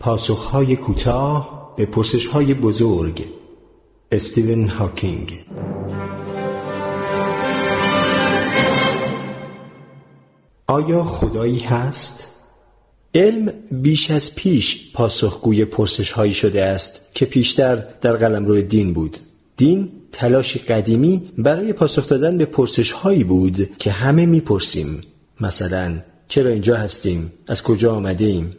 پاسخهای کوتاه به پرسشهای بزرگ. استیون هاکینگ. آیا خدایی هست؟ علم بیش از پیش پاسخگوی پرسش هایی شده است که پیشتر در قلمرو دین بود. دین تلاشی قدیمی برای پاسخ دادن به پرسش هایی بود که همه می‌پرسیم. مثلا چرا اینجا هستیم؟ از کجا آمده ایم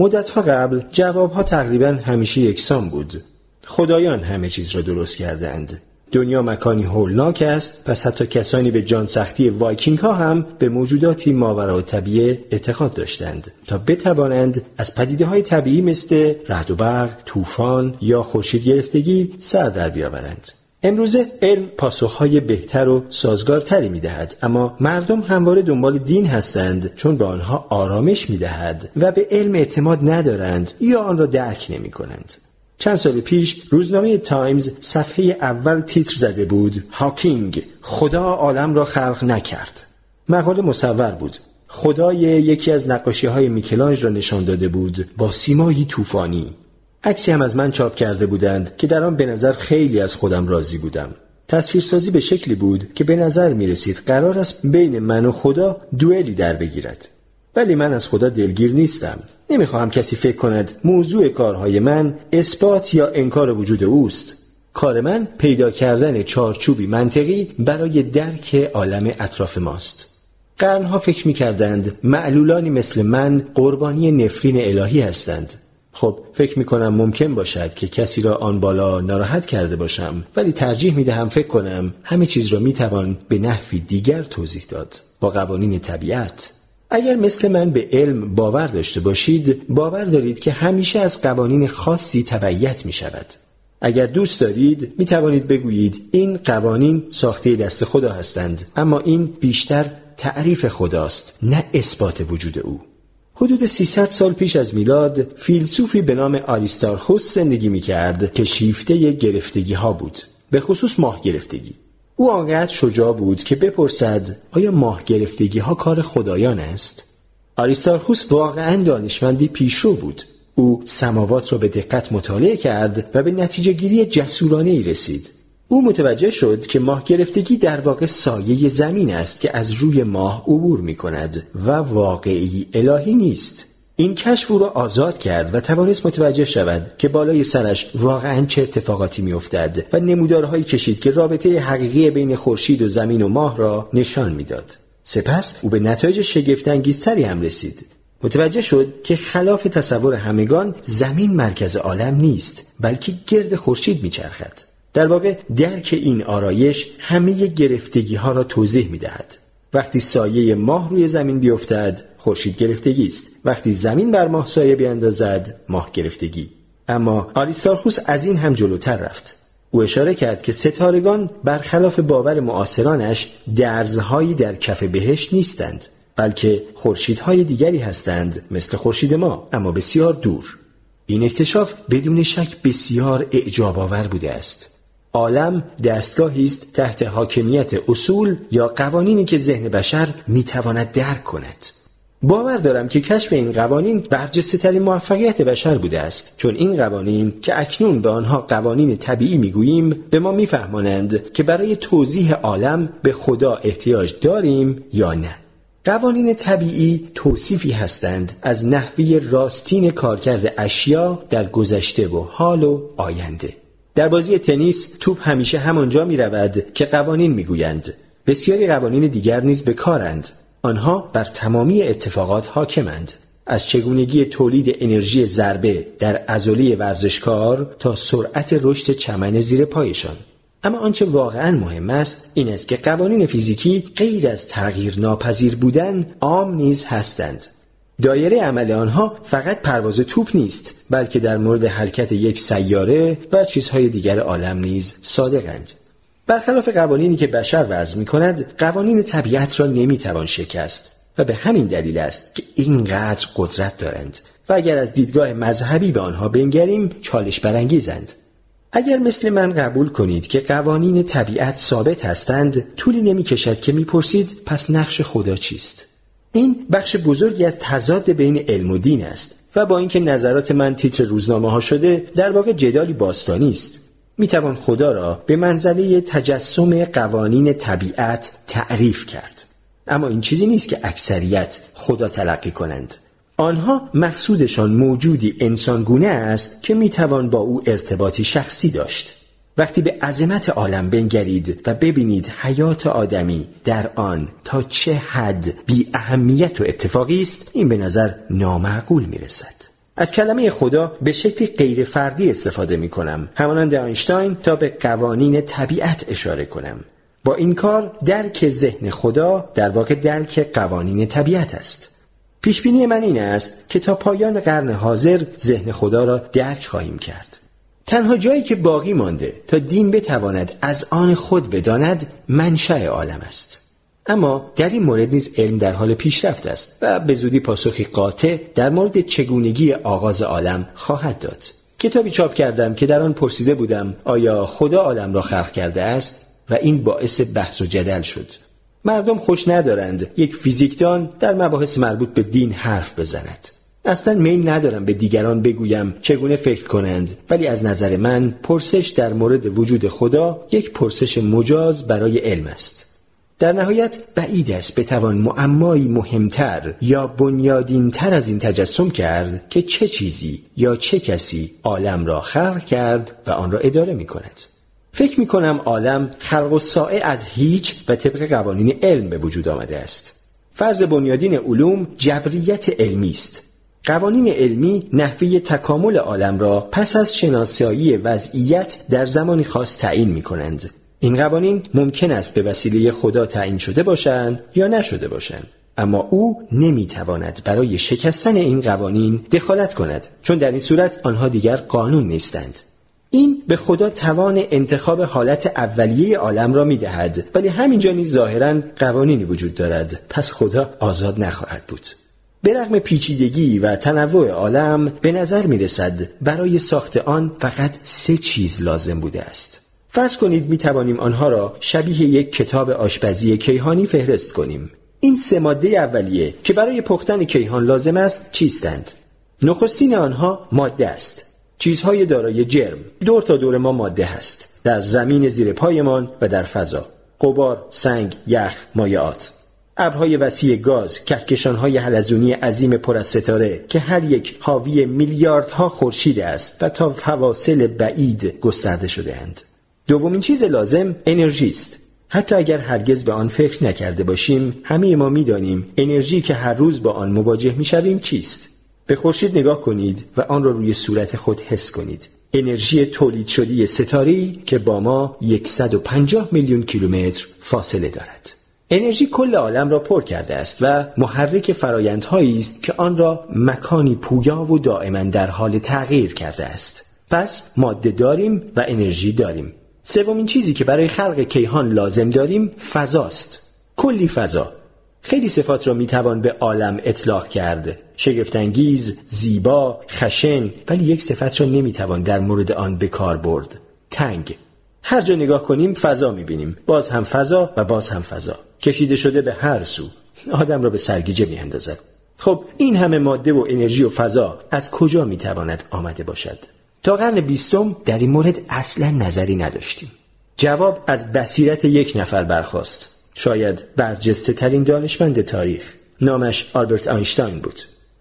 مدتها قبل جوابها تقریبا همیشه یکسان بود خدایان همه چیز را درست کردند دنیا مکانی هولناک است پس حتی کسانی به جان سختی وایکینگ ها هم به موجوداتی ماورا طبیعه اعتقاد داشتند تا بتوانند از پدیده های طبیعی مثل رعد و برق، طوفان یا خورشید گرفتگی سر در بیاورند. امروزه علم پاسخهای بهتر و سازگارتری می دهد اما مردم همواره دنبال دین هستند چون به آنها آرامش می دهد و به علم اعتماد ندارند یا آن را درک نمی کنند. چند سال پیش روزنامه تایمز صفحه اول تیتر زده بود هاکینگ خدا عالم را خلق نکرد. مقاله مصور بود. خدای یکی از نقاشی های میکل آنژ را نشان داده بود با سیمایی طوفانی. عکسی هم از من چاپ کرده بودند که در آن به نظر خیلی از خودم راضی بودم. تصویرسازی به شکلی بود که به نظر می رسید قرار است بین من و خدا دوئلی در بگیرد. ولی من از خدا دلگیر نیستم. نمی‌خواهم کسی فکر کند موضوع کارهای من اثبات یا انکار وجود اوست. کار من پیدا کردن چارچوبی منطقی برای درک عالم اطراف ماست. قرنها فکر می کردند معلولانی مثل من قربانی نفرین الهی هستند. خب فکر می کنم ممکن باشد که کسی را آن بالا ناراحت کرده باشم. ولی ترجیح می دهم فکر کنم همه چیز را می توان به نحوی دیگر توضیح داد. با قوانین طبیعت. اگر مثل من به علم باور داشته باشید باور دارید که همیشه از قوانین خاصی تبعیت می شود اگر دوست دارید می توانید بگویید این قوانین ساخته دست خدا هستند اما این بیشتر تعریف خداست نه اثبات وجود او. حدود 300 سال پیش از میلاد فیلسوفی به نام آریستارخوس زندگی می کرد که شیفته گرفتگی ها بود به خصوص ماه گرفتگی او آنقدر شجاع بود که بپرسد آیا ماه گرفتگی ها کار خدایان است؟ آریستارخوس واقعا دانشمندی پیشرو بود. او سماوات را به دقت مطالعه کرد و به نتیجه گیری جسورانه ای رسید. او متوجه شد که ماه گرفتگی در واقع سایه زمین است که از روی ماه عبور می کند و واقعی الهی نیست. این کشف او را آزاد کرد و توانست متوجه شود که بالای سرش واقعا چه اتفاقاتی میافتد و نمودارهایی کشید که رابطه حقیقی بین خورشید و زمین و ماه را نشان می‌داد. سپس او به نتایج شگفتانگیزتری هم رسید. متوجه شد که خلاف تصور همگان زمین مرکز عالم نیست بلکه گرد خورشید میچرخد. در واقع درک این آرایش همه گرفتگی ها را توضیح می دهد. وقتی سایه ماه روی زمین بیفتد خورشید گرفتگی است. وقتی زمین بر ماه سایه بیاندازد ماه گرفتگی. اما آریستارخوس از این هم جلوتر رفت. او اشاره کرد که ستارگان برخلاف باور معاصرانش درزهایی در کف بهش نیستند بلکه خورشیدهای دیگری هستند مثل خورشید ما اما بسیار دور. این اکتشاف بدون شک بسیار اعجاب آور بوده است. عالم دستگاهی است تحت حاکمیت اصول یا قوانینی که ذهن بشر می‌تواند درک کند. باور دارم که کشف این قوانین برجسته ترین موفقیت بشر بوده است چون این قوانین که اکنون به آنها قوانین طبیعی می‌گوییم به ما میفهمانند که برای توضیح عالم به خدا احتیاج داریم یا نه. قوانین طبیعی توصیفی هستند از نحوی راستین کارکرد اشیا در گذشته و حال و آینده. در بازی تنیس توپ همیشه همانجا می رود که قوانین می گویند. بسیاری قوانین دیگر نیز به کارند. آنها بر تمامی اتفاقات حاکمند. از چگونگی تولید انرژی ضربه در عضله ورزشکار تا سرعت رشد چمن زیر پایشان. اما آنچه واقعا مهم است این است که قوانین فیزیکی غیر از تغییر ناپذیر بودن عام نیز هستند. دایره عمل آنها فقط پرواز توپ نیست بلکه در مورد حرکت یک سیاره و چیزهای دیگر عالم نیز صادقند. برخلاف قوانینی که بشر وضع می کند قوانین طبیعت را نمی‌توان شکست و به همین دلیل است که اینقدر قدرت دارند و اگر از دیدگاه مذهبی به آنها بنگریم چالش برانگیزند. اگر مثل من قبول کنید که قوانین طبیعت ثابت هستند طولی نمی کشد که می‌پرسید پس نقش خدا چیست؟ این بخش بزرگی از تضاد بین علم و دین است و با اینکه نظرات من تیتر روزنامه ها شده در واقع جدالی باستانی است. می توان خدا را به منزله تجسم قوانین طبیعت تعریف کرد. اما این چیزی نیست که اکثریت خدا تلقی کنند. آنها مقصودشان موجودی انسانگونه است که می توان با او ارتباطی شخصی داشت. وقتی به عظمت عالم بنگرید و ببینید حیات آدمی در آن تا چه حد بی اهمیت و اتفاقی است این به نظر نامعقول می رسد از کلمه خدا به شکلی غیر فردی استفاده می کنم همانند اینشتین تا به قوانین طبیعت اشاره کنم. با این کار درک ذهن خدا در واقع درک قوانین طبیعت است. پیشبینی من این است که تا پایان قرن حاضر ذهن خدا را درک خواهیم کرد. تنها جایی که باقی مانده تا دین بتواند از آن خود بداند منشأ عالم است. اما در این مورد نیز علم در حال پیشرفت است و به زودی پاسخی قاطع در مورد چگونگی آغاز عالم خواهد داد. کتابی چاپ کردم که در آن پرسیده بودم آیا خدا عالم را خلق کرده است؟ و این باعث بحث و جدل شد. مردم خوش ندارند یک فیزیکدان در مباحث مربوط به دین حرف بزند. اصلا میل ندارم به دیگران بگویم چگونه فکر کنند ولی از نظر من پرسش در مورد وجود خدا یک پرسش مجاز برای علم است در نهایت بعید است بتوان معمایی مهمتر یا بنیادینتر از این تجسم کرد که چه چیزی یا چه کسی عالم را خلق کرد و آن را اداره می کند. فکر می کنم عالم خلق و سائه از هیچ و طبق قوانین علم به وجود آمده است. فرض بنیادین علوم جبریت علمی است قوانین علمی نحوه تکامل عالم را پس از شناسایی وضعیت در زمانی خاص تعیین می کنند. این قوانین ممکن است به وسیله خدا تعیین شده باشند یا نشده باشند. اما او نمی‌تواند برای شکستن این قوانین دخالت کند چون در این صورت آنها دیگر قانون نیستند این به خدا توان انتخاب حالت اولیه عالم را می‌دهد ولی همینجا نیز ظاهرا قوانینی وجود دارد پس خدا آزاد نخواهد بود به رغم پیچیدگی و تنوع عالم به نظر می رسد برای ساخت آن فقط سه چیز لازم بوده است. فرض کنید می توانیم آنها را شبیه یک کتاب آشپزی کیهانی فهرست کنیم. این سه ماده اولیه که برای پختن کیهان لازم است چیستند؟ نخستین آنها ماده است. چیزهای دارای جرم دور تا دور ما ماده هست در زمین زیر پایمان و در فضا قبار، سنگ، یخ، مایعات ابرهای وسیع گاز کهکشانهای حلزونی عظیم پر از ستاره که هر یک حاوی میلیاردها خورشید است و تا فواصل بعید گسترده شده اند. دومین چیز لازم انرژی است. حتی اگر هرگز به آن فکر نکرده باشیم همه ما می‌دانیم انرژی که هر روز با آن مواجه می‌شویم چیست به خورشید نگاه کنید و آن را روی صورت خود حس کنید انرژی تولید شدی ستاری که با ما 150 میلیون کیلومتر فاصله دارد انرژی کل عالم را پر کرده است و محرک فرایندهایی است که آن را مکانی پویا و دائما در حال تغییر کرده است. پس ماده داریم و انرژی داریم. سومین چیزی که برای خلق کیهان لازم داریم فضاست. کلی فضا. خیلی صفات را می‌توان به عالم اطلاق کرد. شگفتانگیز زیبا خشن ولی یک صفت را نمی‌توان در مورد آن به کار برد. تنگ. هر جا نگاه کنیم فضا می‌بینیم. باز هم فضا و باز هم فضا. کشیده شده به هر سو. آدم را به سرگیجه میاندازد. خب این همه ماده و انرژی و فضا از کجا می‌تواند آمده باشد؟ تا قرن بیستم در این مورد اصلا نظری نداشتیم. جواب از بصیرت یک نفر برخواست شاید برجسته ترین دانشمند تاریخ. نامش آلبرت آینشتاین بود.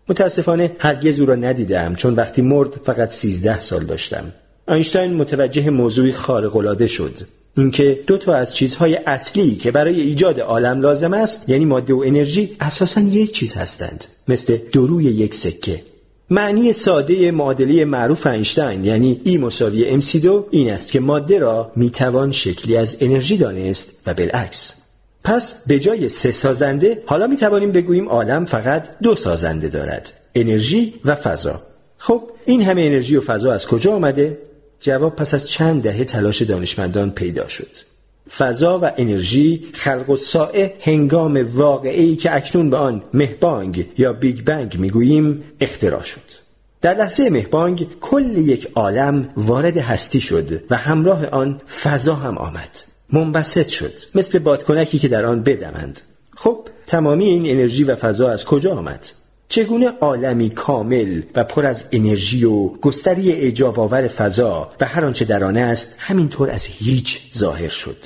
متاسفانه هرگز او را ندیدم چون وقتی مرد فقط سیزده سال داشتم. آینشتاین متوجه موضوعی خارق‌العاده شد. اینکه دو تا از چیزهای اصلی که برای ایجاد عالم لازم است یعنی ماده و انرژی اساسا یک چیز هستند. مثل دروی یک سکه. معنی ساده معادله معروف اینشتین یعنی ای مساوی MC2 این است که ماده را می‌توان شکلی از انرژی دانست و بالعکس. پس به جای سه سازنده حالا می توانیم بگوییم عالم فقط دو سازنده دارد انرژی و فضا. خب این همه انرژی و فضا از کجا آمده؟ جواب پس از چند دهه تلاش دانشمندان پیدا شد. فضا و انرژی خلق و سائه هنگام واقعی که اکنون به آن مهبانگ یا بیگ بنگ می‌گوییم اختراع شد. در لحظه مهبانگ کل یک عالم وارد هستی شد و همراه آن فضا هم آمد. منبسط شد مثل بادکنکی که در آن بدمند. خب تمامی این انرژی و فضا از کجا آمد؟ چگونه عالمی کامل و پر از انرژی و گستری اعجاب آور فضا و هر آنچه در آن است همینطور از هیچ ظاهر شد.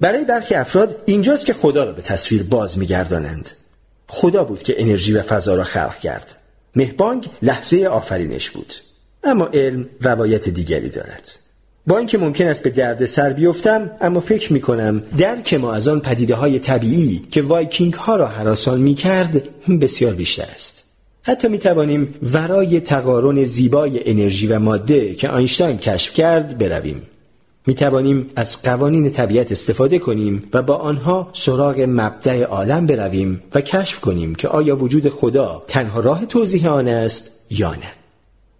برای برخی افراد اینجاست که خدا را به تصویر باز میگردانند. خدا بود که انرژی و فضا را خلق کرد. مهبانگ لحظه آفرینش بود. اما علم روایت دیگری دارد. با اینکه ممکن است به درد سر بیفتم اما فکر می کنم درک ما از آن پدیده های طبیعی که وایکینگ ها را حراسان می کرد بسیار بیشتر است. حتی می توانیم ورای تقارن زیبای انرژی و ماده که آینشتاین کشف کرد برویم. می توانیم از قوانین طبیعت استفاده کنیم و با آنها سراغ مبدع عالم برویم و کشف کنیم که آیا وجود خدا تنها راه توضیح آن است یا نه.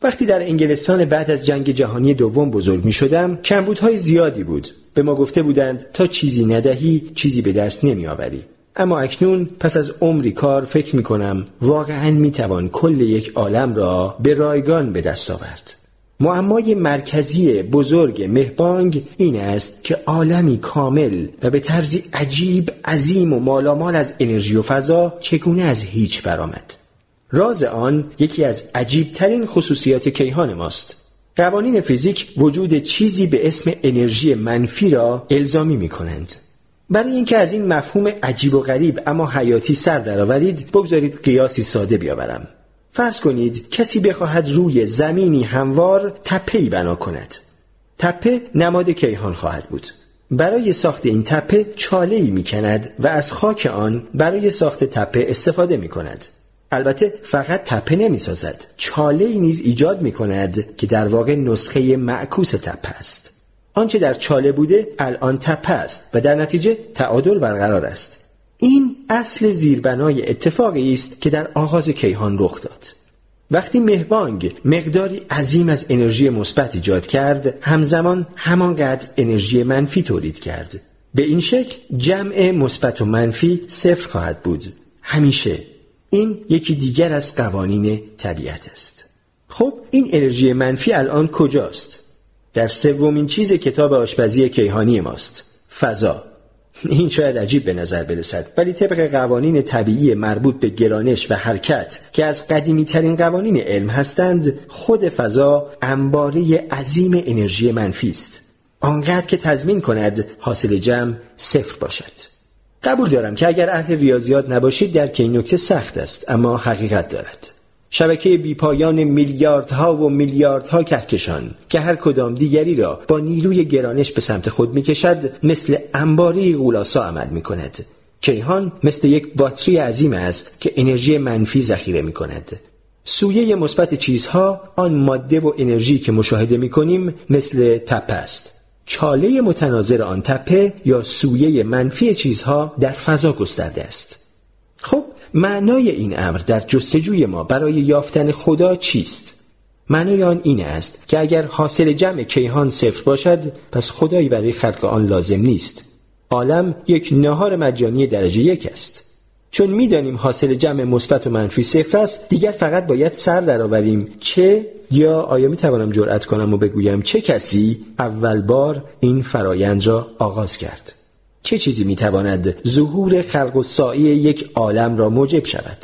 وقتی در انگلستان بعد از جنگ جهانی دوم بزرگ می شدم کمبودهای زیادی بود. به ما گفته بودند تا چیزی ندهی چیزی به دست نمی آوری. اما اکنون پس از عمری کار فکر می کنم واقعا می توان کل یک عالم را به رایگان به دست آورد. معمای مرکزی بزرگ مهبانگ این است که عالمی کامل و به طرزی عجیب عظیم و مالامال از انرژی و فضا چگونه از هیچ برآمد. راز آن یکی از عجیبترین خصوصیات کیهان ماست. قوانین فیزیک وجود چیزی به اسم انرژی منفی را الزامی می کنند برای اینکه از این مفهوم عجیب و غریب اما حیاتی سر درآورید بگذارید قیاسی ساده بیاورم. فرض کنید کسی بخواهد روی زمینی هموار تپه‌ای بنا کند. تپه نماد کیهان خواهد بود. برای ساخت این تپه چاله ای می کند و از خاک آن برای ساخت تپه استفاده می کند البته فقط تپه نمی سازد چاله ای نیز ایجاد می کند که در واقع نسخه معکوس تپه است. آنچه در چاله بوده الان تپه است و در نتیجه تعادل برقرار است. این اصل زیربنای اتفاقی است که در آغاز کیهان رخ داد. وقتی مهبانگ مقداری عظیم از انرژی مثبت ایجاد کرد همزمان همانقدر انرژی منفی تولید کرد. به این شکل جمع مثبت و منفی صفر خواهد بود. همیشه این یکی دیگر از قوانین طبیعت است. خب این انرژی منفی الان کجاست؟ در سومین چیز کتاب آشپزی کیهانی ماست. فضا. این شاید عجیب به نظر برسد ولی طبق قوانین طبیعی مربوط به گرانش و حرکت که از قدیمی ترین قوانین علم هستند خود فضا انباره عظیم انرژی منفی است. آنقدر که تضمین کند حاصل جمع صفر باشد. قبول دارم که اگر اهل ریاضیات نباشید درک این نکته سخت است اما حقیقت دارد شبکه بیپایان میلیاردها و میلیاردها کهکشان که هر کدام دیگری را با نیروی گرانش به سمت خود می‌کشد مثل انباری غولاسا عمل می کند. کیهان مثل یک باتری عظیم است که انرژی منفی ذخیره می کند. سویه مثبت چیزها آن ماده و انرژی که مشاهده می کنیم مثل تپه است. چاله متناظر آن تپه یا سویه منفی چیزها در فضا گسترده است. خب معنای این امر در جستجوی ما برای یافتن خدا چیست؟ معنای آن این است که اگر حاصل جمع کیهان صفر باشد پس خدایی برای خلق آن لازم نیست. عالم یک نهار مجانی درجه یک است. چون می‌دانیم حاصل جمع مثبت و منفی صفر است دیگر فقط باید سر درآوریم. چه؟ یا آیا می توانم جرأت کنم و بگویم چه کسی اول بار این فرایند را آغاز کرد؟ چه چیزی می تواند ظهور خلق و سایی یک عالم را موجب شود؟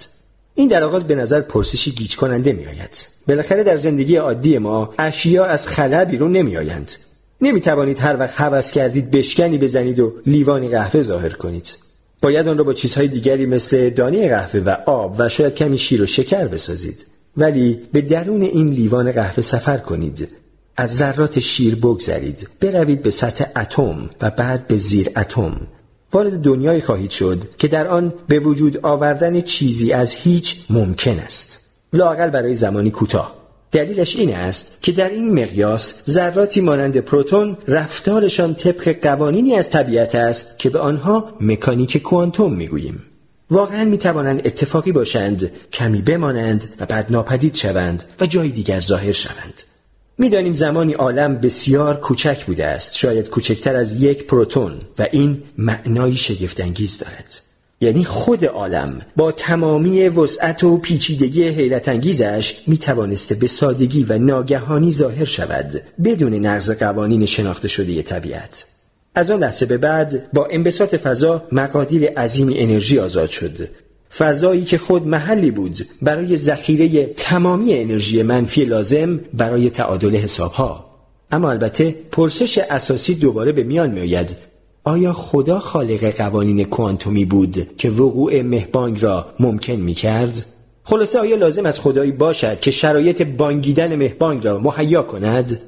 این در آغاز به نظر پرسشی گیج کننده می آید بالاخره در زندگی عادی ما اشیا از خلا بیرون نمی آیند نمی توانید هر وقت حوض کردید بشکنی بزنید و لیوانی قهوه ظاهر کنید. باید آن را با چیزهای دیگری مثل دانه قهوه و آب و شاید کمی شیر و شکر بسازید. ولی به درون این لیوان قهوه سفر کنید. از ذرات شیر بگذرید. بروید به سطح اتم و بعد به زیر اتم. وارد دنیایی خواهید شد که در آن به وجود آوردن چیزی از هیچ ممکن است. لاقل برای زمانی کوتاه. دلیلش این است که در این مقیاس ذراتی مانند پروتون رفتارشان طبق قوانینی از طبیعت است که به آنها مکانیک کوانتوم می‌گوییم. واقعا می توانند اتفاقی باشند کمی بمانند و بعد ناپدید شوند و جای دیگر ظاهر شوند. می‌دانیم زمانی عالم بسیار کوچک بوده است شاید کوچکتر از یک پروتون و این معنایی شگفتانگیز دارد. یعنی خود عالم با تمامی وسعت و پیچیدگی حیرت انگیزش می توانسته به سادگی و ناگهانی ظاهر شود بدون نقض قوانین شناخته شده طبیعت. از آن لحظه به بعد با انبساط فضا مقادیر عظیمی انرژی آزاد شد. فضایی که خود محلی بود برای ذخیره تمامی انرژی منفی لازم برای تعادل حسابها. اما البته پرسش اساسی دوباره به میان میآید آیا خدا خالق قوانین کوانتومی بود که وقوع مهبانگ را ممکن می کرد؟ خلاصه آیا لازم از خدایی باشد که شرایط بانگیدن مهبانگ را مهیا کند؟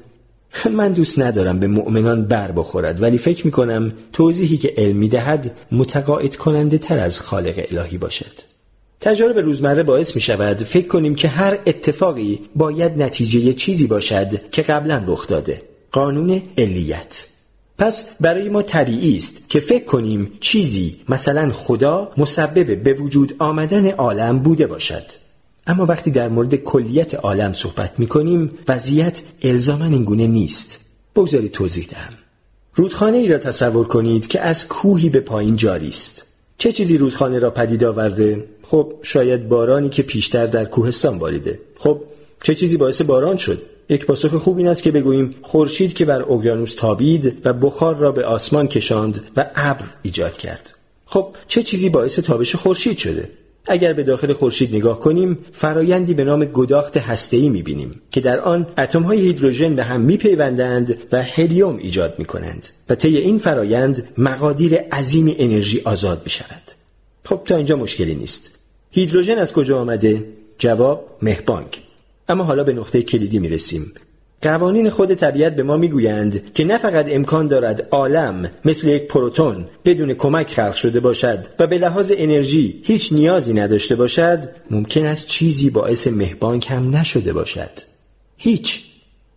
من دوست ندارم به مؤمنان بر بخورد ولی فکر می کنم توضیحی که علم می دهد متقاعد کننده تر از خالق الهی باشد. تجارب روزمره باعث می شود فکر کنیم که هر اتفاقی باید نتیجه چیزی باشد که قبلا رخ داده. قانون علیت پس برای ما طبیعی است که فکر کنیم چیزی مثلا خدا مسبب به وجود آمدن عالم بوده باشد. اما وقتی در مورد کلیت عالم صحبت می کنیم وضعیت الزامن اینگونه نیست. بگذارید توضیح دهم. رودخانه ای را تصور کنید که از کوهی به پایین جاری است. چه چیزی رودخانه را پدید آورده؟ خب شاید بارانی که پیشتر در کوهستان باریده. خب چه چیزی باعث باران شد؟ یک پاسخ خوب این است که بگوییم خورشید که بر اقیانوس تابید و بخار را به آسمان کشاند و ابر ایجاد کرد. خب چه چیزی باعث تابش خورشید شده؟ اگر به داخل خورشید نگاه کنیم فرایندی به نام گداخت هسته‌ای می‌بینیم که در آن اتم‌های هیدروژن به هم می‌پیوندند و هلیوم ایجاد می‌کنند و طی این فرایند مقادیر عظیمی انرژی آزاد می‌شود. خب تا اینجا مشکلی نیست. هیدروژن از کجا آمده؟ جواب مهبانگ. اما حالا به نقطه کلیدی می رسیم. قوانین خود طبیعت به ما می‌گویند که نه فقط امکان دارد عالم مثل یک پروتون بدون کمک خلق شده باشد و به لحاظ انرژی هیچ نیازی نداشته باشد ممکن است چیزی باعث مهبانگ هم نشده باشد. هیچ.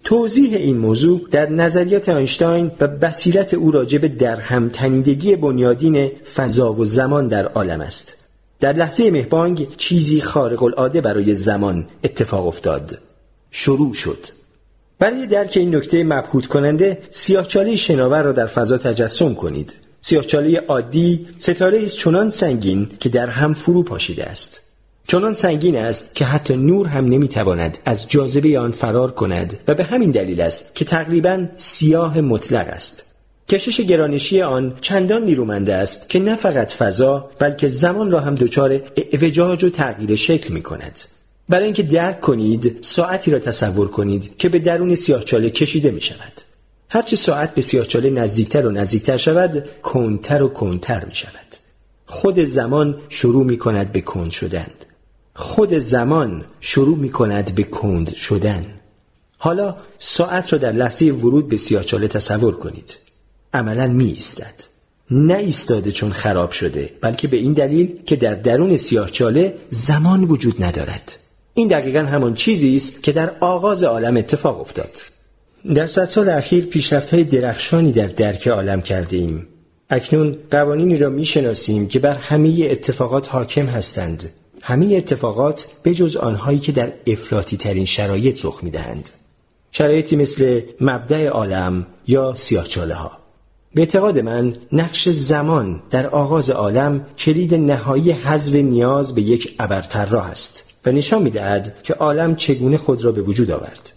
توضیح این موضوع در نظریات آینشتاین و بصیرت او راجع به درهم تنیدگی بنیادین فضا و زمان در عالم است. در لحظه مهبانگ چیزی خارق العاده برای زمان اتفاق افتاد. شروع شد. برای درک این نکته مبهوت کننده سیاهچاله شناور را در فضا تجسم کنید. سیاهچاله عادی ستاره است چنان سنگین که در هم فرو پاشیده است. چنان سنگین است که حتی نور هم نمی‌تواند از جاذبه آن فرار کند و به همین دلیل است که تقریبا سیاه مطلق است. کشش گرانشی آن چندان نیرومنده است که نه فقط فضا بلکه زمان را هم دچار اعوجاج و تغییر شکل می کند. برای اینکه درک کنید ساعتی را تصور کنید که به درون سیاهچاله کشیده می شود. هرچه ساعت به سیاهچاله نزدیکتر و نزدیکتر شود کنتر و کنتر می شود. خود زمان شروع می کند به کند شدن. خود زمان شروع می کند به کند شدن. حالا ساعت را در لحظه ورود به سیاهچاله تصور کنید. عملا می ایستد نه ایستاده چون خراب شده بلکه به این دلیل که در درون سیاهچاله زمان وجود ندارد. این دقیقا همان چیزی است که در آغاز عالم اتفاق افتاد. در صد سال اخیر پیشرفت های درخشانی در درک عالم کرده ایم اکنون قوانینی را می‌شناسیم که بر همه اتفاقات حاکم هستند. همه اتفاقات به جز آنهایی که در افراطی ترین شرایط رخ می‌دهند. شرایطی مثل مبدع عالم یا سیاهچاله ها به اعتقاد من نقش زمان در آغاز عالم کلید نهایی حذف نیاز به یک ابرطراح است و نشان می‌دهد که عالم چگونه خود را به وجود آورد.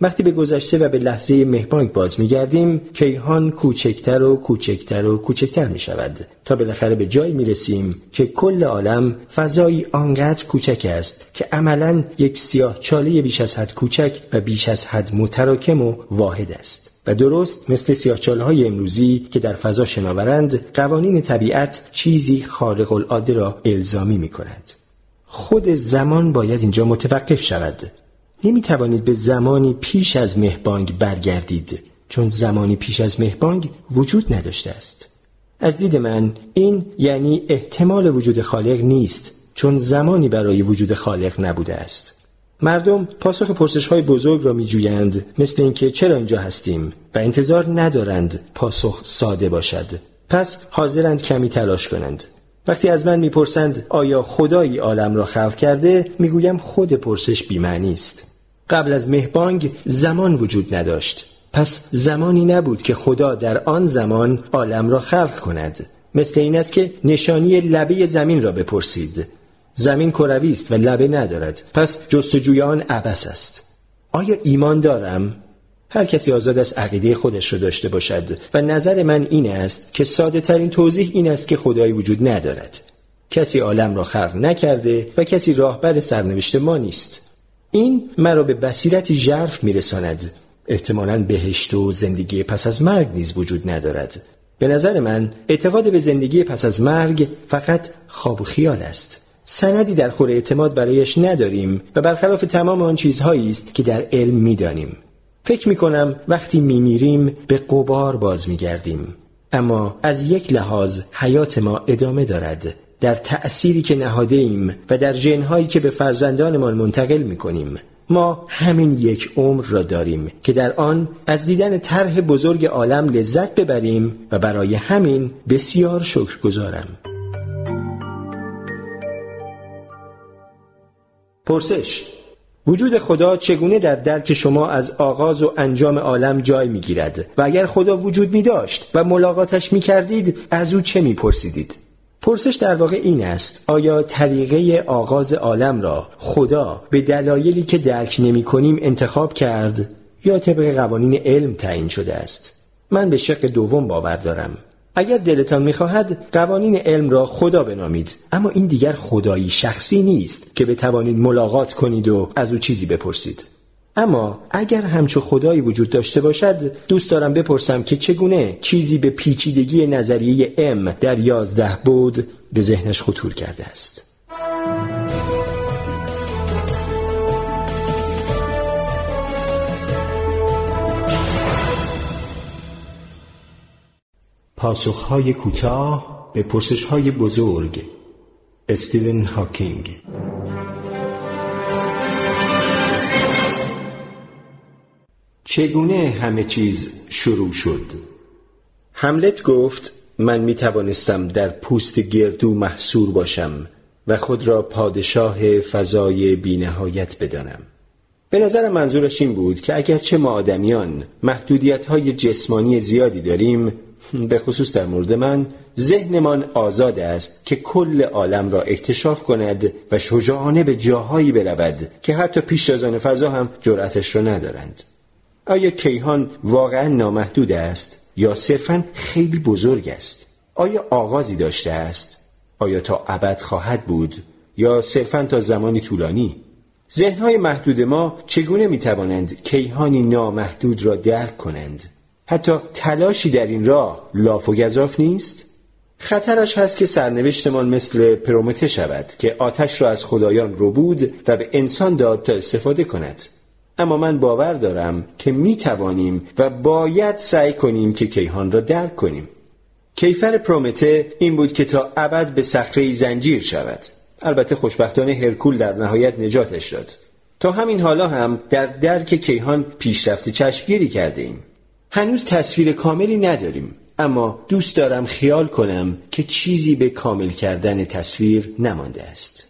وقتی به گذشته و به لحظه مهبانگ باز میگردیم کیهان کوچکتر و کوچکتر و کوچکتر می شود تا بالاخره به جایی می رسیم که کل عالم فضایی آنقدر کوچک است که عملا یک سیاه چاله بیش از حد کوچک و بیش از حد متراکم و واحد است. و درست مثل سیاهچاله های امروزی که در فضا شناورند قوانین طبیعت چیزی خارق العاده را الزامی می کند. خود زمان باید اینجا متوقف شود. نمی توانید به زمانی پیش از مهبانگ برگردید چون زمانی پیش از مهبانگ وجود نداشته است. از دید من این یعنی احتمال وجود خالق نیست چون زمانی برای وجود خالق نبوده است. مردم پاسخ پرسش های بزرگ را می جویند مثل اینکه چرا اینجا هستیم و انتظار ندارند پاسخ ساده باشد. پس حاضرند کمی تلاش کنند. وقتی از من می‌پرسند آیا خدایی عالم را خلق کرده می‌گویم خود پرسش بیمعنی است. قبل از مهبانگ زمان وجود نداشت. پس زمانی نبود که خدا در آن زمان عالم را خلق کند. مثل این است که نشانی لبه زمین را بپرسید. زمین کروی است و لبه ندارد. پس جستجوی آن عبس است. آیا ایمان دارم؟ هر کسی آزاد از عقیده خودش را داشته باشد و نظر من این است که ساده ترین توضیح این است که خدایی وجود ندارد. کسی عالم را خلق نکرده و کسی راهبر سرنوشت ما نیست. این مرا به بصیرتی ژرف میرساند. احتمالا بهشت و زندگی پس از مرگ نیز وجود ندارد. به نظر من اعتقاد به زندگی پس از مرگ فقط خواب و خیال است. سندی در خور اعتماد برایش نداریم و برخلاف تمام آن چیزهایی است که در علم می‌دانیم. فکر می کنم وقتی می میریم به قبار باز می گردیم. اما از یک لحاظ حیات ما ادامه دارد. در تأثیری که نهاده ایم و در جنهایی که به فرزندانمان منتقل می کنیم ما همین یک عمر را داریم که در آن از دیدن طرح بزرگ عالم لذت ببریم و برای همین بسیار شکر پرسش وجود خدا چگونه در درک شما از آغاز و انجام عالم جای می گیرد و اگر خدا وجود می داشت و ملاقاتش می کردید از او چه می پرسیدید؟ پرسش در واقع این است آیا طریقه آغاز عالم را خدا به دلایلی که درک نمی کنیم انتخاب کرد یا طبق قوانین علم تعیین شده است؟ من به شق دوم باور دارم. اگر دلتان می‌خواهد قوانین علم را خدا بنامید. اما این دیگر خدایی شخصی نیست که بتوانید ملاقات کنید و از او چیزی بپرسید. اما اگر همچو خدایی وجود داشته باشد دوست دارم بپرسم که چگونه چیزی به پیچیدگی نظریه ام در یازده بود به ذهنش خطور کرده است. پاسخهای کوتاه به پرسشهای بزرگ. استیون هاکینگ. چگونه همه چیز شروع شد؟ حملت گفت من می توانستم در پوست گردو محصور باشم و خود را پادشاه فضای بینهایت بدانم. به نظر منظورش این بود که اگرچه ما آدمیان محدودیت های جسمانی زیادی داریم به خصوص در مورد من ذهنمان آزاد است که کل عالم را اکتشاف کند و شجاعانه به جاهایی برود که حتی پیشتازان فضا هم جرأتش را ندارند. آیا کیهان واقعا نامحدود است یا صرفا خیلی بزرگ است؟ آیا آغازی داشته است؟ آیا تا ابد خواهد بود؟ یا صرفا تا زمانی طولانی؟ ذهنهای محدود ما چگونه می توانند کیهانی نامحدود را درک کنند؟ حتی تلاشی در این راه لاف و گذاف نیست؟ خطرش هست که سرنوشتمان مثل پرومته شود که آتش را از خدایان رو بود و به انسان داد تا استفاده کند. اما من باور دارم که می توانیم و باید سعی کنیم که کیهان را درک کنیم. کیفر پرومته این بود که تا ابد به صخره زنجیر شود. البته خوشبختانه هرکول در نهایت نجاتش داد. تا همین حالا هم در درک کیهان پیشرفت چشمگیری کرده ایم هنوز تصویر کاملی نداریم اما دوست دارم خیال کنم که چیزی به کامل کردن تصویر نمانده است.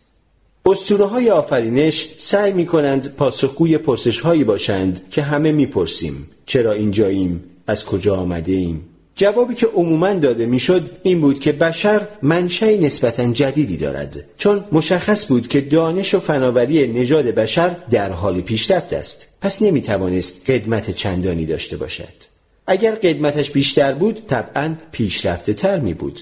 اسطوره های آفرینش سعی می کنند پاسخگوی پرسش هایی باشند که همه می‌پرسیم چرا اینجاییم؟ از کجا آمده ایم جوابی که عموما داده می‌شد این بود که بشر منشأ نسبتا جدیدی دارد چون مشخص بود که دانش و فناوری نژاد بشر در حال پیشرفت است. پس نمی‌توانست قدمت چندانی داشته باشد. اگر قدمتش بیشتر بود طبعا پیشرفته تر می بود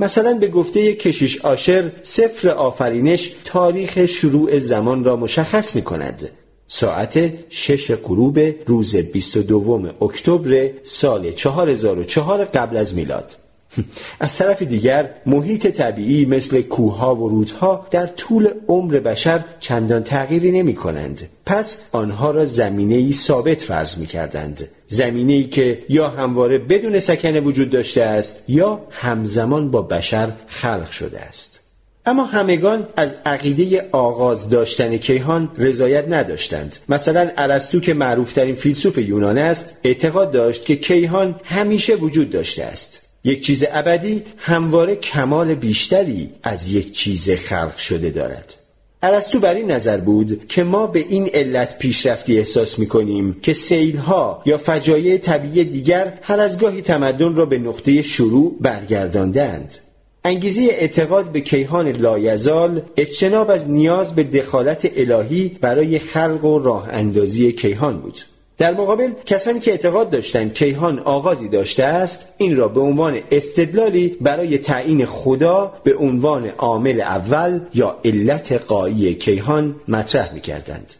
مثلا به گفته کشیش آشر سفر آفرینش تاریخ شروع زمان را مشخص می کند ساعت شش غروب روز 22 اکتبر سال 4004 قبل از میلاد از طرف دیگر محیط طبیعی مثل کوهها و رودها در طول عمر بشر چندان تغییری نمی کنند. پس آنها را زمینه ای ثابت فرض می کردند. زمینه ای که یا همواره بدون سکنه وجود داشته است یا همزمان با بشر خلق شده است. اما همگان از عقیده آغاز داشتن کیهان رضایت نداشتند. مثلا ارسطو که معروفترین فیلسوف یونان است اعتقاد داشت که کیهان همیشه وجود داشته است. یک چیز ابدی همواره کمال بیشتری از یک چیز خلق شده دارد. ارسطو بر این نظر بود که ما به این علت پیشرفتی احساس می کنیم که سیلها یا فجایع طبیعی دیگر هر از گاهی تمدن را به نقطه شروع برگرداندند انگیزه اعتقاد به کیهان لایزال اجتناب از نیاز به دخالت الهی برای خلق و راه اندازی کیهان بود. در مقابل کسانی که اعتقاد داشتند کیهان آغازی داشته است این را به عنوان استدلالی برای تعیین خدا به عنوان عامل اول یا علت قایی کیهان مطرح می کردند.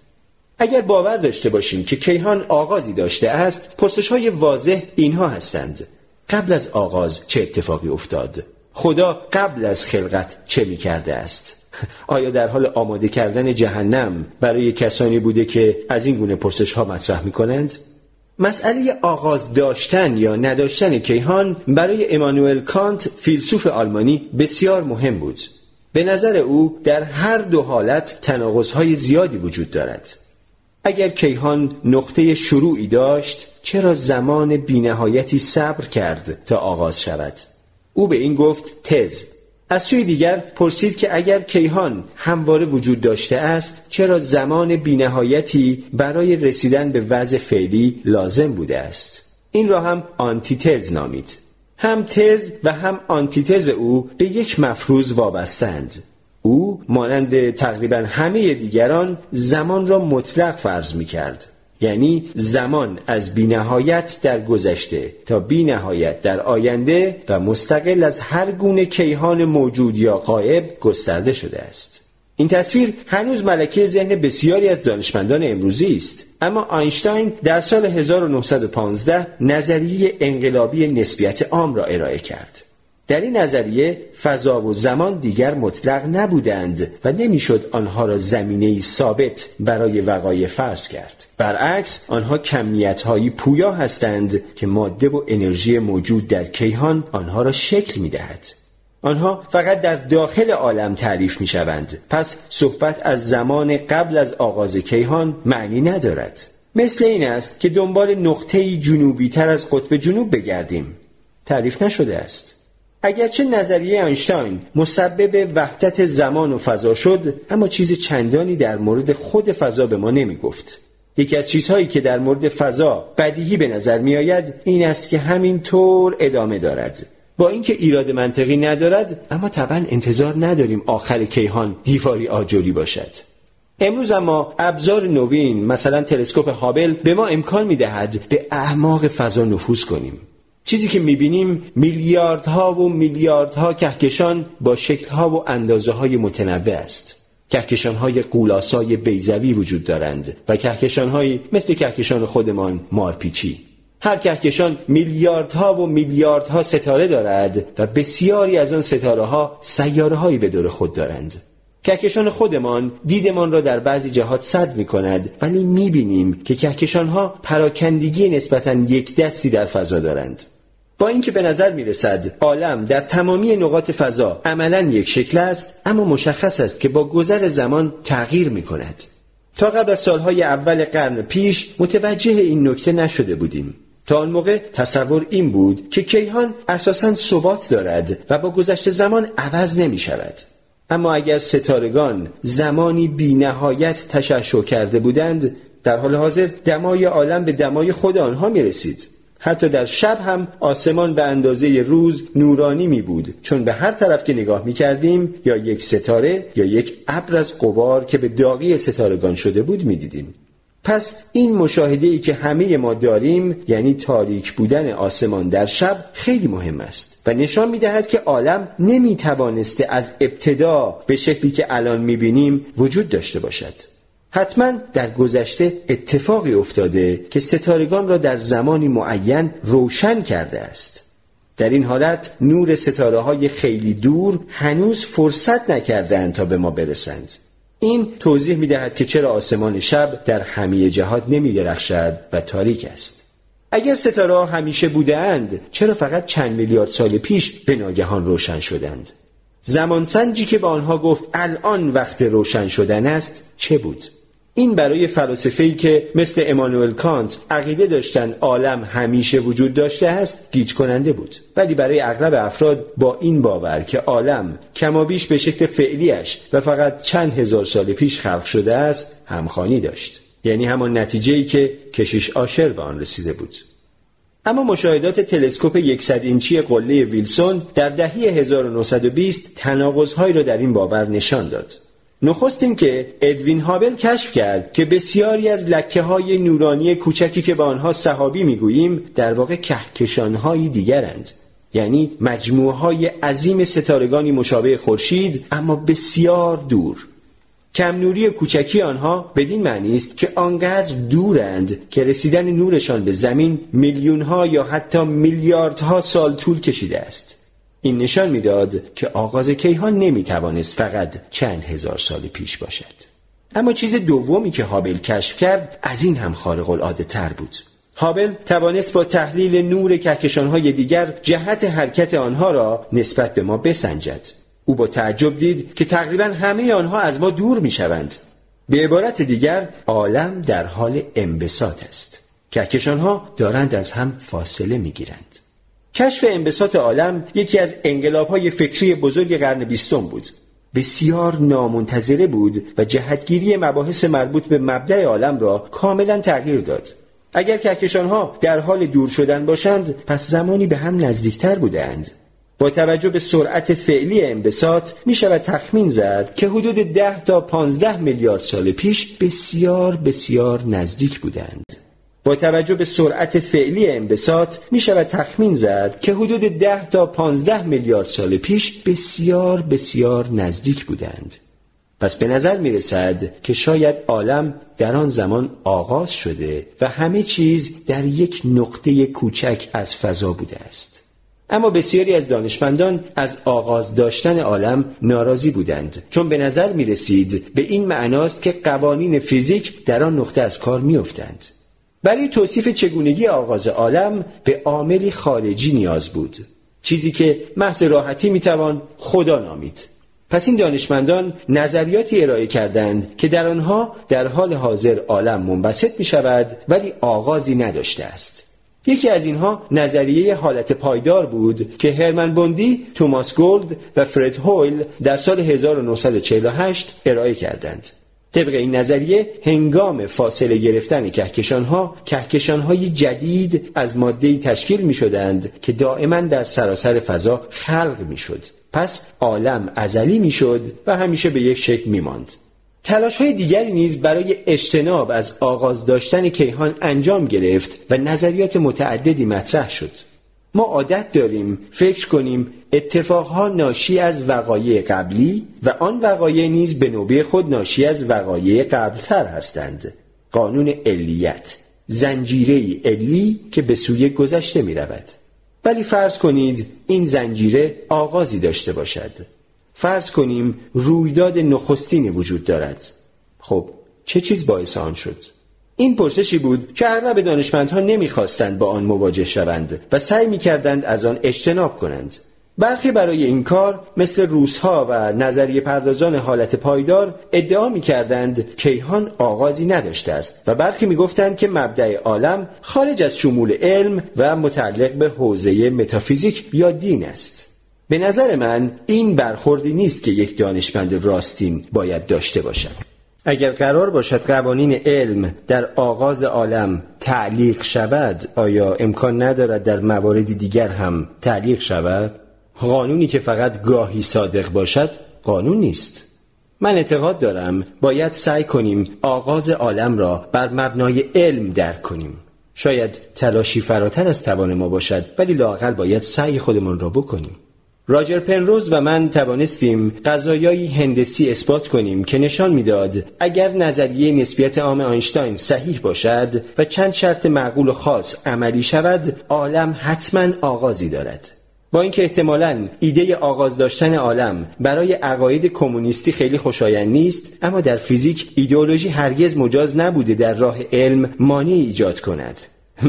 اگر باور داشته باشیم که کیهان آغازی داشته است پرسش های واضح اینها هستند. قبل از آغاز چه اتفاقی افتاد؟ خدا قبل از خلقت چه می کرده است آیا در حال آماده کردن جهنم برای کسانی بوده که از این گونه پرسش ها مطرح می کنند؟ مسئله آغاز داشتن یا نداشتن کیهان برای امانوئل کانت فیلسوف آلمانی بسیار مهم بود. به نظر او در هر دو حالت های زیادی وجود دارد. اگر کیهان نقطه شروعی داشت چرا زمان بینهایتی صبر کرد تا آغاز شود؟ او به این گفت تز. از سوی دیگر پرسید که اگر کیهان همواره وجود داشته است چرا زمان بینهایتی برای رسیدن به وضع فعلی لازم بوده است؟ این را هم آنتیتز نامید. هم تز و هم آنتیتز او به یک مفروض وابستند. او مانند تقریبا همه دیگران زمان را مطلق فرض می کرد یعنی زمان از بینهایت در گذشته تا بینهایت در آینده و مستقل از هر گونه کیهان موجود یا قائب گسترده شده است. این تصویر هنوز ملکه ذهن بسیاری از دانشمندان امروزی است. اما آینشتاین در سال 1915 نظریه انقلابی نسبیت عام را ارائه کرد. در این نظریه فضا و زمان دیگر مطلق نبودند و نمی‌شد آنها را زمینه ثابت برای وقایع فرض کرد. برعکس آنها کمیت هایی پویا هستند که ماده و انرژی موجود در کیهان آنها را شکل می دهد. آنها فقط در داخل عالم تعریف می شوند پس صحبت از زمان قبل از آغاز کیهان معنی ندارد. مثل این است که دنبال نقطه جنوبی تر از قطب جنوب بگردیم. تعریف نشده است. اگرچه نظریه اینشتین مسبب وحدت زمان و فضا شد اما چیز چندانی در مورد خود فضا به ما نمی گفت. یکی از چیزهایی که در مورد فضا بدیهی به نظر می آید این است که همین طور ادامه دارد. با اینکه ایراد منطقی ندارد اما طبعا انتظار نداریم آخر کیهان دیواری آجوری باشد. امروز اما ابزار نوین مثلا تلسکوپ هابل به ما امکان می دهد به اعماق فضا نفوذ کنیم. چیزی که می‌بینیم میلیاردها و میلیاردها کهکشان با شکلها و اندازه های متنوع است. کهکشان های قولاسای بیزوی وجود دارند و کهکشان های مثل کهکشان خودمان مارپیچی. هر کهکشان میلیاردها و میلیاردها ستاره دارد و بسیاری از آن ستاره ها سیاره هایی به دور خود دارند. کهکشان خودمان دیدمان را در بعضی جهات صد می کند ولی می بینیم که کهکشان ها پراکندگی نسبتا یک دستی در فضا دارند. با اینکه به نظر می رسد عالم در تمامی نقاط فضا عملا یک شکل است اما مشخص است که با گذر زمان تغییر می کند تا قبل از سالهای اول قرن پیش متوجه این نکته نشده بودیم. تا آن موقع تصور این بود که کیهان اساسا ثبات دارد و با گذشت زمان عوض نمی شود اما اگر ستارگان زمانی بی نهایت تشعشع کرده بودند در حال حاضر دمای عالم به دمای خود آنها می رسید حتی در شب هم آسمان به اندازه روز نورانی می بود چون به هر طرف که نگاه می کردیم یا یک ستاره یا یک ابر از قبار که به داغی ستارگان شده بود می دیدیم. پس این مشاهده ای که همه ما داریم یعنی تاریک بودن آسمان در شب خیلی مهم است و نشان می دهد که عالم نمی توانسته از ابتدا به شکلی که الان می بینیم وجود داشته باشد. حتما در گذشته اتفاقی افتاده که ستارگان را در زمانی معین روشن کرده است در این حالت نور ستاره های خیلی دور هنوز فرصت نکردند تا به ما برسند این توضیح می دهد که چرا آسمان شب در همه جهات نمی درخشد و تاریک است. اگر ستاره ها همیشه بودند چرا فقط چند میلیارد سال پیش به ناگهان روشن شدند؟ زمانسنجی که به آنها گفت الان وقت روشن شدن است چه بود؟ این برای فلاسفه‌ای که مثل امانوئل کانت عقیده داشتن عالم همیشه وجود داشته است گیج کننده بود. ولی برای اغلب افراد با این باور که عالم کمابیش به شکل فعلیش و فقط چند هزار سال پیش خلق شده است همخانی داشت. یعنی همان نتیجه ای که کشیش آشر به آن رسیده بود. اما مشاهدات تلسکوپ 100 اینچی قله ویلسون در دهه 1920 تناقض‌هایی را در این باور نشان داد. نخست این که ادوین هابل کشف کرد که بسیاری از لکه های نورانی کوچکی که به آنها صحابی می‌گوییم در واقع کهکشان هایی دیگرند. یعنی مجموعه های عظیم ستارگانی مشابه خورشید اما بسیار دور. کم نوری کوچکی آنها بدین معنی است که آنقدر دورند که رسیدن نورشان به زمین میلیون یا حتی میلیاردها سال طول کشیده است. این نشان می‌داد که آغاز کیهان نمی‌توانست فقط چند هزار سال پیش باشد اما چیز دومی که هابل کشف کرد از این هم خارق العاده تر بود هابل توانست با تحلیل نور کهکشانهای دیگر جهت حرکت آنها را نسبت به ما بسنجد او با تعجب دید که تقریبا همه آنها از ما دور می شوند. به عبارت دیگر عالم در حال انبساط است کهکشانها دارند از هم فاصله می گیرند. کشف انبساط عالم یکی از های فکری بزرگ قرن بیستم بود. بسیار نامنتظره بود و جهتگیری مباحث مربوط به مبدع عالم را کاملا تغییر داد. اگر کهکشانها در حال دور شدن باشند پس زمانی به هم نزدیکتر بودند. با توجه به سرعت فعلی انبساط می شود تخمین زد که حدود ده تا 15 میلیارد سال پیش بسیار بسیار نزدیک بودند. با توجه به سرعت فعلی انبساط می شود تخمین زد که حدود ده تا 15 میلیارد سال پیش بسیار بسیار نزدیک بودند. پس به نظر می رسد که شاید عالم در آن زمان آغاز شده و همه چیز در یک نقطه کوچک از فضا بوده است. اما بسیاری از دانشمندان از آغاز داشتن عالم ناراضی بودند چون به نظر می رسید به این معناست که قوانین فیزیک در آن نقطه از کار می افتند. برای توصیف چگونگی آغاز عالم به عاملی خارجی نیاز بود. چیزی که محض راحتی می‌توان خدا نامید. پس این دانشمندان نظریاتی ارائه کردند که در آنها در حال حاضر عالم منبسط می شود ولی آغازی نداشته است. یکی از اینها نظریه حالت پایدار بود که هرمن بوندی، توماس گولد و فرد هویل در سال 1948 ارائه کردند. طبق این نظریه هنگام فاصله گرفتن کهکشان ها کهکشان های جدید از ماده تشکیل می شدند که دائما در سراسر فضا خلق می شد. پس عالم ازلی می شد و همیشه به یک شکل می ماند. تلاش های دیگری نیز برای اجتناب از آغاز داشتن کیهان انجام گرفت و نظریات متعددی مطرح شد. ما عادت داریم فکر کنیم اتفاقها ناشی از وقایع قبلی و آن وقایع نیز به نوبه خود ناشی از وقایع قبلتر هستند. قانون علیت زنجیره علی که به سوی گذشته می رود ولی فرض کنید این زنجیره آغازی داشته باشد. فرض کنیم رویداد نخستینی وجود دارد. خب چه چیز باعث آن شد؟ این پرسشی بود که اغلب دانشمندها نمی‌خواستند با آن مواجه شوند و سعی می‌کردند از آن اجتناب کنند برخی برای این کار مثل روسها و نظریه پردازان حالت پایدار ادعا می کردند کیهان آغازی نداشته است و برخی می گفتند که مبدع عالم خارج از شمول علم و متعلق به حوزه متافیزیک یا دین است. به نظر من این برخوردی نیست که یک دانشمند راستین باید داشته باشد. اگر قرار باشد قوانین علم در آغاز عالم تعلیق شود آیا امکان ندارد در موارد دیگر هم تعلیق شود؟ قانونی که فقط گاهی صادق باشد قانون نیست. من اعتقاد دارم باید سعی کنیم آغاز عالم را بر مبنای علم درک کنیم. شاید تلاشی فراتر از توان ما باشد ولی لاقل باید سعی خودمان را بکنیم. راجر پنروز و من توانستیم قضایایی هندسی اثبات کنیم که نشان می‌داد اگر نظریه نسبیت عام آینشتاین صحیح باشد و چند شرط معقول و خاص عملی شود عالم حتما آغازی دارد. با اینکه احتمالا ایده آغاز داشتن عالم برای عقاید کمونیستی خیلی خوشایند نیست اما در فیزیک ایدئولوژی هرگز مجاز نبوده در راه علم مانعی ایجاد کند.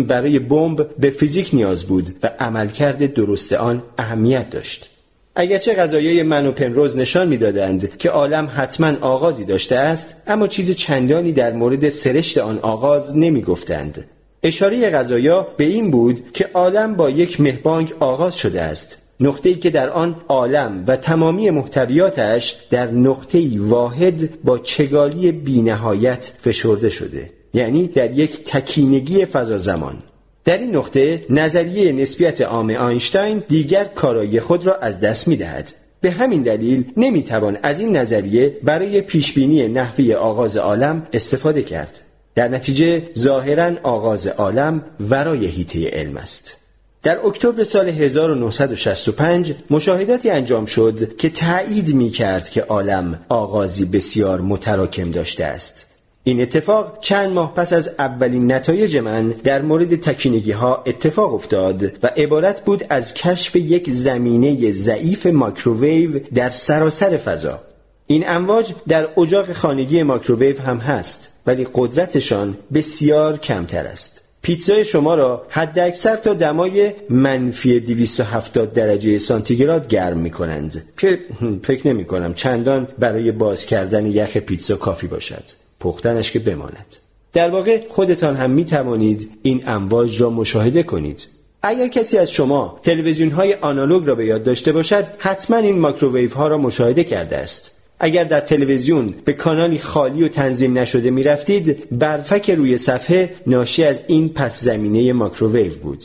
برای بمب به فیزیک نیاز بود و عملکرد درست آن اهمیت داشت. اگرچه غذایای من و پنروز نشان می‌دادند که عالم حتما آغازی داشته است اما چیز چندانی در مورد سرشت آن آغاز نمی گفتند اشاره غذایا به این بود که عالم با یک مهبانگ آغاز شده است. نقطه‌ای که در آن عالم و تمامی محتویاتش در نقطه‌ای واحد با چگالی بینهایت فشرده شده یعنی در یک تکینگی فضا زمان. در این نقطه نظریه نسبیت عام آینشتاین دیگر کارایی خود را از دست می دهد. به همین دلیل نمی‌توان از این نظریه برای پیشبینی نحوی آغاز عالم استفاده کرد. در نتیجه ظاهرا آغاز عالم ورای هیته علم است. در اکتبر سال 1965 مشاهداتی انجام شد که تایید می کرد که عالم آغازی بسیار متراکم داشته است. این اتفاق چند ماه پس از اولین نتایج من در مورد تکینگی ها اتفاق افتاد و عبارت بود از کشف یک زمینه ضعیف ماکروویو در سراسر فضا. این امواج در اجاق خانگی ماکروویو هم هست ولی قدرتشان بسیار کمتر است. پیتزای شما را حد اکثر تا دمای منفی 270 درجه سانتیگراد گرم می کنند که فکر نمی کنم چندان برای باز کردن یخ پیتزا کافی باشد. پختنش که بماند. در واقع خودتان هم می توانید این امواج را مشاهده کنید. اگر کسی از شما تلویزیون های آنالوگ را به یاد داشته باشد حتما این ماکروویو ها را مشاهده کرده است. اگر در تلویزیون به کانالی خالی و تنظیم نشده می رفتید برفک روی صفحه ناشی از این پس زمینه ماکروویو بود.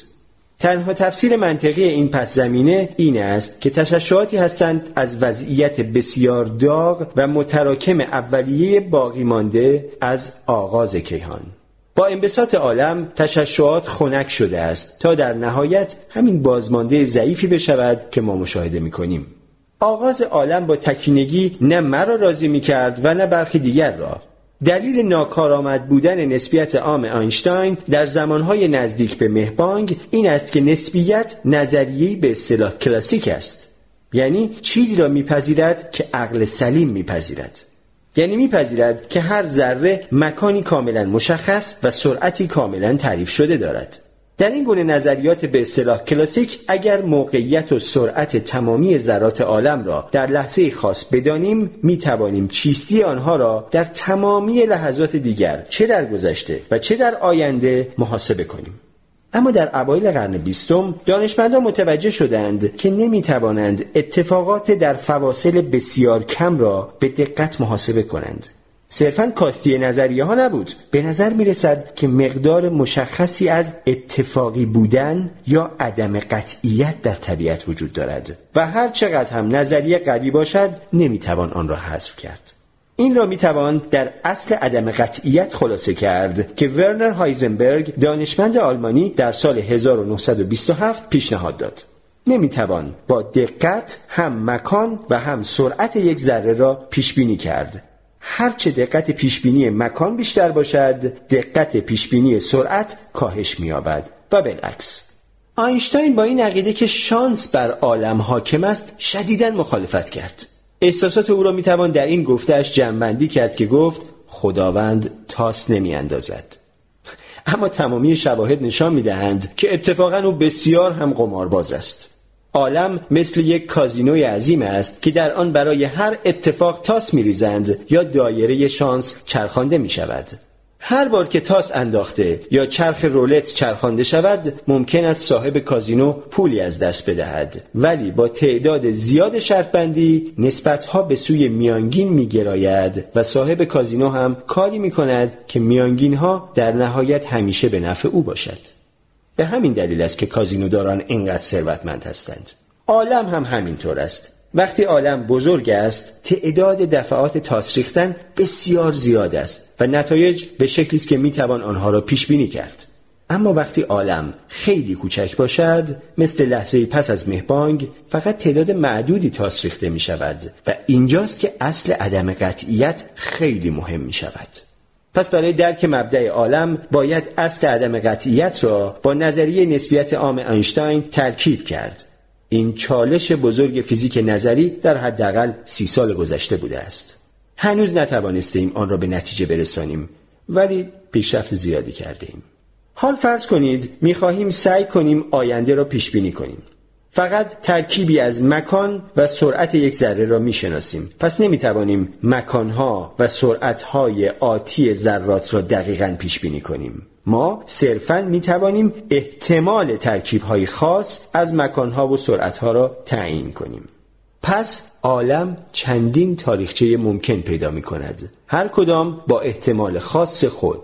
تنها تفسیر منطقی این پس زمینه این است که تششعاتی هستند از وضعیت بسیار داغ و متراکم اولیه باقی مانده از آغاز کیهان با انبساط عالم تششعات خنک شده است تا در نهایت همین بازمانده ضعیفی بشود که ما مشاهده می کنیم. آغاز عالم با تکینگی نه مرا راضی می کرد و نه برخی دیگر را دلیل ناکارآمد بودن نسبیت عام آینشتاین در زمانهای نزدیک به مهبانگ این است که نسبیت نظریه‌ای به اصطلاح کلاسیک است. یعنی چیزی را میپذیرد که عقل سلیم میپذیرد. یعنی میپذیرد که هر ذره مکانی کاملا مشخص و سرعتی کاملا تعریف شده دارد. در این گونه نظریات به اصطلاح کلاسیک اگر موقعیت و سرعت تمامی ذرات عالم را در لحظه خاص بدانیم می توانیم چیستی آنها را در تمامی لحظات دیگر چه در گذشته و چه در آینده محاسبه کنیم. اما در اوایل قرن بیستم دانشمندان متوجه شدند که نمی توانند اتفاقات در فواصل بسیار کم را به دقت محاسبه کنند. صرفا کاستی نظریه ها نبود. به نظر می رسد که مقدار مشخصی از اتفاقی بودن یا عدم قطعیت در طبیعت وجود دارد و هر چقدر هم نظریه قوی باشد نمی توان آن را حذف کرد. این را می توان در اصل عدم قطعیت خلاصه کرد که ورنر هایزنبرگ دانشمند آلمانی در سال 1927 پیشنهاد داد. نمی توان با دقت هم مکان و هم سرعت یک ذره را پیش بینی کرد. هرچه دقت پیشبینی مکان بیشتر باشد دقت پیشبینی سرعت کاهش مییابد. و بالعکس. آینشتاین با این عقیده که شانس بر عالم حاکم است شدیدا مخالفت کرد. احساسات او را می‌توان در این گفتهش جمعبندی کرد که گفت خداوند تاس نمیاندازد. اما تمامی شواهد نشان می‌دهند که اتفاقا او بسیار هم قمارباز است. عالم مثل یک کازینوی عظیم است که در آن برای هر اتفاق تاس میریزند یا دایره شانس چرخانده می شود. هر بار که تاس انداخته یا چرخ رولت چرخانده شود ممکن است صاحب کازینو پولی از دست بدهد ولی با تعداد زیاد شرط بندی نسبت ها به سوی میانگین می گراید و صاحب کازینو هم کاری می کند که میانگین ها در نهایت همیشه به نفع او باشد به همین دلیل است که کازینوداران اینقدر ثروتمند هستند. عالم هم همینطور است. وقتی عالم بزرگ است تعداد دفعات تاس ریختن بسیار زیاد است و نتایج به شکلی است که می‌توان آنها را پیش بینی کرد. اما وقتی عالم خیلی کوچک باشد مثل لحظه پس از مهبانگ فقط تعداد معدودی تاس ریخته می شود و اینجاست که اصل عدم قطعیت خیلی مهم می شود پس برای درک مبدع عالم باید اصل عدم قطعیت را با نظریه نسبیت عام اینشتین ترکیب کرد. این چالش بزرگ فیزیک نظری در حداقل سی سال گذشته بوده است. هنوز نتوانستیم آن را به نتیجه برسانیم ولی پیشرفت زیادی کرده ایم. حال فرض کنید می‌خواهیم سعی کنیم آینده را پیش بینی کنیم. فقط ترکیبی از مکان و سرعت یک ذره را می‌شناسیم. پس نمی‌توانیم مکانها و سرعتهای آتی ذرات را دقیقا پیش بینی کنیم. ما صرفا می توانیم احتمال ترکیبهای خاص از مکانها و سرعتها را تعیین کنیم. پس عالم چندین تاریخچه ممکن پیدا می کند هر کدام با احتمال خاص خود.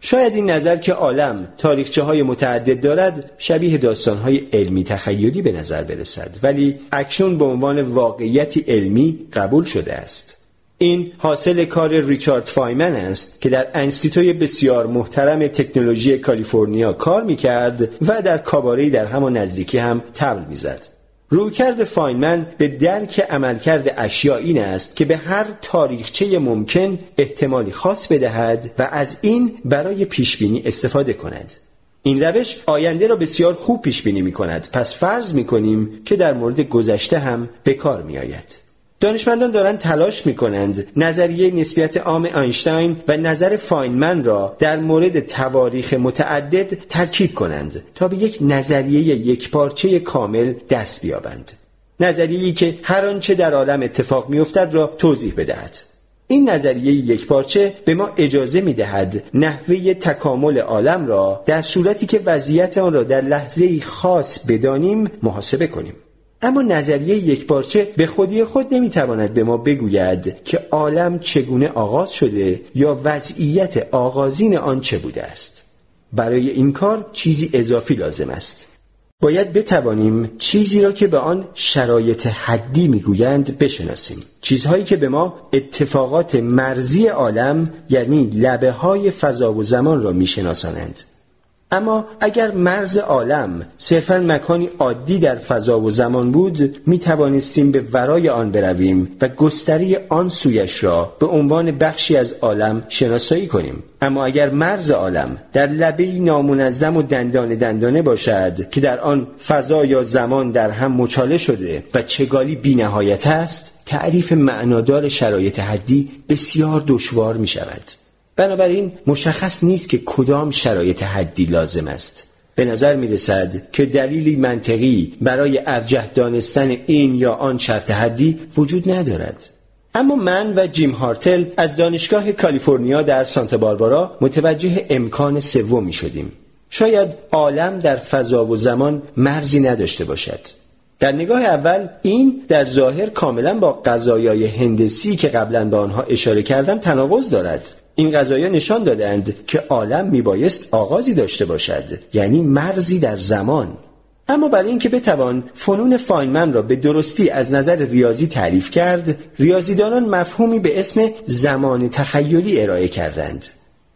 شاید این نظر که عالم تاریخچه های متعدد دارد شبیه داستان های علمی تخیلی به نظر برسد ولی اکنون به عنوان واقعیتی علمی قبول شده است این حاصل کار ریچارد فایمن است که در انستیتوی بسیار محترم تکنولوژی کالیفرنیا کار می‌کرد و در کاباری در همان نزدیکی هم تبل می‌زد. رویکرد فاینمن به درک عملکرد اشیا این است که به هر تاریخچه ممکن احتمالی خاص بدهد و از این برای پیشبینی استفاده کند. این روش آینده را بسیار خوب پیش بینی می کند پس فرض می کنیم که در مورد گذشته هم به کار می آید. دانشمندان دارند تلاش می کنند نظریه نسبیت عام اینشتین و نظر فاینمن را در مورد تواریخ متعدد ترکیب کنند تا به یک نظریه یکپارچه کامل دست بیابند. نظریه‌ای که هر آنچه در عالم اتفاق میافتد را توضیح بدهد. این نظریه یکپارچه به ما اجازه می دهد نحوه تکامل عالم را در صورتی که وضعیت آن را در لحظه خاص بدانیم محاسبه کنیم. اما نظریه یک پارچه به خودی خود نمی‌تواند به ما بگوید که عالم چگونه آغاز شده یا وضعیت آغازین آن چه بوده است. برای این کار چیزی اضافی لازم است. باید بتوانیم چیزی را که به آن شرایط حدی می‌گویند بشناسیم. چیزهایی که به ما اتفاقات مرزی عالم یعنی لبه های فضا و زمان را میشناسانند. اما اگر مرز عالم صرفا مکانی عادی در فضا و زمان بود می توانستیم به ورای آن برویم و گستری آن سویش را به عنوان بخشی از عالم شناسایی کنیم. اما اگر مرز عالم در لبه نامنظم و دندانه دندانه باشد که در آن فضا یا زمان در هم مچاله شده و چگالی بینهایت است تعریف معنادار شرایط حدی بسیار دشوار می شود بنابراین مشخص نیست که کدام شرایط حدی لازم است. به نظر می رسد که دلیلی منطقی برای ارجح دانستن این یا آن شرط حدی وجود ندارد. اما من و جیم هارتل از دانشگاه کالیفرنیا در سانتا باربارا متوجه امکان سومی شدیم. شاید عالم در فضا و زمان مرزی نداشته باشد. در نگاه اول این در ظاهر کاملا با قضایای هندسی که قبلا به آنها اشاره کردم تناقض دارد. این قضایا نشان دادند که عالم میبایست آغازی داشته باشد یعنی مرزی در زمان. اما برای اینکه بتوان فنون فاینمن را به درستی از نظر ریاضی تعریف کرد ریاضیدانان مفهومی به اسم زمان تخیلی ارائه کردند.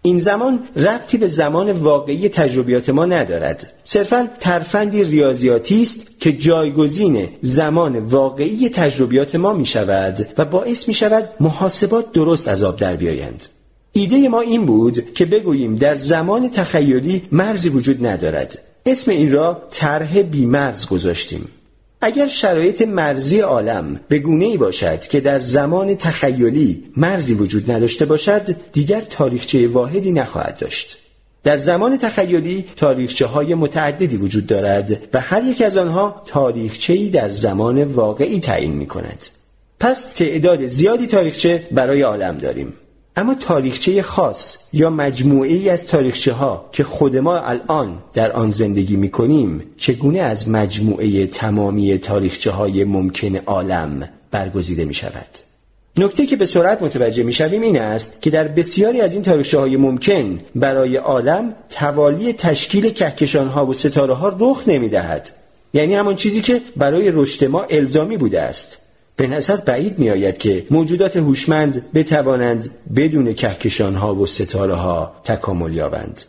این زمان ربطی به زمان واقعی تجربیات ما ندارد. صرفا ترفندی ریاضیاتی است که جایگزین زمان واقعی تجربیات ما می شود و باعث می شود محاسبات درست از آب در بیایند. ایده ما این بود که بگوییم در زمان تخیلی مرزی وجود ندارد. اسم این را طرح بیمرز گذاشتیم. اگر شرایط مرزی عالم به گونه ای باشد که در زمان تخیلی مرزی وجود نداشته باشد دیگر تاریخچه واحدی نخواهد داشت. در زمان تخیلی تاریخچه های متعددی وجود دارد و هر یک از آنها تاریخچه‌ای در زمان واقعی تعیین می کند پس تعداد زیادی تاریخچه برای عالم داریم. اما تاریخچه خاص یا مجموعه ای از تاریخچه ها که خود ما الان در آن زندگی می کنیم چگونه از مجموعه تمامی تاریخچه های ممکن عالم برگزیده می شود نکته که به سرعت متوجه می شویم این است که در بسیاری از این تاریخچه های ممکن برای عالم توالی تشکیل کهکشان ها و ستاره ها رخ نمی دهد یعنی همان چیزی که برای رشد ما الزامی بوده است. به نظر بعید می آید که موجودات هوشمند بتوانند بدون کهکشان ها و ستاره ها تکامل یابند.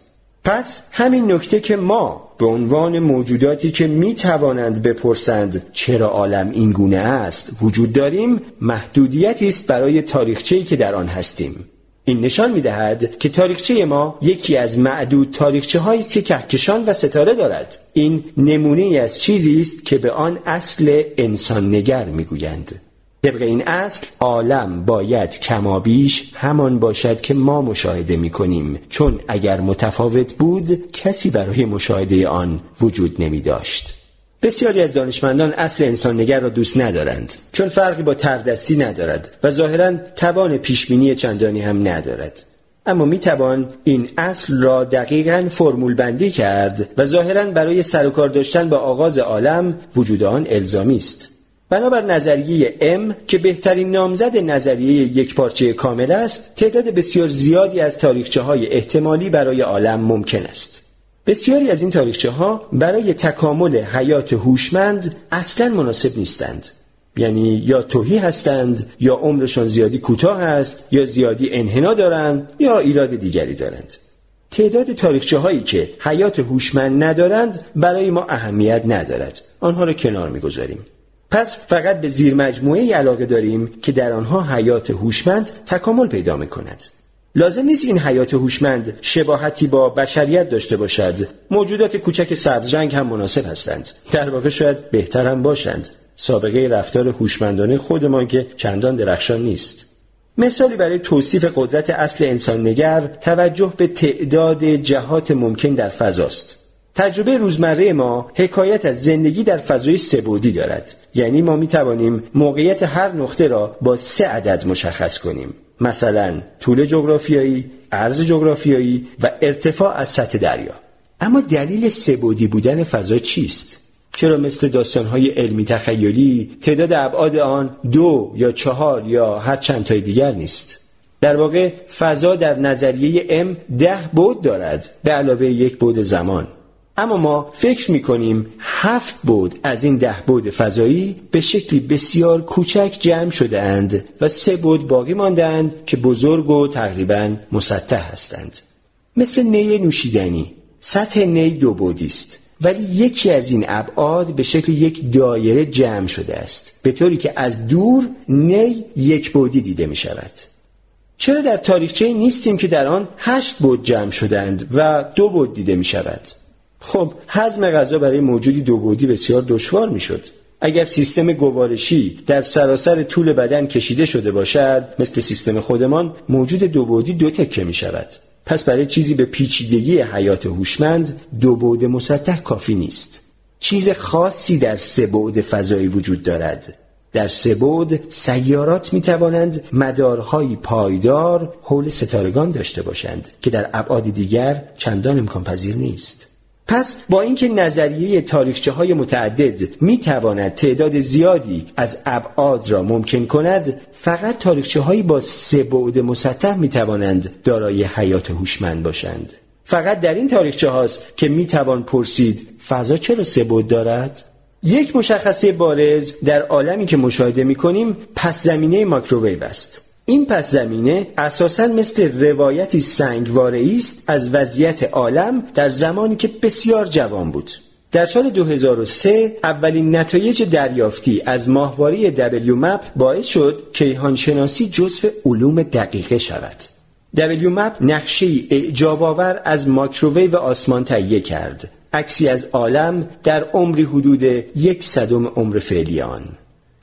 پس همین نکته که ما به عنوان موجوداتی که می توانند بپرسند چرا عالم این گونه است وجود داریم محدودیتی است برای تاریخچه‌ای که در آن هستیم. این نشان می دهد که تاریخچه ما یکی از معدود تاریخچه هایی است که کهکشان و ستاره دارد. این نمونه از چیزی است که به آن اصل انسان نگر می گویند طبق این اصل عالم باید کمابیش همان باشد که ما مشاهده می کنیم چون اگر متفاوت بود کسی برای مشاهده آن وجود نمی داشت بسیاری از دانشمندان اصل انسان نگر را دوست ندارند چون فرقی با تردستی ندارد و ظاهرا توان پیشبینی چندانی هم ندارد. اما می توان این اصل را دقیقا فرمول بندی کرد و ظاهرا برای سر و کار داشتن با آغاز عالم وجود آن الزامی است. بنابر نظریه ام که بهترین نامزد نظریه یک پارچه کامل است تعداد بسیار زیادی از تاریخچه های احتمالی برای عالم ممکن است. بسیاری از این تاریخچه ها برای تکامل حیات هوشمند اصلا مناسب نیستند. یعنی یا توهی هستند یا عمرشان زیادی کوتاه است یا زیادی انحنا دارند یا ایراد دیگری دارند. تعداد تاریخچه هایی که حیات هوشمند ندارند برای ما اهمیت ندارد. آنها را کنار می‌گذاریم. پس فقط به زیر مجموعه علاقه داریم که در آنها حیات هوشمند تکامل پیدا می کند. لازم نیست این حیات هوشمند شباهتی با بشریت داشته باشد. موجودات کوچک سبزرنگ هم مناسب هستند. در واقع شاید بهتر هم باشند. سابقه رفتار هوشمندانه خودمان که چندان درخشان نیست. مثالی برای توصیف قدرت اصل انسان نگر توجه به تعداد جهات ممکن در فضاست. تجربه روزمره ما حکایت از زندگی در فضای سبودی دارد. یعنی ما می توانیم موقعیت هر نقطه را با سه عدد مشخص کنیم. مثلا طول جغرافیایی، عرض جغرافیایی و ارتفاع از سطح دریا اما دلیل سبودی بودن فضا چیست؟ چرا مثل داستانهای علمی تخیلی تعداد ابعاد آن دو یا چهار یا هر چند تای دیگر نیست؟ در واقع فضا در نظریه ام ده بود دارد به علاوه یک بود زمان اما ما فکر می کنیم هفت بود از این ده بود فضایی به شکلی بسیار کوچک جمع شده اند و سه بود باقی ماندند که بزرگ و تقریبا مسطح هستند. مثل نی نوشیدنی. سطح نی دو بودی است. ولی یکی از این ابعاد به شکل یک دایره جمع شده است. به طوری که از دور نی یک بودی دیده می شود چرا در تاریخچه نیستیم که در آن هشت بود جمع شدند و دو بود دیده می شود خب هضم غذا برای موجودی دو بودی بسیار دشوار می‌شد. اگر سیستم گوارشی در سراسر طول بدن کشیده شده باشد مثل سیستم خودمان موجود دو بودی دو تکه می شود پس برای چیزی به پیچیدگی حیات هوشمند دو بعد مسطح کافی نیست. چیز خاصی در سه بعد فضایی وجود دارد. در سه بعد سیارات می توانند مدارهای پایدار حول ستارگان داشته باشند که در ابعاد دیگر چندان امکان پذیر نیست. پس با اینکه نظریه تاریخچه های متعدد می تواند تعداد زیادی از ابعاد را ممکن کند فقط تاریخچه هایی با سه بعد مسطح می توانند دارای حیات هوشمند باشند. فقط در این تاریخچه هاست که می توان پرسید فضا چرا سه بعد دارد؟ یک مشخصه بارز در عالمی که مشاهده می کنیم پس زمینه ماکروویو است. این پس زمینه اساسا مثل روایتی سنگواره است از وضعیت عالم در زمانی که بسیار جوان بود در سال 2003 اولین نتایج دریافتی از ماهواره دبلیو مپ باعث شد کیهانشناسی جزو علوم دقیقه شود. دبلیو مپ نقشه اعجاب آور از ماکروویو آسمان تهیه کرد. عکسی از عالم در عمری حدود یک صدم عمر فعلی آن.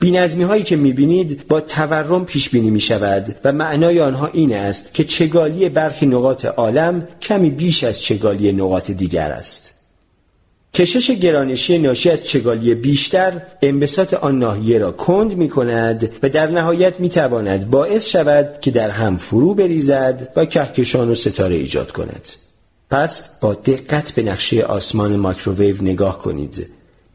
بینظمی هایی که می‌بینید با تورم پیش بینی می شود و معنای آنها این است که چگالی برخی نقاط عالم کمی بیش از چگالی نقاط دیگر است. کشش گرانشی ناشی از چگالی بیشتر انبساط آن ناحیه را کند می کند و در نهایت می تواند باعث شود که در هم فرو بریزد و کهکشان و ستاره ایجاد کند. پس با دقت به نقشه آسمان مایکروویو نگاه کنید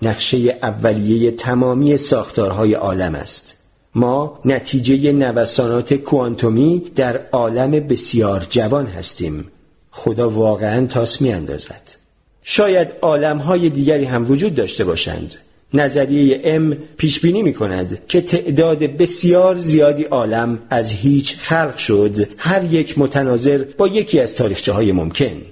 نقشه اولیه تمامی ساختارهای عالم است. ما نتیجه نوسانات کوانتومی در عالم بسیار جوان هستیم. خدا واقعا تاس می اندازد شاید عالمهای دیگری هم وجود داشته باشند. نظریه ام پیش بینی می کند که تعداد بسیار زیادی عالم از هیچ خلق شد هر یک متناظر با یکی از تاریخچه های ممکن.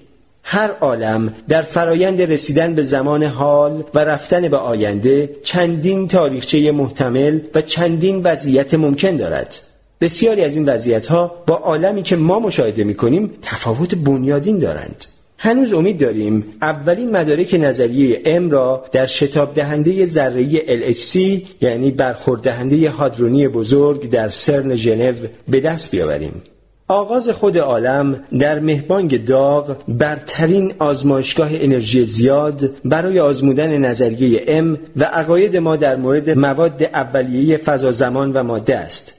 هر عالم در فرایند رسیدن به زمان حال و رفتن به آینده چندین تاریخچه محتمل و چندین وضعیت ممکن دارد. بسیاری از این وضعیت ها با عالمی که ما مشاهده می کنیم تفاوت بنیادین دارند. هنوز امید داریم اولین مدارک نظریه ام را در شتاب دهنده ذره LHC یعنی برخورد دهنده هادرونی بزرگ در سرن ژنو به دست بیاوریم. آغاز خود عالم در مهبانگ داغ برترین آزمایشگاه انرژی زیاد برای آزمودن نظریه ام و عقاید ما در مورد مواد اولیه فضا زمان و ماده است.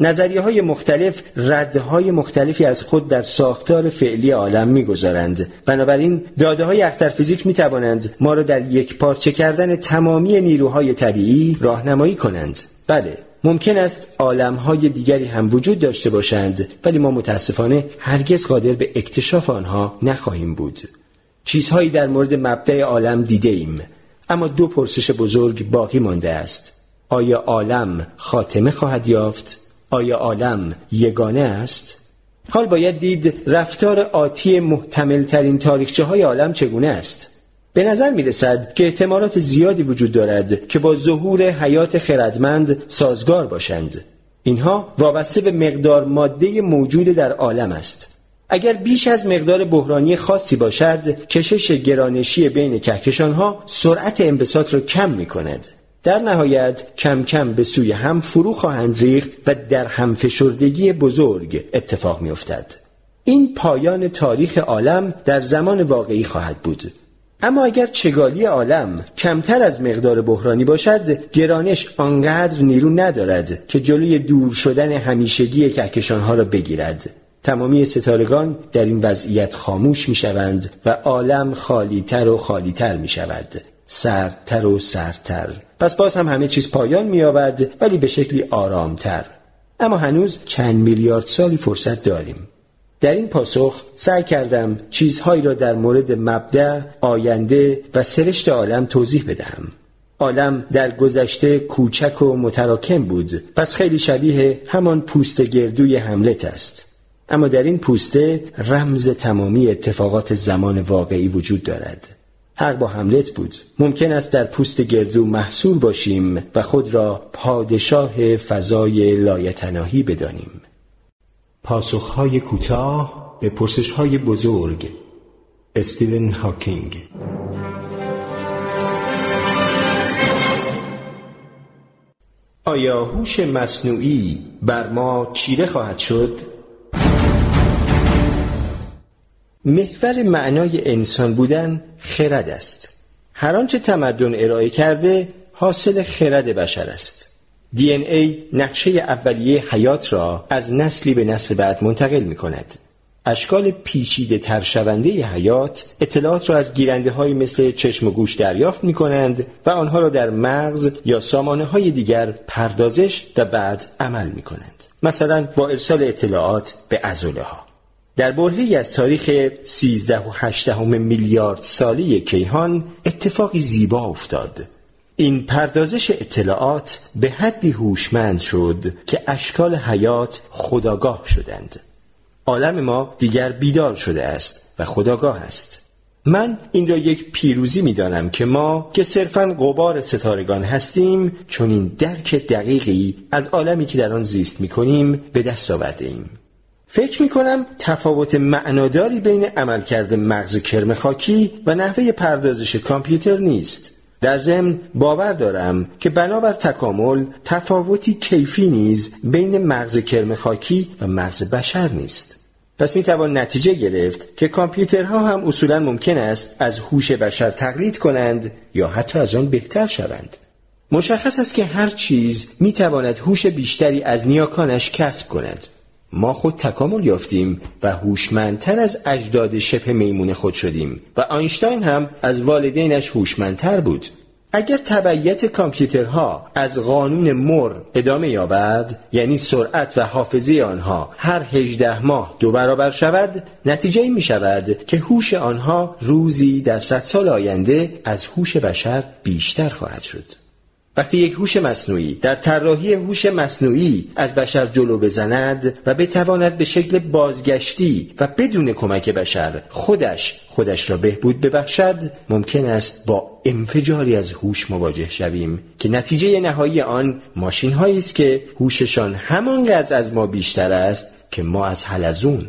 نظریه های مختلف ردهای مختلفی از خود در ساختار فعلی عالم می‌گذارند. بنابراین داده های اختر فیزیک می توانند ما را در یک پارچه کردن تمامی نیروهای طبیعی راهنمایی کنند. بله. ممکن است های دیگری هم وجود داشته باشند ولی ما متاسفانه هرگز قادر به اکتشاف آنها نخواهیم بود. چیزهایی در مورد مبدع عالم دیده ایم اما دو پرسش بزرگ باقی مانده است. آیا عالم خاتمه خواهد یافت؟ آیا عالم یگانه است؟ حال باید دید رفتار آتی محتمل ترین تاریخچه های عالم چگونه است. به نظر می رسد که احتمالات زیادی وجود دارد که با ظهور حیات خردمند سازگار باشند. اینها وابسته به مقدار ماده موجود در عالم است. اگر بیش از مقدار بحرانی خاصی باشد کشش گرانشی بین کهکشانها سرعت انبساط را کم می کند در نهایت کم کم به سوی هم فرو خواهند ریخت و در همفشردگی بزرگ اتفاق می افتد. این پایان تاریخ عالم در زمان واقعی خواهد بود. اما اگر چگالی عالم کمتر از مقدار بحرانی باشد گرانش آنقدر نیرو ندارد که جلوی دور شدن همیشگی کهکشانها را بگیرد. تمامی ستارگان در این وضعیت خاموش می شوند و عالم خالیتر و خالیتر می شود سردتر و سردتر. پس باز هم همه چیز پایان می ولی به شکلی آرامتر. اما هنوز چند میلیارد سالی فرصت داریم. در این پاسخ سعی کردم چیزهایی را در مورد مبدع، آینده و سرشت عالم توضیح بدهم. عالم در گذشته کوچک و متراکم بود. پس خیلی شبیه همان پوست گردوی حملت است. اما در این پوسته رمز تمامی اتفاقات زمان واقعی وجود دارد. حق با حملت بود. ممکن است در پوست گردو محصول باشیم و خود را پادشاه فضای لایتناهی بدانیم. پاسخهای کوتاه به پرسشهای بزرگ. استیون هاکینگ. آیا هوش مصنوعی بر ما چیره خواهد شد؟ محور معنای انسان بودن خرد است. هر آنچه تمدن ارائه کرده حاصل خرد بشر است. ای نقشه اولیه حیات را از نسلی به نسل بعد منتقل می کند اشکال پیچیده تر شونده حیات اطلاعات را از گیرنده های مثل چشم و گوش دریافت می کنند و آنها را در مغز یا سامانه های دیگر پردازش و بعد عمل می کنند. مثلا با ارسال اطلاعات به ازوله ها. در برهی از تاریخ 13 و 8 میلیارد سالی کیهان اتفاقی زیبا افتاد این پردازش اطلاعات به حدی هوشمند شد که اشکال حیات خداگاه شدند. عالم ما دیگر بیدار شده است و خداگاه است. من این را یک پیروزی می دانم که ما که صرفا قبار ستارگان هستیم چون این درک دقیقی از عالمی که در آن زیست می کنیم به دست آورده ایم. فکر می کنم تفاوت معناداری بین عملکرد مغز کرم خاکی و نحوه پردازش کامپیوتر نیست. در ضمن باور دارم که بنابر تکامل تفاوتی کیفی نیز بین مغز کرم خاکی و مغز بشر نیست. پس می توان نتیجه گرفت که کامپیوترها هم اصولا ممکن است از هوش بشر تقلید کنند یا حتی از آن بهتر شوند. مشخص است که هر چیز می تواند هوش بیشتری از نیاکانش کسب کند. ما خود تکامل یافتیم و هوشمندتر از اجداد شبه میمون خود شدیم و آینشتاین هم از والدینش هوشمندتر بود. اگر تبعیت کامپیوترها از قانون مر ادامه یابد یعنی سرعت و حافظه آنها هر هجده ماه دو برابر شود نتیجه می شود که هوش آنها روزی در صد سال آینده از هوش بشر بیشتر خواهد شد. وقتی یک هوش مصنوعی در طراحی هوش مصنوعی از بشر جلو بزند و بتواند به شکل بازگشتی و بدون کمک بشر خودش خودش را بهبود ببخشد ممکن است با انفجاری از هوش مواجه شویم که نتیجه نهایی آن ماشین هایی است که هوششان همانقدر از ما بیشتر است که ما از حلزون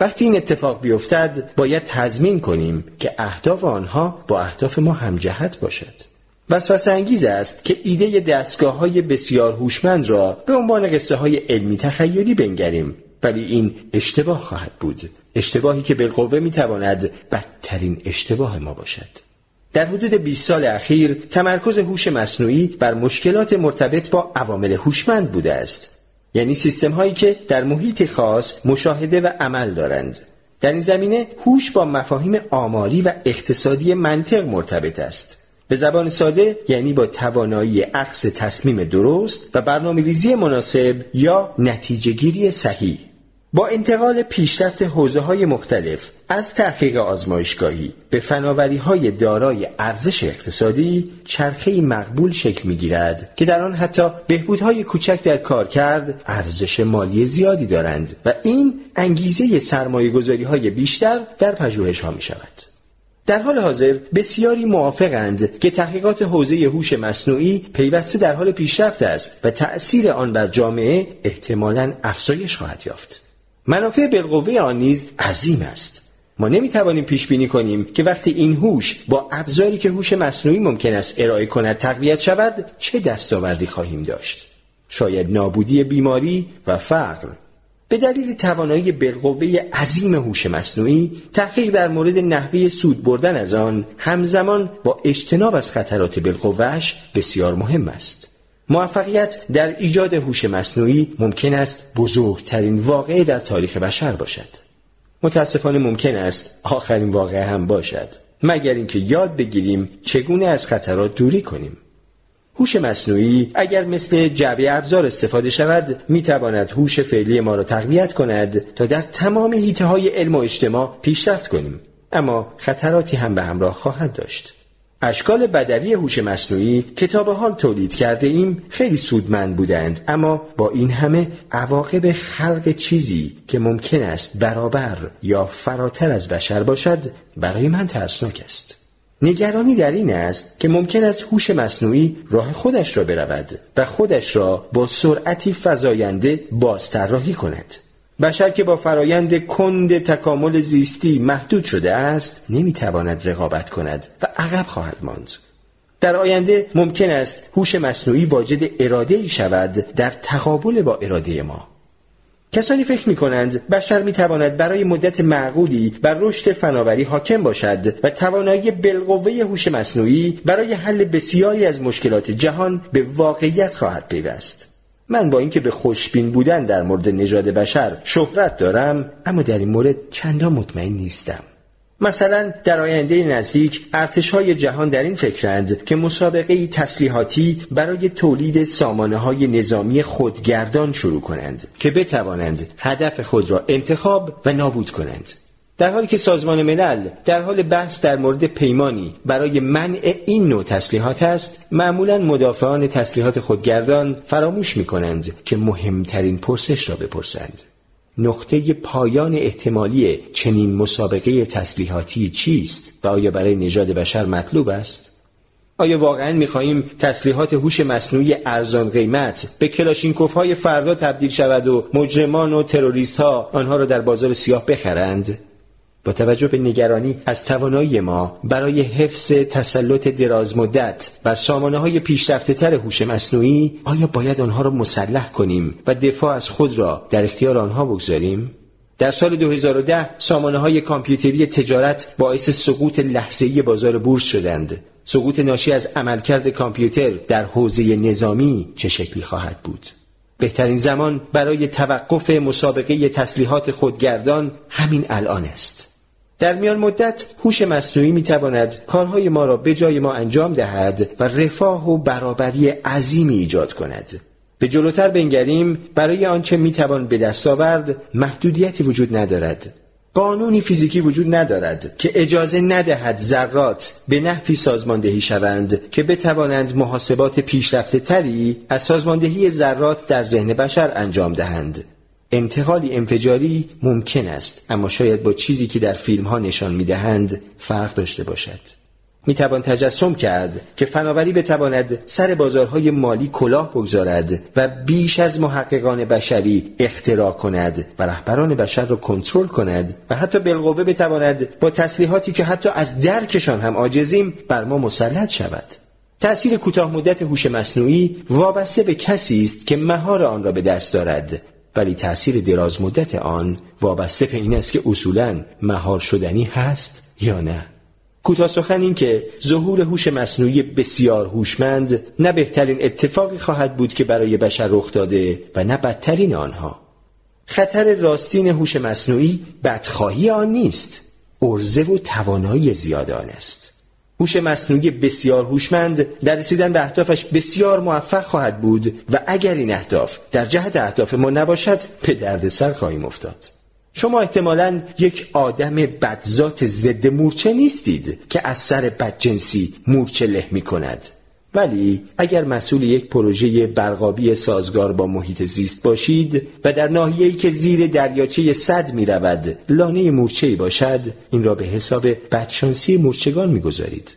وقتی این اتفاق بیفتد باید تضمین کنیم که اهداف آنها با اهداف ما همجهت باشد. وسوسه انگیز است که ایده دستگاه های بسیار هوشمند را به عنوان قصه های علمی تخیلی بنگریم. ولی این اشتباه خواهد بود. اشتباهی که بالقوه می‌تواند بدترین اشتباه ما باشد. در حدود 20 سال اخیر تمرکز هوش مصنوعی بر مشکلات مرتبط با عوامل هوشمند بوده است. یعنی سیستم هایی که در محیط خاص مشاهده و عمل دارند. در این زمینه هوش با مفاهیم آماری و اقتصادی منطق مرتبط است. به زبان ساده یعنی با توانایی عکس تصمیم درست و برنامه ریزی مناسب یا نتیجه گیری صحیح با انتقال پیشرفت حوزه های مختلف از تحقیق آزمایشگاهی به فناوری های دارای ارزش اقتصادی چرخه مقبول شکل می گیرد که در آن حتی بهبودهای کوچک در کار کرد ارزش مالی زیادی دارند و این انگیزه سرمایه های بیشتر در پژوهش ها می شود. در حال حاضر بسیاری موافقند که تحقیقات حوزه هوش مصنوعی پیوسته در حال پیشرفت است و تأثیر آن بر جامعه احتمالاً افزایش خواهد یافت. منافع بالقوه آن نیز عظیم است. ما نمی توانیم پیش بینی کنیم که وقتی این هوش با ابزاری که هوش مصنوعی ممکن است ارائه کند تقویت شود چه دستاوردی خواهیم داشت؟ شاید نابودی بیماری و فقر. به دلیل توانایی بالقوه عظیم هوش مصنوعی تحقیق در مورد نحوه سود بردن از آن همزمان با اجتناب از خطرات بالقوهش بسیار مهم است. موفقیت در ایجاد هوش مصنوعی ممکن است بزرگترین واقعه در تاریخ بشر باشد. متاسفانه ممکن است آخرین واقعه هم باشد مگر اینکه یاد بگیریم چگونه از خطرات دوری کنیم. هوش مصنوعی اگر مثل جعبه ابزار استفاده شود می تواند هوش فعلی ما را تقویت کند تا در تمام حیطه های علم و اجتماع پیشرفت کنیم. اما خطراتی هم به همراه خواهد داشت. اشکال بدوی هوش مصنوعی که تا به حال تولید کرده ایم خیلی سودمند بودند. اما با این همه عواقب خلق چیزی که ممکن است برابر یا فراتر از بشر باشد برای من ترسناک است. نگرانی در این است که ممکن است هوش مصنوعی راه خودش را برود و خودش را با سرعتی فزاینده بازطراحی کند. بشر که با فرایند کند تکامل زیستی محدود شده است نمی‌تواند رقابت کند و عقب خواهد ماند. در آینده ممکن است هوش مصنوعی واجد اراده ای شود در تقابل با اراده ما. کسانی فکر می کنند بشر می تواند برای مدت معقولی بر رشد فناوری حاکم باشد و توانایی بالقوه هوش مصنوعی برای حل بسیاری از مشکلات جهان به واقعیت خواهد پیوست. من با اینکه به خوشبین بودن در مورد نژاد بشر شهرت دارم اما در این مورد چندان مطمئن نیستم. مثلا در آینده نزدیک ارتش های جهان در این فکرند که مسابقه تسلیحاتی برای تولید سامانه های نظامی خودگردان شروع کنند که بتوانند هدف خود را انتخاب و نابود کنند. در حالی که سازمان ملل در حال بحث در مورد پیمانی برای منع این نوع تسلیحات است معمولا مدافعان تسلیحات خودگردان فراموش می کنند که مهمترین پرسش را بپرسند. نقطه پایان احتمالی چنین مسابقه تسلیحاتی چیست و آیا برای نژاد بشر مطلوب است؟ آیا واقعا می‌خواهیم تسلیحات هوش مصنوعی ارزان قیمت به کلاشینکوف های فردا تبدیل شود و مجرمان و تروریست ها آنها را در بازار سیاه بخرند؟ با توجه به نگرانی از توانایی ما برای حفظ تسلط درازمدت بر سامانه های پیشرفته تر هوش مصنوعی آیا باید آنها را مسلح کنیم و دفاع از خود را در اختیار آنها بگذاریم؟ در سال 2010 سامانه های کامپیوتری تجارت باعث سقوط لحظه‌ای بازار بورس شدند. سقوط ناشی از عملکرد کامپیوتر در حوزه نظامی چه شکلی خواهد بود؟ بهترین زمان برای توقف مسابقه تسلیحات خودگردان همین الان است. در میان مدت هوش مصنوعی می تواند کارهای ما را به جای ما انجام دهد و رفاه و برابری عظیمی ایجاد کند. به جلوتر بنگریم برای آنچه می توان به دست آورد محدودیتی وجود ندارد. قانونی فیزیکی وجود ندارد که اجازه ندهد ذرات به نحوی سازماندهی شوند که بتوانند محاسبات پیشرفته تری از سازماندهی ذرات در ذهن بشر انجام دهند. انتقالی انفجاری ممکن است اما شاید با چیزی که در فیلم ها نشان می دهند فرق داشته باشد. می توان تجسم کرد که فناوری بتواند سر بازارهای مالی کلاه بگذارد و بیش از محققان بشری اختراع کند و رهبران بشر را کنترل کند و حتی بالقوه بتواند با تسلیحاتی که حتی از درکشان هم عاجزیم بر ما مسلط شود. تأثیر کوتاه مدت هوش مصنوعی وابسته به کسی است که مهار آن را به دست دارد. ولی تأثیر دراز مدت آن وابسته به این است که اصولا مهار شدنی هست یا نه. کوتاه سخن این که ظهور هوش مصنوعی بسیار هوشمند نه بهترین اتفاقی خواهد بود که برای بشر رخ داده و نه بدترین آنها. خطر راستین هوش مصنوعی بدخواهی آن نیست. ارزه و توانایی زیاد آن است. هوش مصنوعی بسیار هوشمند در رسیدن به اهدافش بسیار موفق خواهد بود و اگر این اهداف در جهت اهداف ما نباشد به دردسر خواهیم افتاد. شما احتمالا یک آدم بدذات ضد مورچه نیستید که از سر بدجنسی مورچه له می کند ولی اگر مسئول یک پروژه برقابی سازگار با محیط زیست باشید و در ناحیه‌ای که زیر دریاچه صد می رود لانه مورچه‌ای باشد این را به حساب بدشانسی مورچگان می‌گذارید.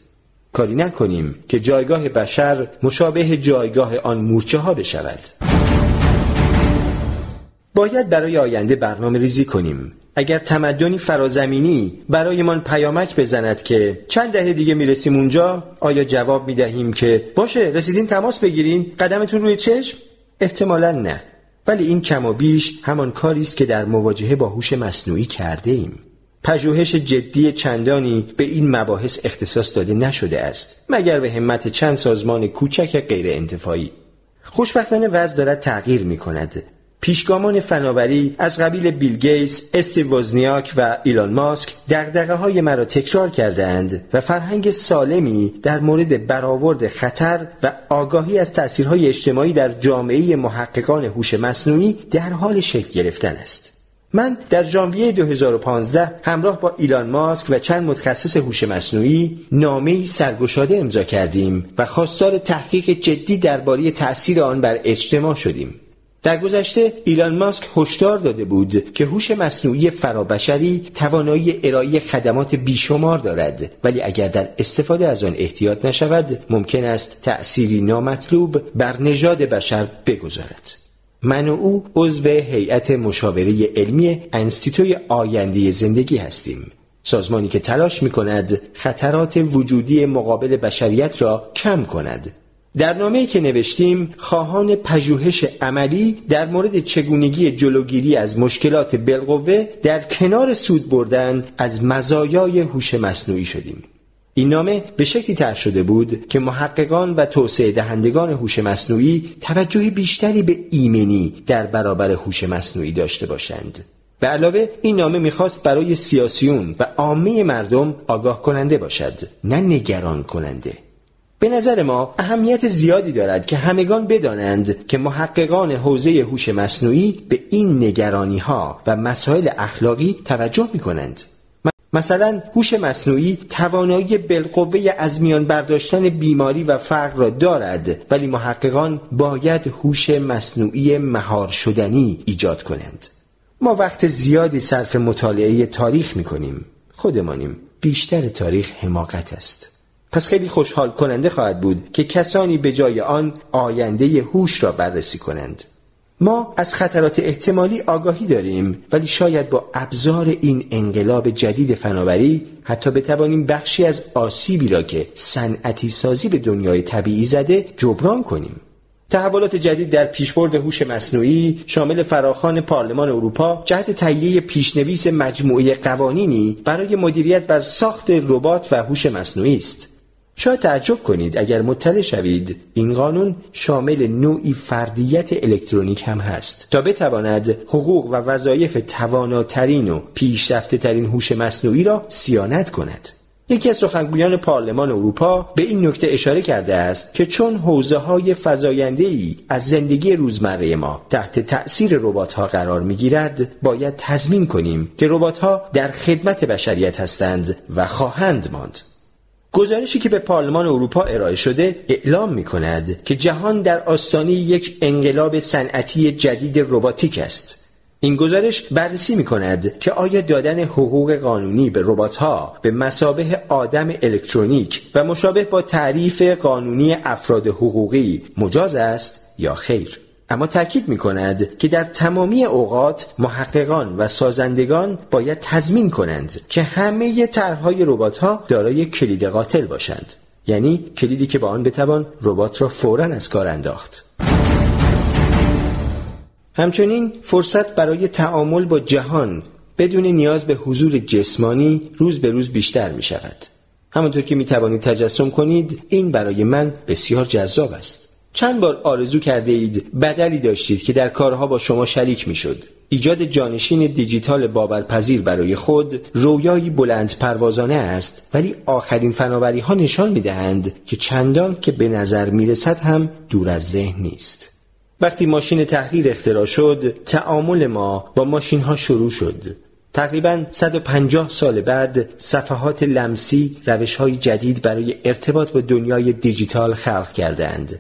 کاری نکنیم که جایگاه بشر مشابه جایگاه آن مورچه ها بشود. باید برای آینده برنامه ریزی کنیم. اگر تمدنی فرازمینی برایمان پیامک بزند که چند دهه دیگه می‌رسیم اونجا آیا جواب می‌دهیم که باشه رسیدین تماس بگیرین قدمتون روی چشم؟ احتمالا نه. ولی این کم و بیش همان کاری است که در مواجهه با هوش مصنوعی کرده ایم پژوهش جدی چندانی به این مباحث اختصاص داده نشده است مگر به همت چند سازمان کوچک غیر انتفاعی خوشبختانه وضع دارد تغییر می کند پیشگامان فناوری از قبیل بیل گیس، استیو وزنیاک و ایلان ماسک دقدقه های مرا تکرار کردند و فرهنگ سالمی در مورد برآورد خطر و آگاهی از تأثیرهای اجتماعی در جامعه محققان هوش مصنوعی در حال شکل گرفتن است. من در ژانویه 2015 همراه با ایلان ماسک و چند متخصص هوش مصنوعی نامه‌ای سرگشاده امضا کردیم و خواستار تحقیق جدی درباره تأثیر آن بر اجتماع شدیم. در گذشته ایلان ماسک هشدار داده بود که هوش مصنوعی فرابشری توانایی ارائه خدمات بیشمار دارد. ولی اگر در استفاده از آن احتیاط نشود ممکن است تأثیری نامطلوب بر نژاد بشر بگذارد. من و او عضو هیئت مشاوره علمی انستیتوی آینده زندگی هستیم. سازمانی که تلاش می کند خطرات وجودی مقابل بشریت را کم کند. در نامه‌ای که نوشتیم خواهان پژوهش عملی در مورد چگونگی جلوگیری از مشکلات بالقوه در کنار سود بردن از مزایای هوش مصنوعی شدیم. این نامه به شکلی طرح شده بود که محققان و توسعه دهندگان هوش مصنوعی توجه بیشتری به ایمنی در برابر هوش مصنوعی داشته باشند. به علاوه این نامه می‌خواست برای سیاسیون و عامه مردم آگاه کننده باشد نه نگران کننده به نظر ما اهمیت زیادی دارد که همگان بدانند که محققان حوزه هوش مصنوعی به این نگرانی ها و مسائل اخلاقی توجه می کنند. مثلا هوش مصنوعی توانایی بالقوه از میان برداشتن بیماری و فقر را دارد ولی محققان باید هوش مصنوعی مهار شدنی ایجاد کنند. ما وقت زیادی صرف مطالعه تاریخ می کنیم خودمانیم. بیشتر تاریخ حماقت است. پس خیلی خوشحال کننده خواهد بود که کسانی به جای آن آینده هوش را بررسی کنند. ما از خطرات احتمالی آگاهی داریم ولی شاید با ابزار این انقلاب جدید فناوری حتی بتوانیم بخشی از آسیبی را که صنعتی سازی به دنیای طبیعی زده جبران کنیم. تحولات جدید در پیشبرد هوش مصنوعی شامل فراخوان پارلمان اروپا جهت تهیه پیشنویس مجموعه قوانینی برای مدیریت بر ساخت ربات و هوش مصنوعی است. شاید تعجب کنید اگر مطلع شوید این قانون شامل نوعی فردیت الکترونیک هم هست. تا بتواند حقوق و وظایف تواناترین و پیشرفته ترین هوش مصنوعی را صیانت کند. یکی از سخنگویان پارلمان اروپا به این نکته اشاره کرده است که چون حوزه های فزاینده ای از زندگی روزمره ما تحت تأثیر ربات ها قرار می گیرد باید تضمین کنیم که ربات ها در خدمت بشریت هستند و خواهند ماند. گزارشی که به پارلمان اروپا ارائه شده اعلام می کند که جهان در آستانه یک انقلاب صنعتی جدید رباتیک است. این گزارش بررسی می کند که آیا دادن حقوق قانونی به ربات ها به مسابه آدم الکترونیک و مشابه با تعریف قانونی افراد حقوقی مجاز است یا خیر. اما تاکید می کند که در تمامی اوقات محققان و سازندگان باید تضمین کنند که همه طرحهای ربات ها دارای کلید قاتل باشند. یعنی کلیدی که با آن بتوان ربات را فورا از کار انداخت. همچنین فرصت برای تعامل با جهان بدون نیاز به حضور جسمانی روز به روز بیشتر می شود همانطور که می توانید تجسم کنید این برای من بسیار جذاب است. چند بار آرزو کرده اید بدلی داشتید که در کارها با شما شریک می شد ایجاد جانشین دیجیتال باورپذیر برای خود رویایی بلند پروازانه است ولی آخرین فناوری ها نشان می دهند که چندان که به نظر می رسد هم دور از ذهن نیست. وقتی ماشین تحریر اختراع شد تعامل ما با ماشین ها شروع شد. تقریبا 150 سال بعد صفحات لمسی روش های جدید برای ارتباط با دنیای دیجیتال خلق کردند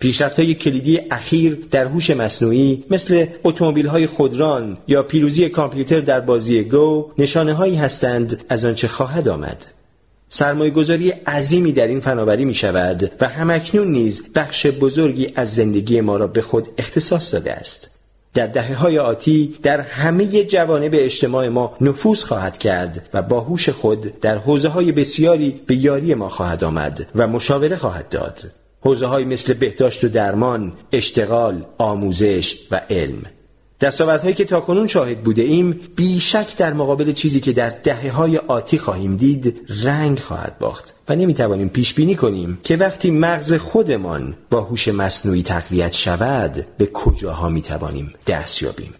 پیشرفت های کلیدی اخیر در هوش مصنوعی مثل اتومبیل های خودران یا پیروزی کامپیوتر در بازی گو نشانه هایی هستند از آنچه خواهد آمد. سرمایه گذاری عظیمی در این فناوری می شود و همکنون نیز بخش بزرگی از زندگی ما را به خود اختصاص داده است. در دهه های آتی در همه جوانب اجتماع ما نفوذ خواهد کرد و با هوش خود در حوزه های بسیاری به یاری ما خواهد آمد و مشاوره خواهد داد. حوزه های مثل بهداشت و درمان، اشتغال، آموزش و علم. دستاوردهایی که تاکنون شاهد بوده ایم بیشک در مقابل چیزی که در دهه های آتی خواهیم دید رنگ خواهد باخت و نمی‌توانیم پیش بینی کنیم که وقتی مغز خودمان با هوش مصنوعی تقویت شود به کجاها می‌توانیم دست یابیم؟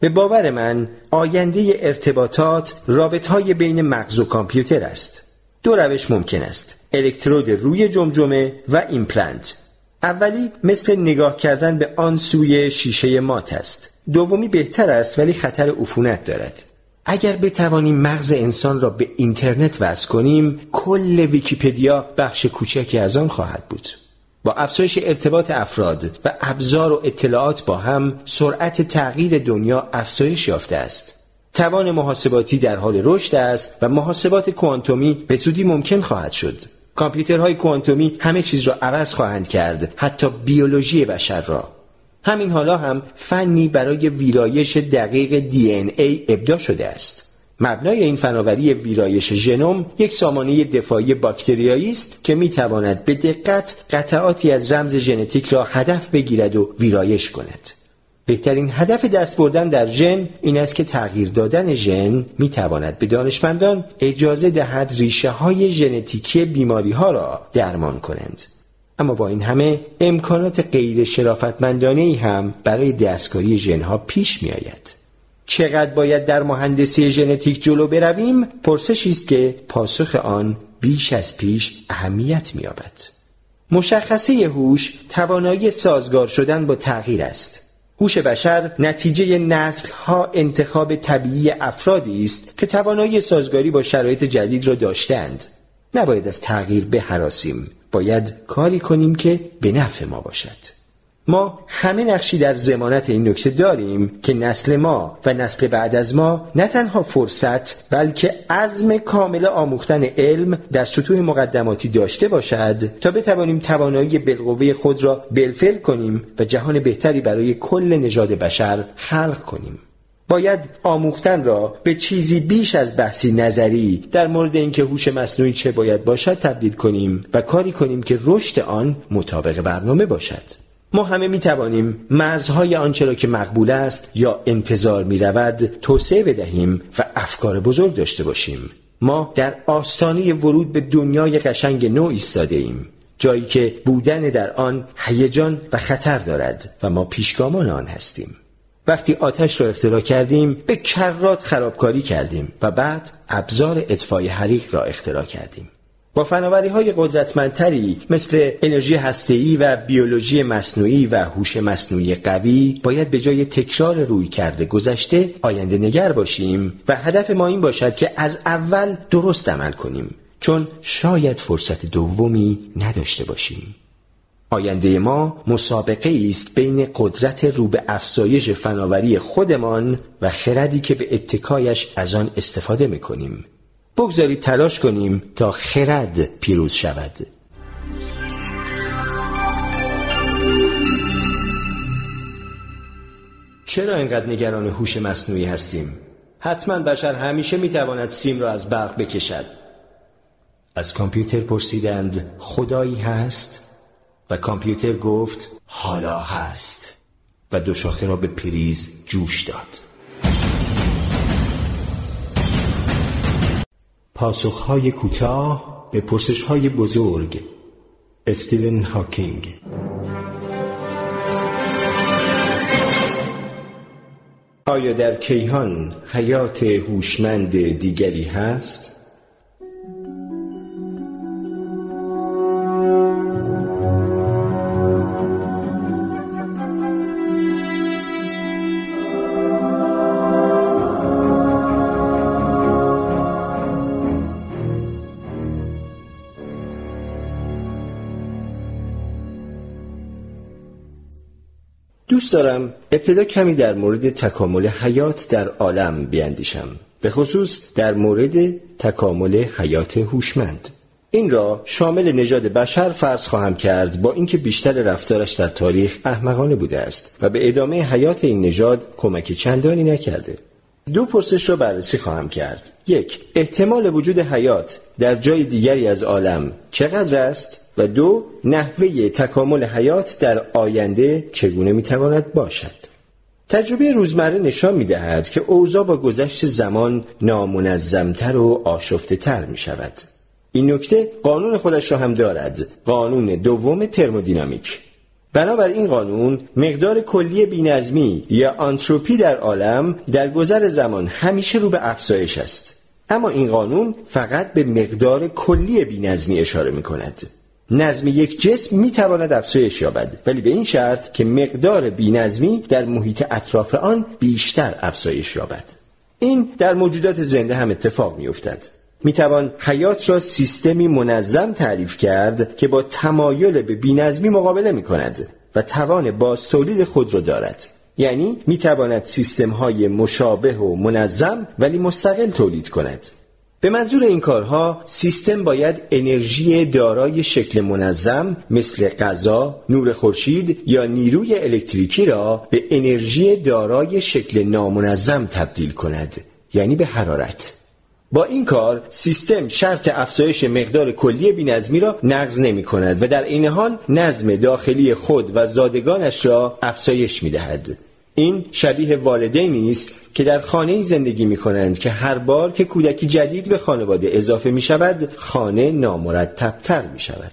به باور من آینده ارتباطات رابط های بین مغز و کامپیوتر است. دو روش ممکن است. الکترود روی جمجمه و ایمپلنت. اولی مثل نگاه کردن به آن سوی شیشه مات است. دومی بهتر است ولی خطر عفونت دارد. اگر بتوانیم مغز انسان را به اینترنت وصل کنیم کل ویکیپدیا بخش کوچکی از آن خواهد بود. با افزایش ارتباط افراد و ابزار و اطلاعات با هم سرعت تغییر دنیا افزایش یافته است. توان محاسباتی در حال رشد است و محاسبات کوانتومی به زودی ممکن خواهد شد. کامپیوترهای کوانتومی همه چیز را عوض خواهند کرد حتی بیولوژی بشر را. همین حالا هم فنی برای ویرایش دقیق دی ای ابدا شده است. مبنای این فناوری ویرایش ژنوم یک سامانه دفاعی باکتریایی است که می تواند به دقت قطعاتی از رمز ژنتیک را هدف بگیرد و ویرایش کند. بهترین هدف دست بردن در ژن این است که تغییر دادن ژن می تواند به دانشمندان اجازه دهد ریشه های ژنتیکی بیماری ها را درمان کنند. اما با این همه امکانات غیر شرافتمندانه ای هم برای دستکاری ژن ها پیش می آید. چقدر باید در مهندسی ژنتیک جلو برویم؟ پرسشی است که پاسخ آن بیش از پیش اهمیت می‌یابد. مشخصه هوش توانایی سازگار شدن با تغییر است. هوش بشر نتیجه نسل ها انتخاب طبیعی افرادی است که توانایی سازگاری با شرایط جدید را داشتند نباید از تغییر بهراسیم. باید کاری کنیم که به نفع ما باشد. ما همه نقشی در زمانت این نکته داریم که نسل ما و نسل بعد از ما نه تنها فرصت بلکه عزم کامل آموختن علم در سطوح مقدماتی داشته باشد تا بتوانیم توانایی بالقوه خود را بلفل کنیم و جهان بهتری برای کل نژاد بشر خلق کنیم. باید آموختن را به چیزی بیش از بحثی نظری در مورد اینکه هوش مصنوعی چه باید باشد تبدیل کنیم و کاری کنیم که رشد آن مطابق برنامه باشد. ما همه می توانیم مرزهای آنچه را که مقبول است یا انتظار می رود توسعه بدهیم و افکار بزرگ داشته باشیم. ما در آستانه ورود به دنیای قشنگ نو ایستاده ایم. جایی که بودن در آن هیجان و خطر دارد و ما پیشگامان آن هستیم. وقتی آتش را اختراع کردیم به کرات خرابکاری کردیم و بعد ابزار اطفای حریق را اختراع کردیم. با فناوری های قدرتمندتری مثل انرژی هسته‌ای و بیولوژی مصنوعی و هوش مصنوعی قوی باید به جای تکرار روی کرده گذشته آینده نگر باشیم و هدف ما این باشد که از اول درست عمل کنیم چون شاید فرصت دومی نداشته باشیم. آینده ما مسابقه است بین قدرت رو به افزایش فناوری خودمان و خردی که به اتکایش از آن استفاده می‌کنیم. بگذارید تلاش کنیم تا خرد پیروز شود چرا اینقدر نگران هوش مصنوعی هستیم؟ حتما بشر همیشه می‌تواند سیم را از برق بکشد از کامپیوتر پرسیدند خدایی هست؟ و کامپیوتر گفت حالا هست و دو شاخه را به پریز جوش داد پاسخهای کوتاه به پرسش های بزرگ استیون هاکینگ آیا در کیهان حیات هوشمند دیگری هست؟ دوست دارم ابتدا کمی در مورد تکامل حیات در عالم بیاندیشم به خصوص در مورد تکامل حیات هوشمند. این را شامل نژاد بشر فرض خواهم کرد با اینکه بیشتر رفتارش در تاریخ احمقانه بوده است و به ادامه حیات این نژاد کمک چندانی نکرده. دو پرسش را بررسی خواهم کرد. یک احتمال وجود حیات در جای دیگری از عالم چقدر است؟ و دو نحوه تکامل حیات در آینده چگونه می‌تواند باشد؟ تجربه روزمره نشان می دهد که اوضاع با گذشت زمان نامنظمتر و آشفته تر می شود. این نکته قانون خودش را هم دارد. قانون دوم ترمودینامیک. بنابر این قانون مقدار کلی بینظمی یا آنتروپی در عالم در گذر زمان همیشه رو به افزایش است. اما این قانون فقط به مقدار کلی بینظمی اشاره می کند نظم یک جسم می تواند افزایش یابد. ولی به این شرط که مقدار بینظمی در محیط اطراف آن بیشتر افزایش یابد. این در موجودات زنده هم اتفاق می افتد می توان حیات را سیستمی منظم تعریف کرد که با تمایل به بینظمی مقابله می کند و توان باز تولید خود را دارد. یعنی می تواند سیستم های مشابه و منظم ولی مستقل تولید کند. به منظور این کارها سیستم باید انرژی دارای شکل منظم مثل غذا، نور خورشید یا نیروی الکتریکی را به انرژی دارای شکل نامنظم تبدیل کند یعنی به حرارت با این کار سیستم شرط افزایش مقدار کلی بینظمی را نقض نمی کند و در این حال نظم داخلی خود و زادگانش را افزایش می دهد. این شبیه والدینی است که در خانه زندگی می کنند که هر بار که کودکی جدید به خانواده اضافه می شود خانه نامرتبتر می شود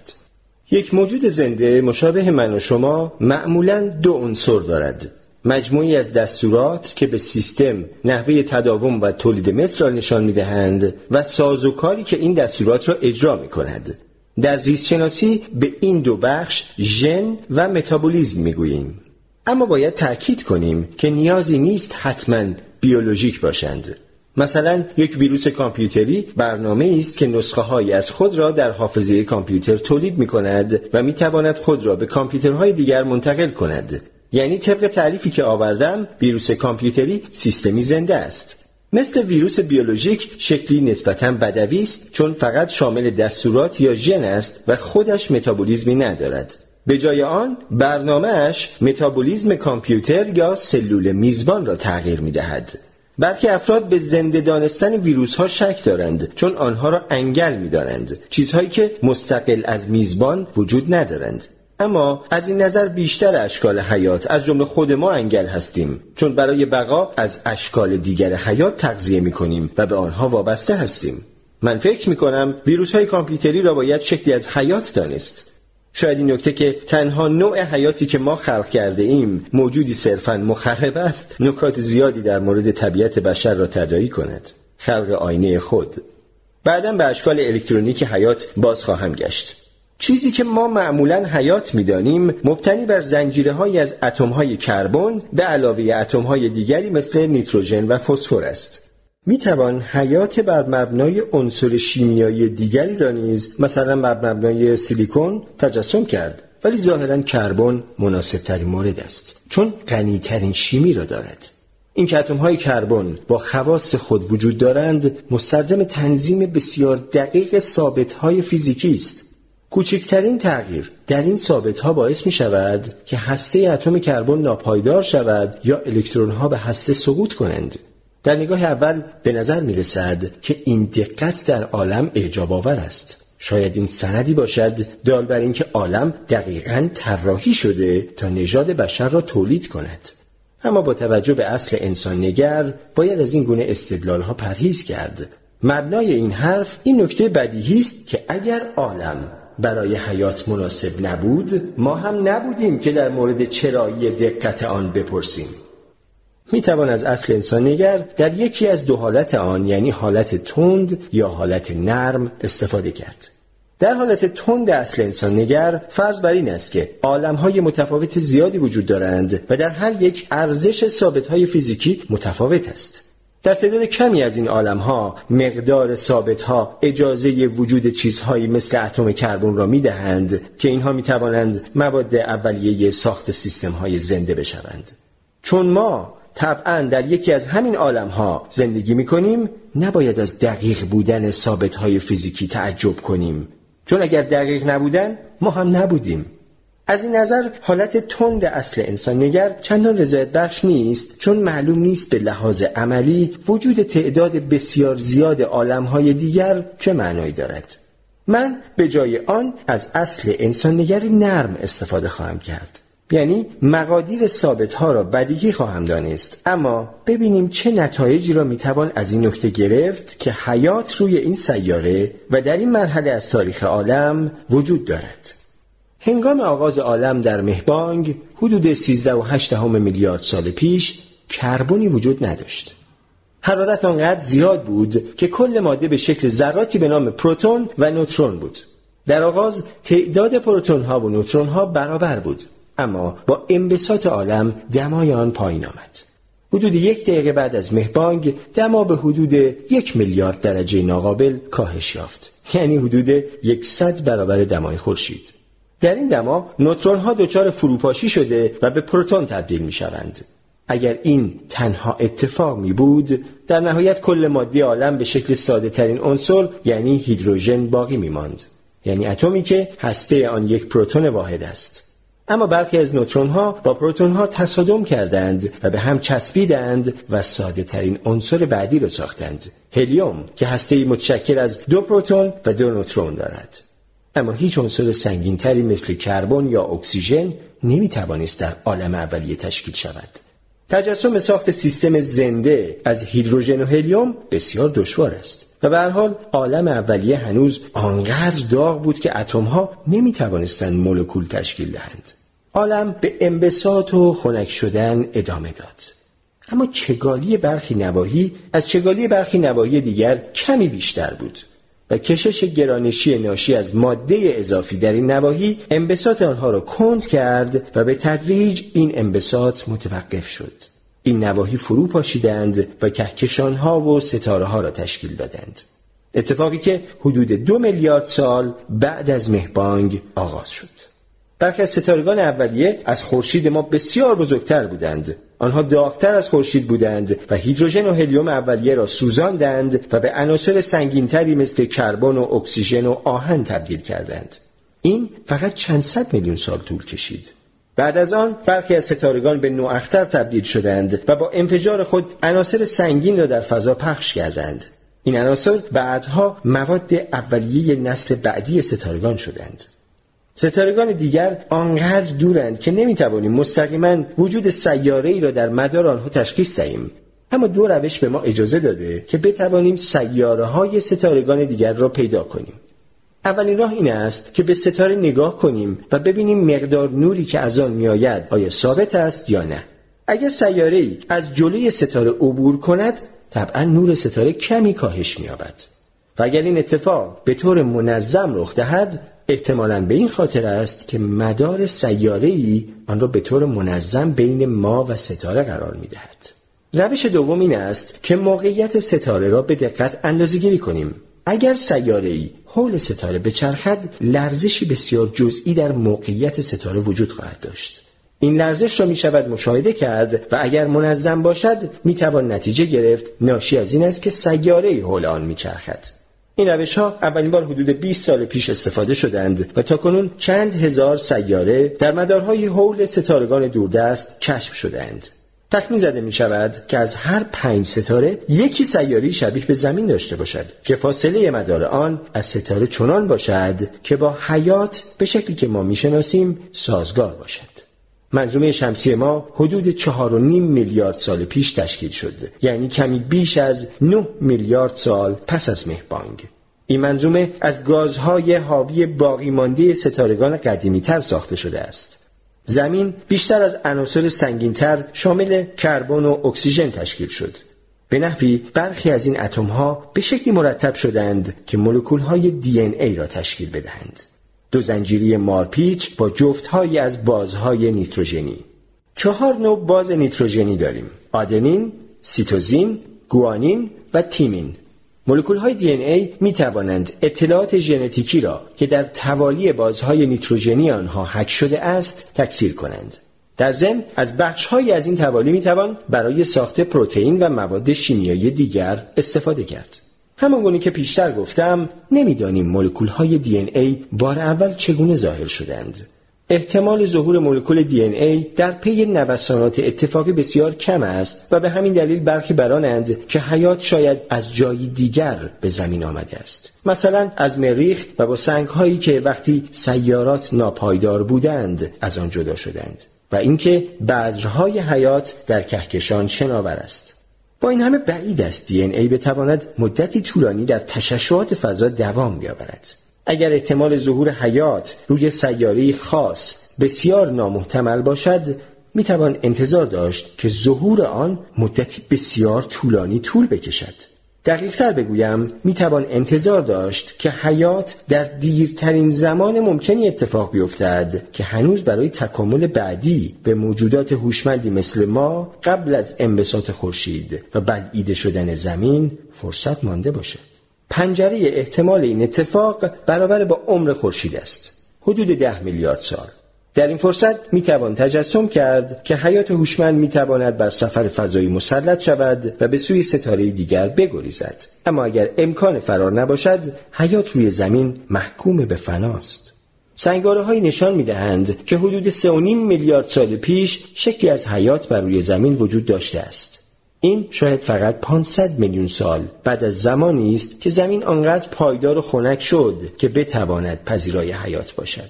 یک موجود زنده مشابه من و شما معمولا دو عنصر دارد. مجموعی از دستورات که به سیستم نحوه تداوم و تولید مثل را نشان می دهند و سازوکاری که این دستورات را اجرا می کند در زیستشناسی به این دو بخش ژن و متابولیزم می گوییم. اما باید تأکید کنیم که نیازی نیست حتما بیولوژیک باشند. مثلا یک ویروس کامپیوتری برنامه است که نسخه هایی از خود را در حافظه کامپیوتر تولید می کند و می تواند خود را به کامپیوترهای دیگر منتقل کند. یعنی طبق تعریفی که آوردم ویروس کامپیوتری سیستمی زنده است. مثل ویروس بیولوژیک شکلی نسبتا بدوی است چون فقط شامل دستورات یا ژن است و خودش متابولیزمی ندارد. به جای آن برنامهش متابولیزم کامپیوتر یا سلول میزبان را تغییر می دهد. بلکه افراد به زنده دانستن ویروس ها شک دارند چون آنها را انگل می دارند. چیزهایی که مستقل از میزبان وجود ندارند. اما از این نظر بیشتر اشکال حیات از جمله خود ما انگل هستیم چون برای بقا از اشکال دیگر حیات تغذیه می کنیم و به آنها وابسته هستیم من فکر می کنم ویروس های کامپیوتری را باید شکلی از حیات دانست شاید این نکته که تنها نوع حیاتی که ما خلق کرده ایم موجودی صرفا مخرب است نکات زیادی در مورد طبیعت بشر را تدایی کند. خلق آینه خود. بعدا به اشکال الکترونیک حیات باز خواهم گشت. چیزی که ما معمولا حیات می‌دانیم مبتنی بر زنجیره های از اتم های کربن به علاوه اتم های دیگری مثل نیتروژن و فسفر است. می توان حیات بر مبنای عنصر شیمیایی دیگری را نیز مثلا بر مبنای سیلیکون تجسم کرد. ولی ظاهرا کربن مناسب ترین مورد است چون غنی ترین شیمی را دارد. این که های کربن با خواص خود وجود دارند مستلزم تنظیم بسیار دقیق ثابت های فیزیکی است. کوچکترین تغییر در این ثابت ها باعث می شود که هسته اتم کربن ناپایدار شود یا الکترون ها به هسته سقوط کنند. در نگاه اول به نظر می رسد که این دقت در عالم اعجاب آور است. شاید این سندی باشد دال بر اینکه عالم دقیقا طراحی شده تا نژاد بشر را تولید کند. اما با توجه به اصل انسان نگر باید از این گونه استدلال ها پرهیز کرد. مبنای این حرف این نکته بدیهی است که اگر عالم برای حیات مناسب نبود ما هم نبودیم که در مورد چرایی دقت آن بپرسیم. می توان از اصل انسان نگر در یکی از دو حالت آن یعنی حالت تند یا حالت نرم استفاده کرد. در حالت تند اصل انسان نگر فرض بر این است که های متفاوت زیادی وجود دارند و در هر یک ارزش ثابت های فیزیکی متفاوت است. در تعداد کمی از این عالم ها مقدار ثابت ها اجازه وجود چیزهایی مثل اتم کربن را می دهند که اینها می توانند مواد اولیه ساخت سیستم های زنده بشوند. چون ما طبعا در یکی از همین عالم ها زندگی می کنیم نباید از دقیق بودن ثابت های فیزیکی تعجب کنیم. چون اگر دقیق نبودن ما هم نبودیم. از این نظر حالت تند اصل انسان نگر چندان رضایت بخش نیست چون معلوم نیست به لحاظ عملی وجود تعداد بسیار زیاد های دیگر چه معنایی دارد. من به جای آن از اصل انسان نگری نرم استفاده خواهم کرد. یعنی مقادیر ثابت ها را بدیهی خواهم دانست. اما ببینیم چه نتایجی را می‌توان از این نکته گرفت که حیات روی این سیاره و در این مرحله از تاریخ عالم وجود دارد. هنگام آغاز عالم در مهبانگ حدود 13.8 میلیارد سال پیش کربنی وجود نداشت. حرارت آنقدر زیاد بود که کل ماده به شکل ذراتی به نام پروتون و نوترون بود. در آغاز تعداد پروتون ها و نوترون ها برابر بود. اما با انبساط عالم دمای آن پایین آمد حدود یک دقیقه بعد از مهبانگ دما به حدود یک میلیارد درجه ناقابل کاهش یافت یعنی حدود یکصد برابر دمای خورشید در این دما نوترون ها دچار فروپاشی شده و به پروتون تبدیل می شوند. اگر این تنها اتفاق می بود در نهایت کل مادی عالم به شکل ساده ترین عنصر یعنی هیدروژن باقی می ماند. یعنی اتمی که هسته آن یک پروتون واحد است اما برخی از نوترون ها با پروتون ها تصادم کردند و به هم چسبیدند و ساده ترین عنصر بعدی را ساختند هلیوم که هسته متشکل از دو پروتون و دو نوترون دارد اما هیچ عنصر سنگینتری مثل کربن یا اکسیژن نمی توانست در عالم اولیه تشکیل شود. تجسم ساخت سیستم زنده از هیدروژن و هلیوم بسیار دشوار است و به حال عالم اولیه هنوز آنقدر داغ بود که اتم ها نمی توانستند مولکول تشکیل دهند. عالم به انبساط و خنک شدن ادامه داد. اما چگالی برخی نواحی از چگالی برخی نواحی دیگر کمی بیشتر بود. و کشش گرانشی ناشی از ماده اضافی در این نواحی انبساط آنها را کند کرد و به تدریج این انبساط متوقف شد این نواحی فرو پاشیدند و کهکشانها و ستاره ها را تشکیل دادند. اتفاقی که حدود دو میلیارد سال بعد از مهبانگ آغاز شد. برخی از ستارگان اولیه از خورشید ما بسیار بزرگتر بودند. آنها داغتر از خورشید بودند و هیدروژن و هلیوم اولیه را سوزاندند و به عناصر سنگینتری مثل کربن و اکسیژن و آهن تبدیل کردند. این فقط چند صد میلیون سال طول کشید. بعد از آن برخی از ستارگان به نواختر تبدیل شدند و با انفجار خود عناصر سنگین را در فضا پخش کردند. این عناصر بعدها مواد اولیه نسل بعدی ستارگان شدند. ستارگان دیگر آنقدر دورند که نمی‌توانیم مستقیما وجود سیاره ای را در مدار آنها تشخیص دهیم. اما دو روش به ما اجازه داده که بتوانیم سیاره های ستارگان دیگر را پیدا کنیم. اولین راه این است که به ستاره نگاه کنیم و ببینیم مقدار نوری که از آن میآید آیا ثابت است یا نه اگر سیاره ای از جلوی ستاره عبور کند طبعا نور ستاره کمی کاهش مییابد و اگر این اتفاق به طور منظم رخ دهد احتمالا به این خاطر است که مدار سیاره ای آن را به طور منظم بین ما و ستاره قرار می دهد. روش دوم این است که موقعیت ستاره را به دقت اندازه‌گیری کنیم. اگر سیاره ای حول ستاره بچرخد لرزشی بسیار جزئی در موقعیت ستاره وجود خواهد داشت. این لرزش را می شود مشاهده کرد و اگر منظم باشد می توان نتیجه گرفت ناشی از این است که سیاره حول آن می چرخد. این روش ها اولین بار حدود 20 سال پیش استفاده شدند و تا کنون چند هزار سیاره در مدارهای حول ستارگان دوردست کشف شدند. تخمین زده می شود که از هر پنج ستاره یکی سیاری شبیه به زمین داشته باشد که فاصله مدار آن از ستاره چنان باشد که با حیات به شکلی که ما می‌شناسیم سازگار باشد. منظومه شمسی ما حدود چهار و نیم میلیارد سال پیش تشکیل شد یعنی کمی بیش از 9 میلیارد سال پس از مهبانگ این منظومه از گازهای حاوی باقی مانده ستارگان قدیمی تر ساخته شده است زمین بیشتر از عناصر سنگینتر شامل کربن و اکسیژن تشکیل شد. به نحوی برخی از این اتم ها به شکلی مرتب شدند که مولکول های دی ای را تشکیل بدهند. دو زنجیری مارپیچ با جفتهایی از بازهای نیتروژنی. چهار نوع باز نیتروژنی داریم آدنین، سیتوزین، گوانین و تیمین. مولکول های دی ای می توانند اطلاعات ژنتیکی را که در توالی بازهای نیتروژنی آنها حک شده است تکثیر کنند. در ضمن از بخشهایی از این توالی می توان برای ساخت پروتئین و مواد شیمیایی دیگر استفاده کرد. همانگونه که پیشتر گفتم نمی‌دانیم مولکول های دی ای بار اول چگونه ظاهر شدند. احتمال ظهور مولکول دی ای در پی نوسانات اتفاقی بسیار کم است و به همین دلیل برخی برانند که حیات شاید از جایی دیگر به زمین آمده است. مثلا از مریخ و با سنگ هایی که وقتی سیارات ناپایدار بودند از آن جدا شدند و اینکه بذرهای حیات در کهکشان شناور است. با این همه بعید است دی ای بتواند مدتی طولانی در تشعشعات فضا دوام بیاورد. اگر احتمال ظهور حیات روی سیاره خاص بسیار نامحتمل باشد می توان انتظار داشت که ظهور آن مدتی بسیار طولانی طول بکشد. دقیقتر بگویم می توان انتظار داشت که حیات در دیرترین زمان ممکنی اتفاق بیفتد که هنوز برای تکامل بعدی به موجودات هوشمندی مثل ما قبل از انبساط خورشید و بلعیده شدن زمین فرصت مانده باشد. پنجره احتمال این اتفاق برابر با عمر خورشید است. حدود ده میلیارد سال. در این فرصت می توان تجسم کرد که حیات هوشمند می تواند بر سفر فضایی مسلط شود و به سوی ستاره دیگر بگریزد. اما اگر امکان فرار نباشد حیات روی زمین محکوم به فناست. سنگاره های نشان می دهند که حدود 3.5 میلیارد سال پیش شکلی از حیات بر روی زمین وجود داشته است. این شاید فقط 500 میلیون سال بعد از زمانی است که زمین آنقدر پایدار و خنک شد که بتواند پذیرای حیات باشد.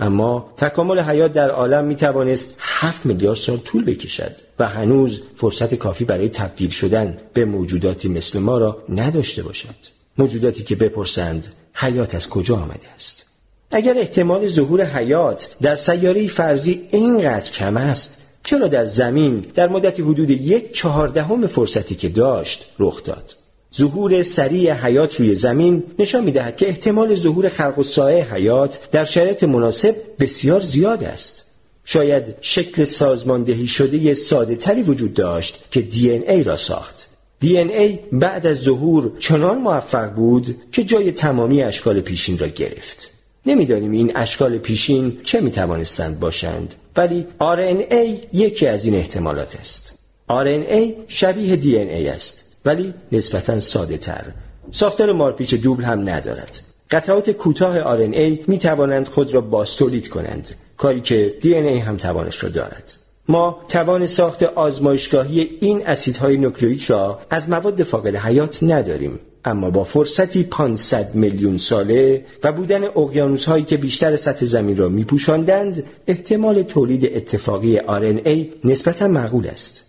اما تکامل حیات در عالم می توانست 7 میلیارد سال طول بکشد و هنوز فرصت کافی برای تبدیل شدن به موجوداتی مثل ما را نداشته باشد. موجوداتی که بپرسند حیات از کجا آمده است؟ اگر احتمال ظهور حیات در سیاره فرضی اینقدر کم است چرا در زمین در مدتی حدود یک چهاردهم فرصتی که داشت رخ داد؟ ظهور سریع حیات روی زمین نشان می‌دهد که احتمال ظهور خلق و سایه حیات در شرایط مناسب بسیار زیاد است. شاید شکل سازماندهی شده ساده تری وجود داشت که دی ای را ساخت. دی ای بعد از ظهور چنان موفق بود که جای تمامی اشکال پیشین را گرفت. نمی‌دانیم این اشکال پیشین چه می‌توانستند باشند. ولی RNA یکی از این احتمالات است. RNA شبیه دی است ولی نسبتا ساده تر ساختار مارپیچ دوبل هم ندارد. قطعات کوتاه RNA می توانند خود را باستولید کنند کاری که DNA هم توانش را دارد. ما توان ساخت آزمایشگاهی این اسیدهای نوکلئیک را از مواد فاقد حیات نداریم. اما با فرصتی 500 میلیون ساله و بودن اقیانوس هایی که بیشتر سطح زمین را میپوشاندند احتمال تولید اتفاقی RNA نسبتا معقول است.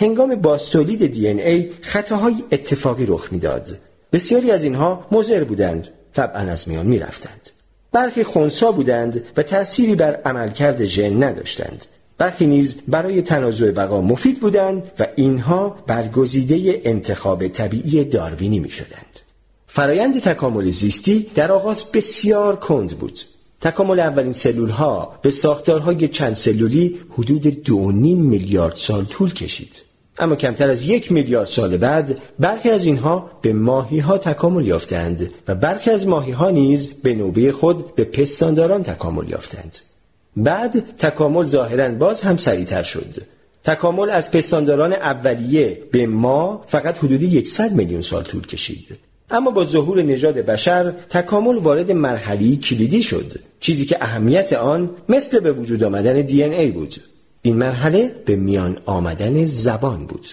هنگام باستولید ای خطاهای اتفاقی رخ می‌داد. بسیاری از اینها مضر بودند طبعا از میان می‌رفتند. برخی خونسا بودند و تأثیری بر عملکرد ژن نداشتند. برخی نیز برای تنازع بقا مفید بودند و اینها برگزیده انتخاب طبیعی داروینی می شدند. فرایند تکامل زیستی در آغاز بسیار کند بود. تکامل اولین سلول ها به ساختارهای چند سلولی حدود دو میلیارد سال طول کشید. اما کمتر از یک میلیارد سال بعد برخی از اینها به ماهی ها تکامل یافتند و برخی از ماهی ها نیز به نوبه خود به پستانداران تکامل یافتند. بعد تکامل ظاهرا باز هم سریعتر شد. تکامل از پستانداران اولیه به ما فقط حدود 100 میلیون سال طول کشید. اما با ظهور نژاد بشر تکامل وارد مرحله کلیدی شد. چیزی که اهمیت آن مثل به وجود آمدن دی ای بود. این مرحله به میان آمدن زبان بود.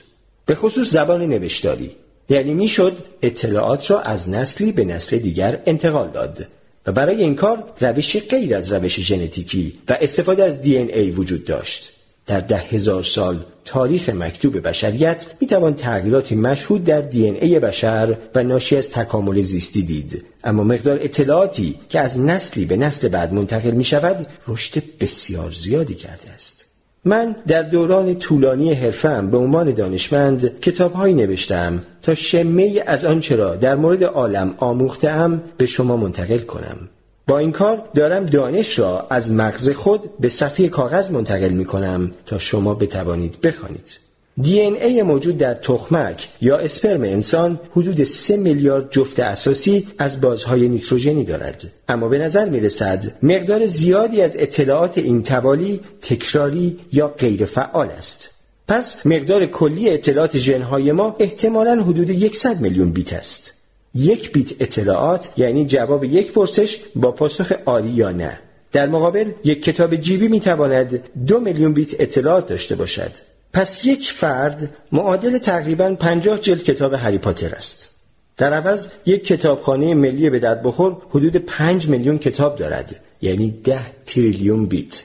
به خصوص زبان نوشتاری. یعنی می‌شد اطلاعات را از نسلی به نسل دیگر انتقال داد. و برای این کار روش غیر از روش ژنتیکی و استفاده از دی ای وجود داشت. در ده هزار سال تاریخ مکتوب بشریت می توان تغییراتی مشهود در دی ای بشر و ناشی از تکامل زیستی دید. اما مقدار اطلاعاتی که از نسلی به نسل بعد منتقل می شود رشد بسیار زیادی کرده است. من در دوران طولانی حرفم به عنوان دانشمند کتابهایی نوشتم تا شمه از آنچه را در مورد عالم آموختم به شما منتقل کنم با این کار دارم دانش را از مغز خود به صفحه کاغذ منتقل می کنم تا شما بتوانید بخوانید. دی ای موجود در تخمک یا اسپرم انسان حدود 3 میلیارد جفت اساسی از بازهای نیتروژنی دارد. اما به نظر می رسد مقدار زیادی از اطلاعات این توالی تکراری یا غیر فعال است. پس مقدار کلی اطلاعات ژنهای ما احتمالا حدود 100 میلیون بیت است. یک بیت اطلاعات یعنی جواب یک پرسش با پاسخ آری یا نه. در مقابل یک کتاب جیبی می تواند دو میلیون بیت اطلاعات داشته باشد. پس یک فرد معادل تقریبا پنجاه جلد کتاب هری پاتر است. در عوض یک کتابخانه ملی به درد بخور حدود پنج میلیون کتاب دارد یعنی ده تریلیون بیت.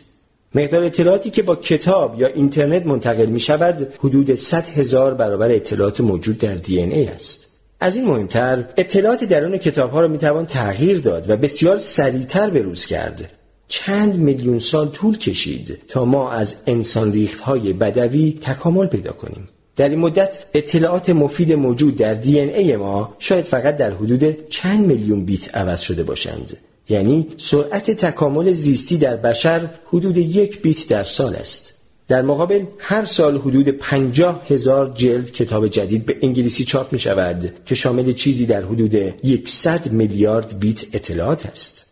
مقدار اطلاعاتی که با کتاب یا اینترنت منتقل می شود حدود 100 هزار برابر اطلاعات موجود در دی ای است. از این مهمتر اطلاعات درون کتاب ها را می توان تغییر داد و بسیار سریعتر بروز کرد. چند میلیون سال طول کشید تا ما از انسان ریخت های بدوی تکامل پیدا کنیم. در این مدت اطلاعات مفید موجود در دی ای ما شاید فقط در حدود چند میلیون بیت عوض شده باشند. یعنی سرعت تکامل زیستی در بشر حدود یک بیت در سال است. در مقابل هر سال حدود پنجاه هزار جلد کتاب جدید به انگلیسی چاپ می شود که شامل چیزی در حدود یکصد میلیارد بیت اطلاعات است.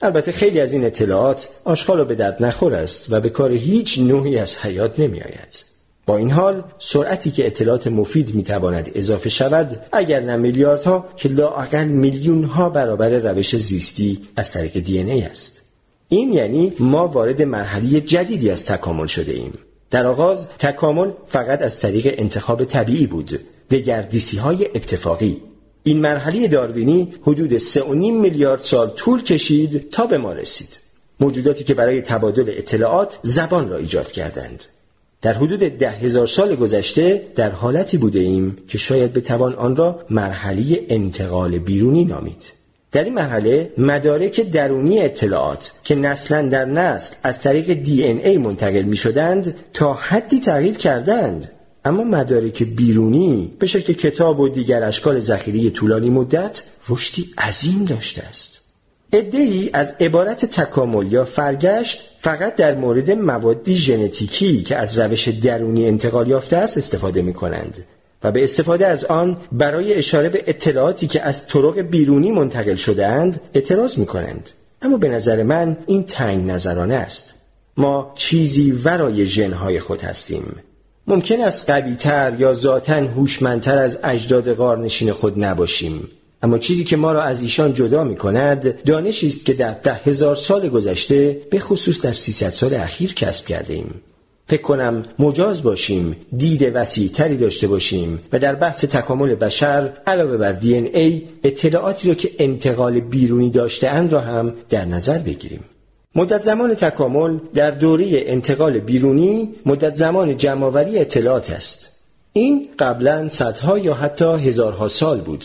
البته خیلی از این اطلاعات آشغال به درد نخور است و به کار هیچ نوعی از حیات نمی آید. با این حال سرعتی که اطلاعات مفید می تواند اضافه شود اگر نه میلیاردها که لااقل میلیون ها برابر روش زیستی از طریق دی ای است. این یعنی ما وارد مرحله جدیدی از تکامل شده ایم. در آغاز تکامل فقط از طریق انتخاب طبیعی بود. دگردیسی های اتفاقی. این مرحله داروینی حدود 3.5 میلیارد سال طول کشید تا به ما رسید. موجوداتی که برای تبادل اطلاعات زبان را ایجاد کردند. در حدود ده هزار سال گذشته در حالتی بوده ایم که شاید بتوان آن را مرحله انتقال بیرونی نامید. در این مرحله مدارک درونی اطلاعات که نسلا در نسل از طریق دی ای منتقل می شدند تا حدی تغییر کردند اما مدارک بیرونی به شکل کتاب و دیگر اشکال ذخیره طولانی مدت رشدی عظیم داشته است ای از عبارت تکامل یا فرگشت فقط در مورد موادی ژنتیکی که از روش درونی انتقال یافته است استفاده می کنند و به استفاده از آن برای اشاره به اطلاعاتی که از طرق بیرونی منتقل شدهاند اعتراض می کنند. اما به نظر من این تنگ نظرانه است. ما چیزی ورای ژنهای خود هستیم. ممکن است قویتر یا ذاتا هوشمندتر از اجداد غارنشین خود نباشیم. اما چیزی که ما را از ایشان جدا می کند دانشی است که در ده هزار سال گذشته به خصوص در سیصد سال اخیر کسب کرده ایم. فکر کنم مجاز باشیم دید وسیع تری داشته باشیم و در بحث تکامل بشر علاوه بر دی ای اطلاعاتی را که انتقال بیرونی داشته اند را هم در نظر بگیریم مدت زمان تکامل در دوره انتقال بیرونی مدت زمان جمعآوری اطلاعات است. این قبلا صدها یا حتی هزارها سال بود.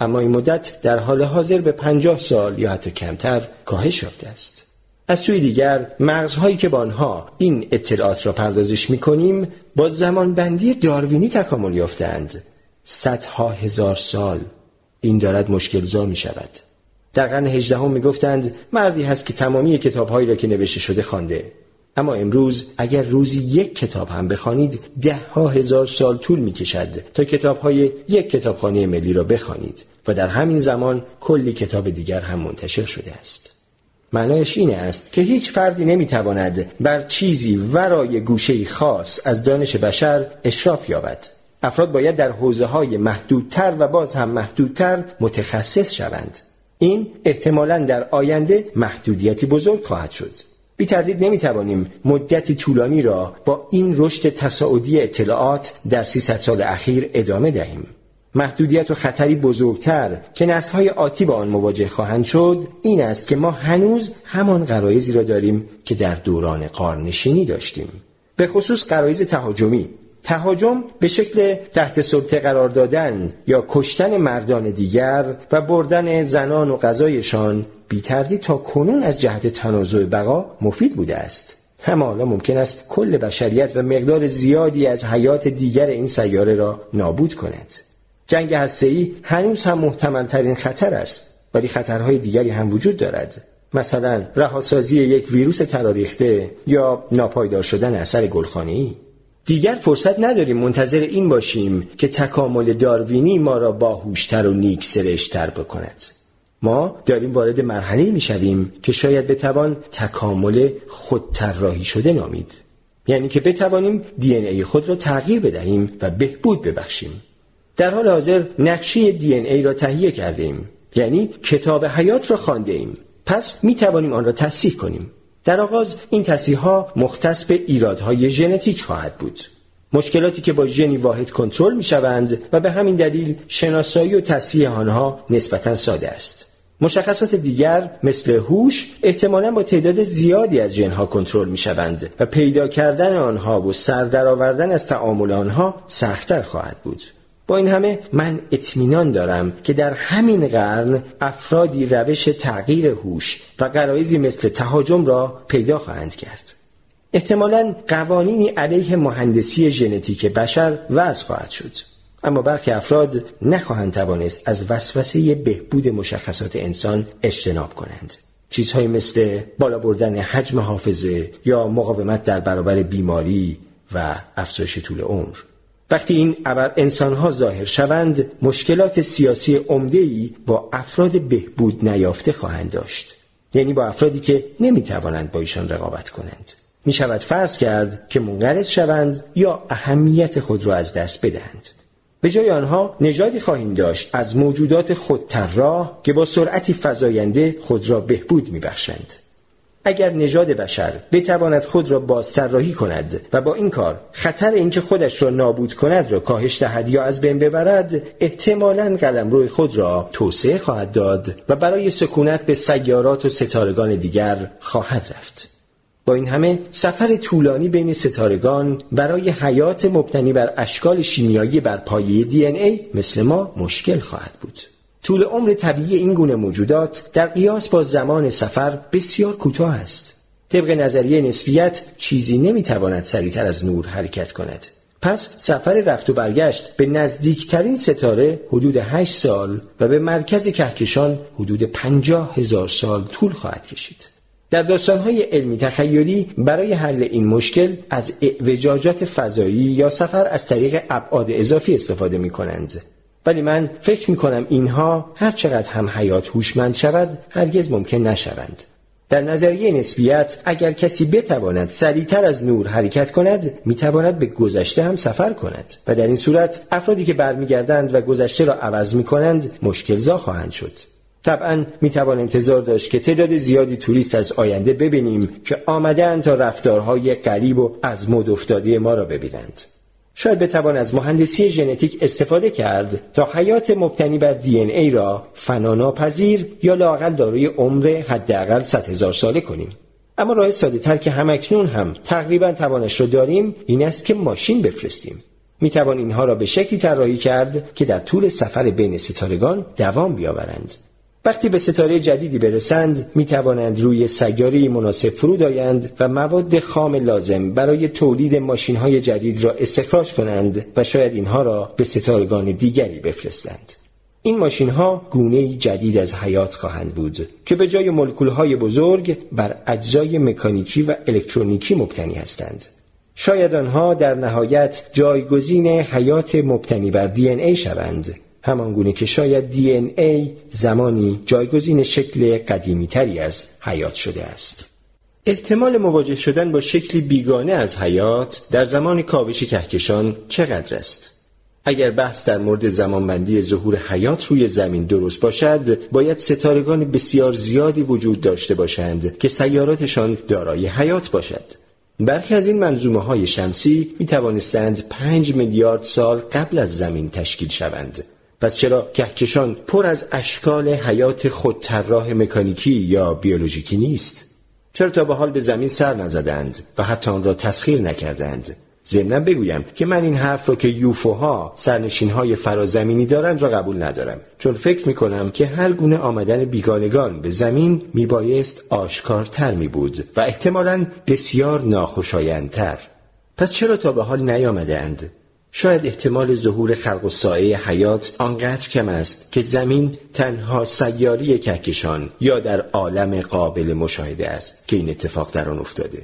اما این مدت در حال حاضر به پنجاه سال یا حتی کمتر کاهش یافته است. از سوی دیگر مغزهایی که با آنها این اطلاعات را پردازش می کنیم با زمانبندی داروینی تکامل یافتند صدها هزار سال. این دارد مشکلزا می شود در قرن هجدهم می گفتند مردی هست که تمامی کتابهایی را که نوشته شده خوانده. اما امروز اگر روزی یک کتاب هم بخوانید ده ها هزار سال طول می کشد تا کتاب های یک کتابخانه ملی را بخوانید و در همین زمان کلی کتاب دیگر هم منتشر شده است. معنایش این است که هیچ فردی نمی‌تواند بر چیزی ورای گوشه خاص از دانش بشر اشراف یابد. افراد باید در حوزه های محدودتر و باز هم محدودتر متخصص شوند. این احتمالا در آینده محدودیتی بزرگ خواهد شد. بی تردید نمی توانیم مدتی طولانی را با این رشد تصاعدی اطلاعات در 300 سال اخیر ادامه دهیم. محدودیت و خطری بزرگتر که نسلهای آتی با آن مواجه خواهند شد این است که ما هنوز همان قرایزی را داریم که در دوران قارنشینی داشتیم. به خصوص قرایز تهاجمی. تهاجم به شکل تحت سلطه قرار دادن یا کشتن مردان دیگر و بردن زنان و غذایشان بیتردی تا کنون از جهت تنازع بقا مفید بوده است. اما حالا ممکن است کل بشریت و مقدار زیادی از حیات دیگر این سیاره را نابود کند. جنگ هسته‌ای هنوز هم محتملترین خطر است ولی خطرهای دیگری هم وجود دارد. مثلا رهاسازی یک ویروس تراریخته یا ناپایدار شدن اثر گلخانه‌ای. دیگر فرصت نداریم منتظر این باشیم که تکامل داروینی ما را باهوشتر و نیک سرشتر بکند. ما داریم وارد مرحله می شویم که شاید بتوان تکامل خودطراحی شده نامید. یعنی که بتوانیم دی ای خود را تغییر بدهیم و بهبود ببخشیم. در حال حاضر نقشه دی ای را تهیه کرده ایم یعنی کتاب حیات را خانده ایم. پس می توانیم آن را تصحیح کنیم. در آغاز این تصحیح ها مختص به ایرادهای ژنتیک خواهد بود. مشکلاتی که با ژنی واحد کنترل می شوند و به همین دلیل شناسایی و تصحیح آنها نسبتا ساده است. مشخصات دیگر مثل هوش احتمالا با تعداد زیادی از ژنها کنترل می شوند و پیدا کردن آنها و سر درآوردن از تعامل آنها سختتر خواهد بود. با این همه من اطمینان دارم که در همین قرن افرادی روش تغییر هوش و قرایزی مثل تهاجم را پیدا خواهند کرد. احتمالا قوانینی علیه مهندسی ژنتیک بشر وضع خواهد شد. اما برخی افراد نخواهند توانست از وسوسه بهبود مشخصات انسان اجتناب کنند. چیزهایی مثل بالا بردن حجم حافظه یا مقاومت در برابر بیماری و افزایش طول عمر. وقتی این انسانها ظاهر شوند مشکلات سیاسی ای با افراد بهبود نیافته خواهند داشت. یعنی با افرادی که نمی‌توانند با ایشان رقابت کنند. می شود فرض کرد که منقرض شوند یا اهمیت خود را از دست بدهند. به جای آنها نژادی خواهیم داشت از موجودات خودطراح که با سرعتی فزاینده خود را بهبود میبخشند. اگر نژاد بشر بتواند خود را بازطراحی کند و با این کار خطر اینکه خودش را نابود کند را کاهش دهد یا از بین ببرد احتمالا روی خود را توسعه خواهد داد و برای سکونت به سیارات و ستارگان دیگر خواهد رفت با این همه سفر طولانی بین ستارگان برای حیات مبتنی بر اشکال شیمیایی بر پایه دی ای مثل ما مشکل خواهد بود. طول عمر طبیعی این گونه موجودات در قیاس با زمان سفر بسیار کوتاه است. طبق نظریه نسبیت چیزی نمی‌تواند سریعتر از نور حرکت کند. پس سفر رفت و برگشت به نزدیکترین ستاره حدود 8 سال و به مرکز کهکشان حدود 50 هزار سال طول خواهد کشید. در داستانهای علمی تخیلی برای حل این مشکل از اعوجاجات فضایی یا سفر از طریق ابعاد اضافی استفاده می کنند. ولی من فکر می کنم اینها هر چقدر هم حیات هوشمند شود هرگز ممکن نشوند. در نظریه نسبیت اگر کسی بتواند سریعتر از نور حرکت کند می‌تواند به گذشته هم سفر کند. و در این صورت افرادی که برمیگردند و گذشته را عوض می کنند مشکلزا خواهند شد. طبعا می‌توان انتظار داشت که تعداد زیادی توریست از آینده ببینیم که آمدن تا رفتارهای قریب و از مد افتاده ما را ببینند. شاید بتوان از مهندسی ژنتیک استفاده کرد تا حیات مبتنی بر دی ای را فناناپذیر یا لاقل دارای عمر حداقل 100 هزار ساله کنیم. اما راه ساده تر که همکنون هم تقریبا توانش را داریم این است که ماشین بفرستیم. می توان اینها را به شکلی طراحی کرد که در طول سفر بین ستارگان دوام بیاورند. وقتی به ستاره جدیدی برسند می توانند روی سیاره مناسب فرود آیند و مواد خام لازم برای تولید ماشین های جدید را استخراج کنند و شاید اینها را به ستارگان دیگری بفرستند. این ماشین ها گونه جدید از حیات خواهند بود که به جای ملکول های بزرگ بر اجزای مکانیکی و الکترونیکی مبتنی هستند. شاید آنها در نهایت جایگزین حیات مبتنی بر دی ای شوند همانگونه که شاید دی ای زمانی جایگزین شکل قدیمی تری از حیات شده است. احتمال مواجه شدن با شکلی بیگانه از حیات در زمان کاوش کهکشان چقدر است؟ اگر بحث در مورد زمانبندی ظهور حیات روی زمین درست باشد باید ستارگان بسیار زیادی وجود داشته باشند که سیاراتشان دارای حیات باشد برخی از این منظومه های شمسی می توانستند پنج میلیارد سال قبل از زمین تشکیل شوند پس چرا کهکشان پر از اشکال حیات خودطراح مکانیکی یا بیولوژیکی نیست؟ چرا تا به حال به زمین سر نزدند و حتی آن را تسخیر نکردند؟ ضمنا بگویم که من این حرف رو که یوفوها سرنشین های فرازمینی دارند را قبول ندارم چون فکر می کنم که هر گونه آمدن بیگانگان به زمین میبایست آشکارتر می بود و احتمالا بسیار ناخوشایندتر پس چرا تا به حال نیامدند؟ شاید احتمال ظهور خلق و سایه حیات آنقدر کم است که زمین تنها سیاری کهکشان یا در عالم قابل مشاهده است که این اتفاق در آن افتاده.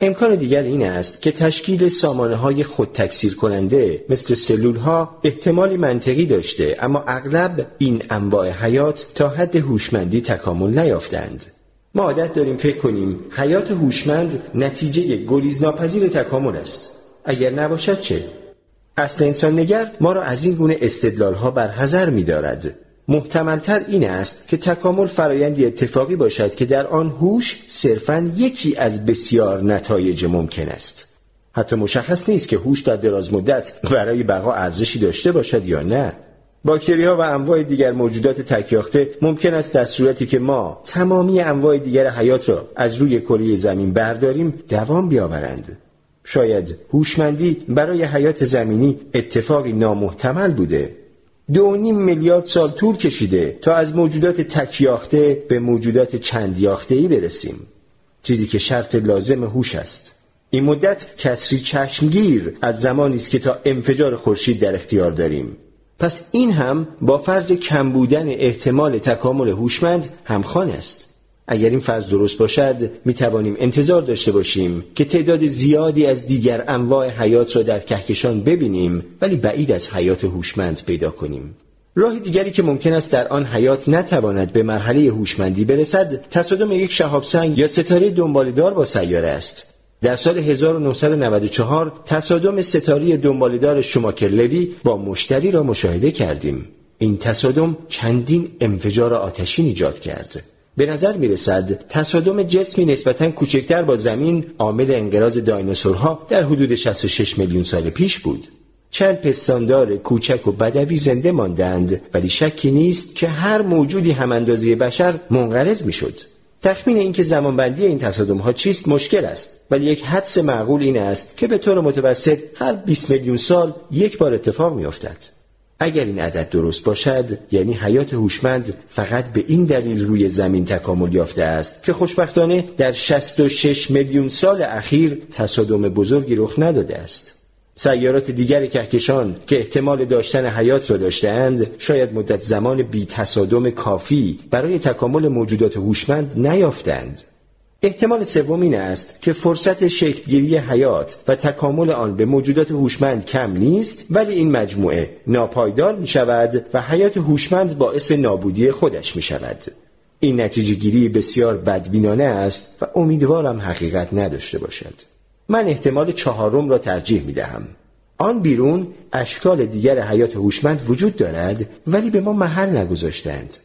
امکان دیگر این است که تشکیل سامانه های خود تکثیر کننده مثل سلول ها احتمالی منطقی داشته اما اغلب این انواع حیات تا حد هوشمندی تکامل نیافتند. ما عادت داریم فکر کنیم حیات هوشمند نتیجه گریز ناپذیر تکامل است. اگر نباشد چه؟ اصل انسان نگر ما را از این گونه استدلال ها بر حذر می دارد. محتملتر این است که تکامل فرایندی اتفاقی باشد که در آن هوش صرفا یکی از بسیار نتایج ممکن است. حتی مشخص نیست که هوش در دراز مدت برای بقا ارزشی داشته باشد یا نه. باکتری ها و انواع دیگر موجودات تکیاخته ممکن است در صورتی که ما تمامی انواع دیگر حیات را از روی کره زمین برداریم دوام بیاورند. شاید هوشمندی برای حیات زمینی اتفاقی نامحتمل بوده. دو نیم میلیارد سال طول کشیده تا از موجودات تکیاخته به موجودات چندیاخته ای برسیم. چیزی که شرط لازم هوش است. این مدت کسری چشمگیر از زمانی است که تا انفجار خورشید در اختیار داریم. پس این هم با فرض کم بودن احتمال تکامل هوشمند همخوان است. اگر این فرض درست باشد می توانیم انتظار داشته باشیم که تعداد زیادی از دیگر انواع حیات را در کهکشان ببینیم ولی بعید از حیات هوشمند پیدا کنیم. راه دیگری که ممکن است در آن حیات نتواند به مرحله هوشمندی برسد تصادم یک شهاب سنگ یا ستاره دنبالدار با سیاره است. در سال 1994 تصادم ستاره دنبالدار شماکر لوی با مشتری را مشاهده کردیم. این تصادم چندین انفجار آتشین ایجاد کرد. به نظر می رسد تصادم جسمی نسبتا کوچکتر با زمین عامل انقراض دایناسورها در حدود 66 میلیون سال پیش بود. چند پستاندار کوچک و بدوی زنده ماندند ولی شکی نیست که هر موجودی هم اندازه بشر منقرض می شد. تخمین اینکه زمانبندی این تصادم ها چیست مشکل است ولی یک حدس معقول این است که به طور متوسط هر 20 میلیون سال یک بار اتفاق می افتد. اگر این عدد درست باشد یعنی حیات هوشمند فقط به این دلیل روی زمین تکامل یافته است که خوشبختانه در 66 میلیون سال اخیر تصادم بزرگی رخ نداده است. سیارات دیگر کهکشان که احتمال داشتن حیات را داشتهاند شاید مدت زمان بی تصادم کافی برای تکامل موجودات هوشمند نیافتند. احتمال سوم این است که فرصت شکلگیری حیات و تکامل آن به موجودات هوشمند کم نیست ولی این مجموعه ناپایدار می شود و حیات هوشمند باعث نابودی خودش می شود این نتیجه گیری بسیار بدبینانه است و امیدوارم حقیقت نداشته باشد. من احتمال چهارم را ترجیح می دهم آن بیرون اشکال دیگر حیات هوشمند وجود دارد ولی به ما محل نگذاشتند.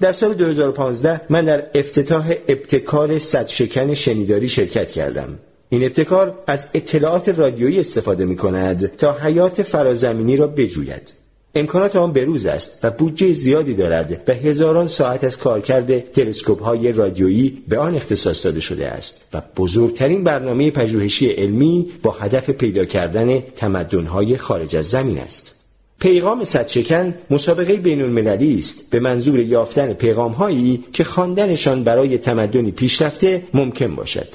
در سال 2015 من در افتتاح ابتکار صد شکن شنیداری شرکت کردم. این ابتکار از اطلاعات رادیویی استفاده می کند تا حیات فرازمینی را بجوید. امکانات آن بروز است و بودجه زیادی دارد و هزاران ساعت از کارکرد تلسکوپ های رادیویی به آن اختصاص داده شده است و بزرگترین برنامه پژوهشی علمی با هدف پیدا کردن تمدن‌های خارج از زمین است. پیغام صدشکن مسابقه بین المللی است. به منظور یافتن پیغام هایی که خواندنشان برای تمدنی پیشرفته ممکن باشد.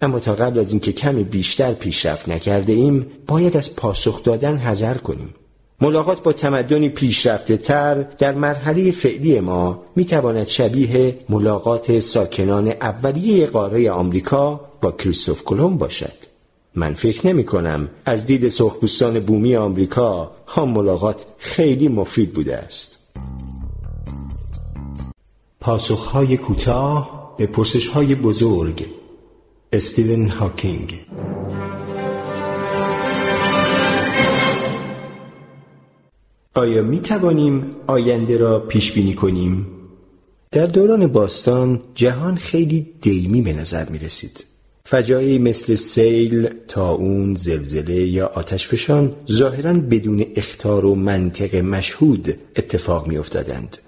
اما تا قبل از اینکه کمی بیشتر پیشرفت نکرده ایم باید از پاسخ دادن حذر کنیم. ملاقات با تمدنی پیشرفته تر در مرحله فعلی ما می تواند شبیه ملاقات ساکنان اولیه قاره آمریکا با کریستوف کلمب باشد. من فکر نمی کنم از دید سرخپوستان بومی آمریکا هم ملاقات خیلی مفید بوده است. پاسخهای کوتاه به پرسشهای بزرگ استیون هاکینگ آیا می توانیم آینده را پیش بینی کنیم؟ در دوران باستان جهان خیلی دیمی به نظر می رسید. فجایی مثل سیل، تاون، زلزله یا آتشفشان ظاهرا بدون اختار و منطق مشهود اتفاق می افتادند.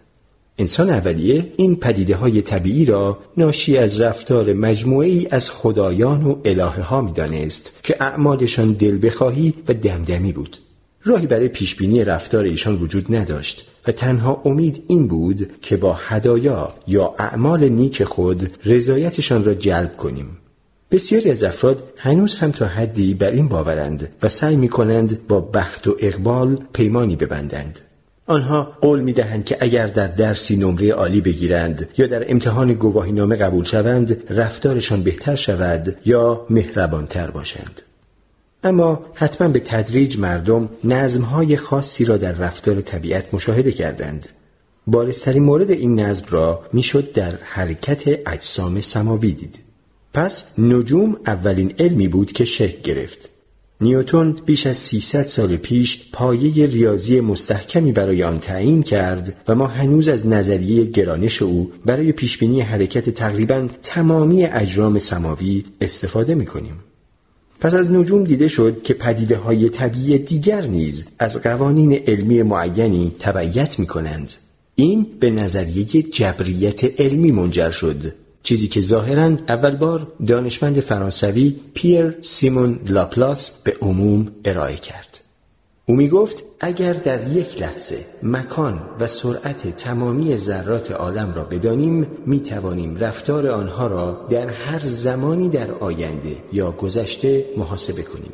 انسان اولیه این پدیده های طبیعی را ناشی از رفتار مجموعی از خدایان و الهه ها می دانست که اعمالشان دل بخواهی و دمدمی بود. راهی برای پیشبینی رفتار ایشان وجود نداشت و تنها امید این بود که با هدایا یا اعمال نیک خود رضایتشان را جلب کنیم. بسیاری از افراد هنوز هم تا حدی بر این باورند و سعی می کنند با بخت و اقبال پیمانی ببندند. آنها قول می دهند که اگر در درسی نمره عالی بگیرند یا در امتحان گواهینامه قبول شوند رفتارشان بهتر شود یا مهربانتر باشند. اما حتما به تدریج مردم نظمهای خاصی را در رفتار طبیعت مشاهده کردند. بارسترین مورد این نظم را می‌شد در حرکت اجسام سماوی دید. پس نجوم اولین علمی بود که شکل گرفت. نیوتون بیش از 300 سال پیش پایه ریاضی مستحکمی برای آن تعیین کرد و ما هنوز از نظریه گرانش او برای پیشبینی حرکت تقریبا تمامی اجرام سماوی استفاده می کنیم. پس از نجوم دیده شد که پدیده های طبیعی دیگر نیز از قوانین علمی معینی تبعیت می کنند. این به نظریه جبریت علمی منجر شد چیزی که ظاهرا اول بار دانشمند فرانسوی پیر سیمون لاپلاس به عموم ارائه کرد. او می گفت اگر در یک لحظه مکان و سرعت تمامی ذرات عالم را بدانیم می توانیم رفتار آنها را در هر زمانی در آینده یا گذشته محاسبه کنیم.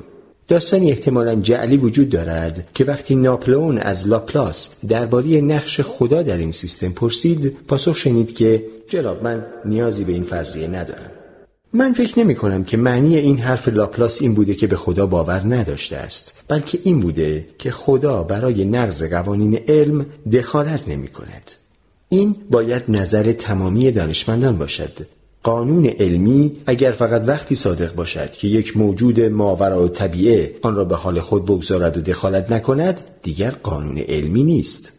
داستانی احتمالا جعلی وجود دارد که وقتی ناپلئون از لاپلاس درباره نقش خدا در این سیستم پرسید پاسخ شنید که جناب من نیازی به این فرضیه ندارم. من فکر نمی کنم که معنی این حرف لاپلاس این بوده که به خدا باور نداشته است بلکه این بوده که خدا برای نقض قوانین علم دخالت نمی کند. این باید نظر تمامی دانشمندان باشد. قانون علمی اگر فقط وقتی صادق باشد که یک موجود ماوراءالطبیعه آن را به حال خود بگذارد و دخالت نکند دیگر قانون علمی نیست.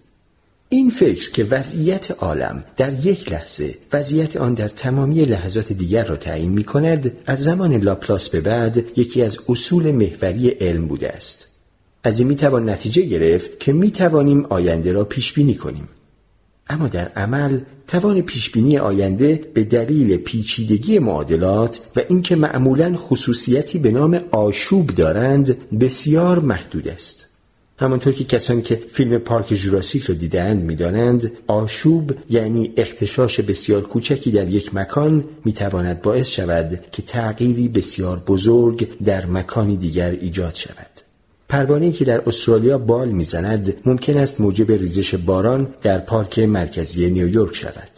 این فکر که وضعیت عالم در یک لحظه وضعیت آن در تمامی لحظات دیگر را تعیین می کند از زمان لاپلاس به بعد یکی از اصول محوری علم بوده است. از این می توان نتیجه گرفت که می توانیم آینده را پیش بینی کنیم. اما در عمل توان پیشبینی آینده به دلیل پیچیدگی معادلات و اینکه معمولا خصوصیتی به نام آشوب دارند بسیار محدود است. همانطور که کسانی که فیلم پارک جوراسیک را دیدند می‌دانند آشوب یعنی اختشاش بسیار کوچکی در یک مکان می‌تواند باعث شود که تغییری بسیار بزرگ در مکانی دیگر ایجاد شود. پروانه‌ای که در استرالیا بال می‌زند ممکن است موجب ریزش باران در پارک مرکزی نیویورک شود.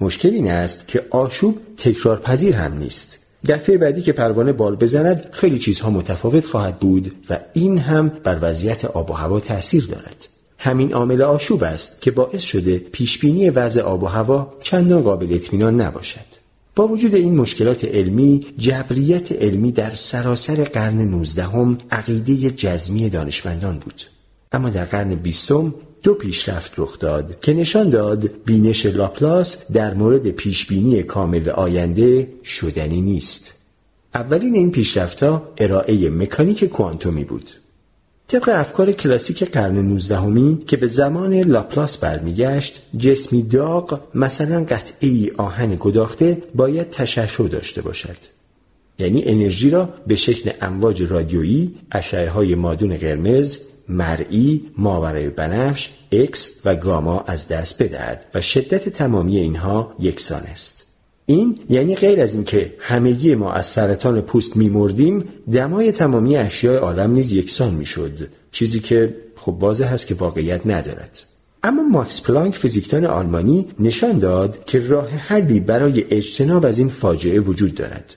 مشکل این است که آشوب تکرار پذیر هم نیست. دفعه بعدی که پروانه بال بزند خیلی چیزها متفاوت خواهد بود و این هم بر وضعیت آب و هوا تاثیر دارد. همین عامل آشوب است که باعث شده پیشبینی وضع آب و هوا چندان قابل اطمینان نباشد. با وجود این مشکلات علمی جبریت علمی در سراسر قرن نوزدهم عقیده جزمی دانشمندان بود. اما در قرن بیستم دو پیشرفت رخ داد که نشان داد بینش لاپلاس در مورد پیشبینی کامل آینده شدنی نیست. اولین این پیشرفتها ارائه مکانیک کوانتومی بود. طبق افکار کلاسیک قرن نوزدهمی که به زمان لاپلاس برمیگشت جسمی داغ مثلا قطعه‌ای آهن گداخته باید تشعشع داشته باشد. یعنی انرژی را به شکل امواج رادیویی اشعه های مادون قرمز مرئی ماورای بنفش اکس و گاما از دست بدهد و شدت تمامی اینها یکسان است. این یعنی غیر از اینکه همگی ما از سرطان پوست میمردیم دمای تمامی اشیاء عالم نیز یکسان می‌شد چیزی که خب واضح هست که واقعیت ندارد. اما ماکس پلانک فیزیکدان آلمانی نشان داد که راه حلی برای اجتناب از این فاجعه وجود دارد.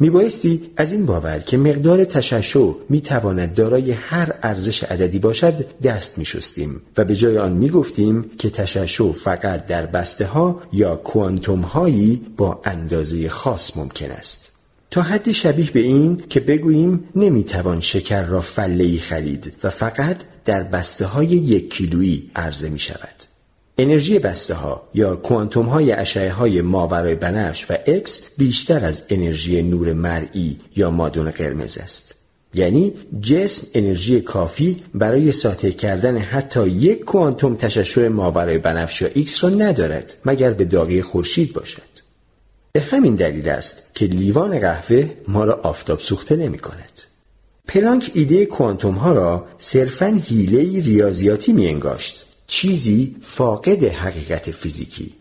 میبایستی از این باور که مقدار تشعشع می‌تواند دارای هر ارزش عددی باشد دست میشستیم و به جای آن می‌گفتیم که تشعشع فقط در بسته ها یا کوانتوم هایی با اندازه خاص ممکن است تا حدی شبیه به این که بگوییم نمی‌توان شکر را فله خرید و فقط در بسته های یک کیلویی عرضه می شود. انرژی بسته ها یا کوانتوم های اشعه های ماورای بنفش و ایکس بیشتر از انرژی نور مرئی یا مادون قرمز است. یعنی جسم انرژی کافی برای ساطع کردن حتی یک کوانتوم تشعشع ماورای بنفش یا ایکس را ندارد مگر به داغی خورشید باشد. به همین دلیل است که لیوان قهوه ما را آفتاب سوخته نمی کند. پلانک ایده کوانتوم ها را صرفا حیله ریاضیاتی می انگاشت. چیزی فاقد حقیقت فیزیکی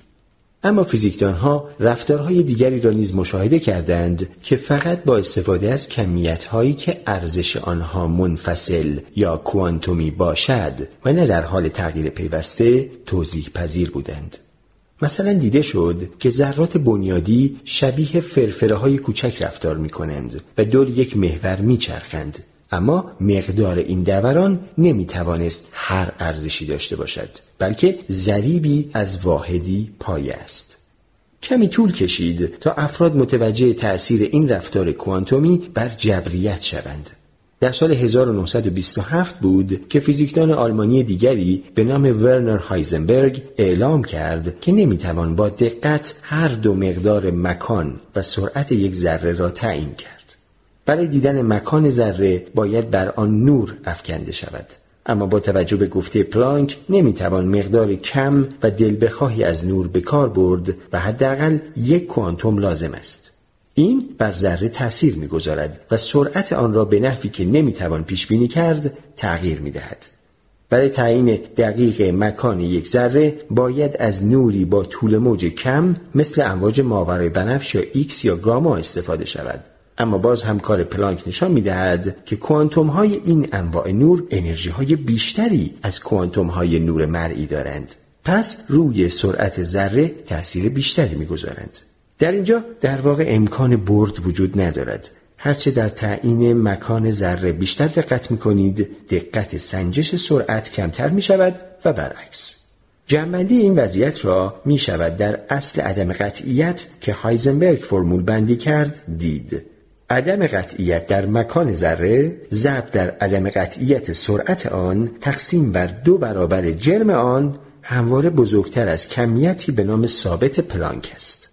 اما فیزیکدان ها رفتارهای دیگری را نیز مشاهده کردند که فقط با استفاده از کمیت هایی که ارزش آنها منفصل یا کوانتومی باشد و نه در حال تغییر پیوسته توضیح پذیر بودند. مثلا دیده شد که ذرات بنیادی شبیه فرفره های کوچک رفتار می کنند و دور یک محور می چرخند اما مقدار این دوران نمی توانست هر ارزشی داشته باشد بلکه ذریبی از واحدی پایه است کمی طول کشید تا افراد متوجه تأثیر این رفتار کوانتومی بر جبریت شوند در سال 1927 بود که فیزیکدان آلمانی دیگری به نام ورنر هایزنبرگ اعلام کرد که نمی‌توان با دقت هر دو مقدار مکان و سرعت یک ذره را تعیین کرد. برای دیدن مکان ذره باید بر آن نور افکنده شود. اما با توجه به گفته پلانک نمی‌توان مقدار کم و دل بخواهی از نور به کار برد و حداقل یک کوانتوم لازم است. این بر ذره تأثیر می‌گذارد و سرعت آن را به نحوی که نمی‌توان پیش بینی کرد تغییر می‌دهد. برای تعیین دقیق مکان یک ذره باید از نوری با طول موج کم مثل امواج ماورای بنفش یا ایکس یا گاما استفاده شود. اما باز هم کار پلانک نشان می‌دهد که کوانتوم های این انواع نور انرژی های بیشتری از کوانتوم های نور مرئی دارند. پس روی سرعت ذره تاثیر بیشتری می‌گذارند. در اینجا در واقع امکان برد وجود ندارد. هرچه در تعیین مکان ذره بیشتر دقت می کنید دقت سنجش سرعت کمتر می شود و برعکس. جمعندی این وضعیت را می شود در اصل عدم قطعیت که هایزنبرگ فرمول بندی کرد دید. عدم قطعیت در مکان ذره ضرب در عدم قطعیت سرعت آن تقسیم بر دو برابر جرم آن همواره بزرگتر از کمیتی به نام ثابت پلانک است.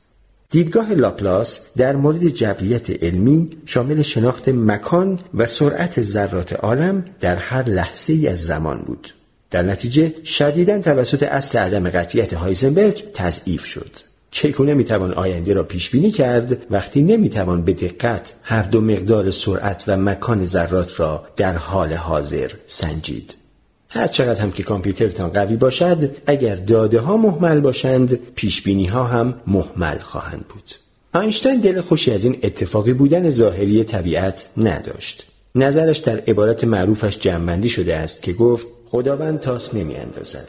دیدگاه لاپلاس در مورد جبریت علمی شامل شناخت مکان و سرعت ذرات عالم در هر لحظه ای از زمان بود. در نتیجه شدیداً توسط اصل عدم قطعیت هایزنبرگ تضعیف شد. چگونه می‌توان آینده را پیش بینی کرد وقتی نمی‌توان به دقت هر دو مقدار سرعت و مکان ذرات را در حال حاضر سنجید؟ هر چقدر هم که کامپیوترتان قوی باشد اگر داده ها محمل باشند پیش بینی ها هم محمل خواهند بود. اینشتین دل خوشی از این اتفاقی بودن ظاهری طبیعت نداشت. نظرش در عبارت معروفش جمعبندی شده است که گفت خداوند تاس نمی اندازد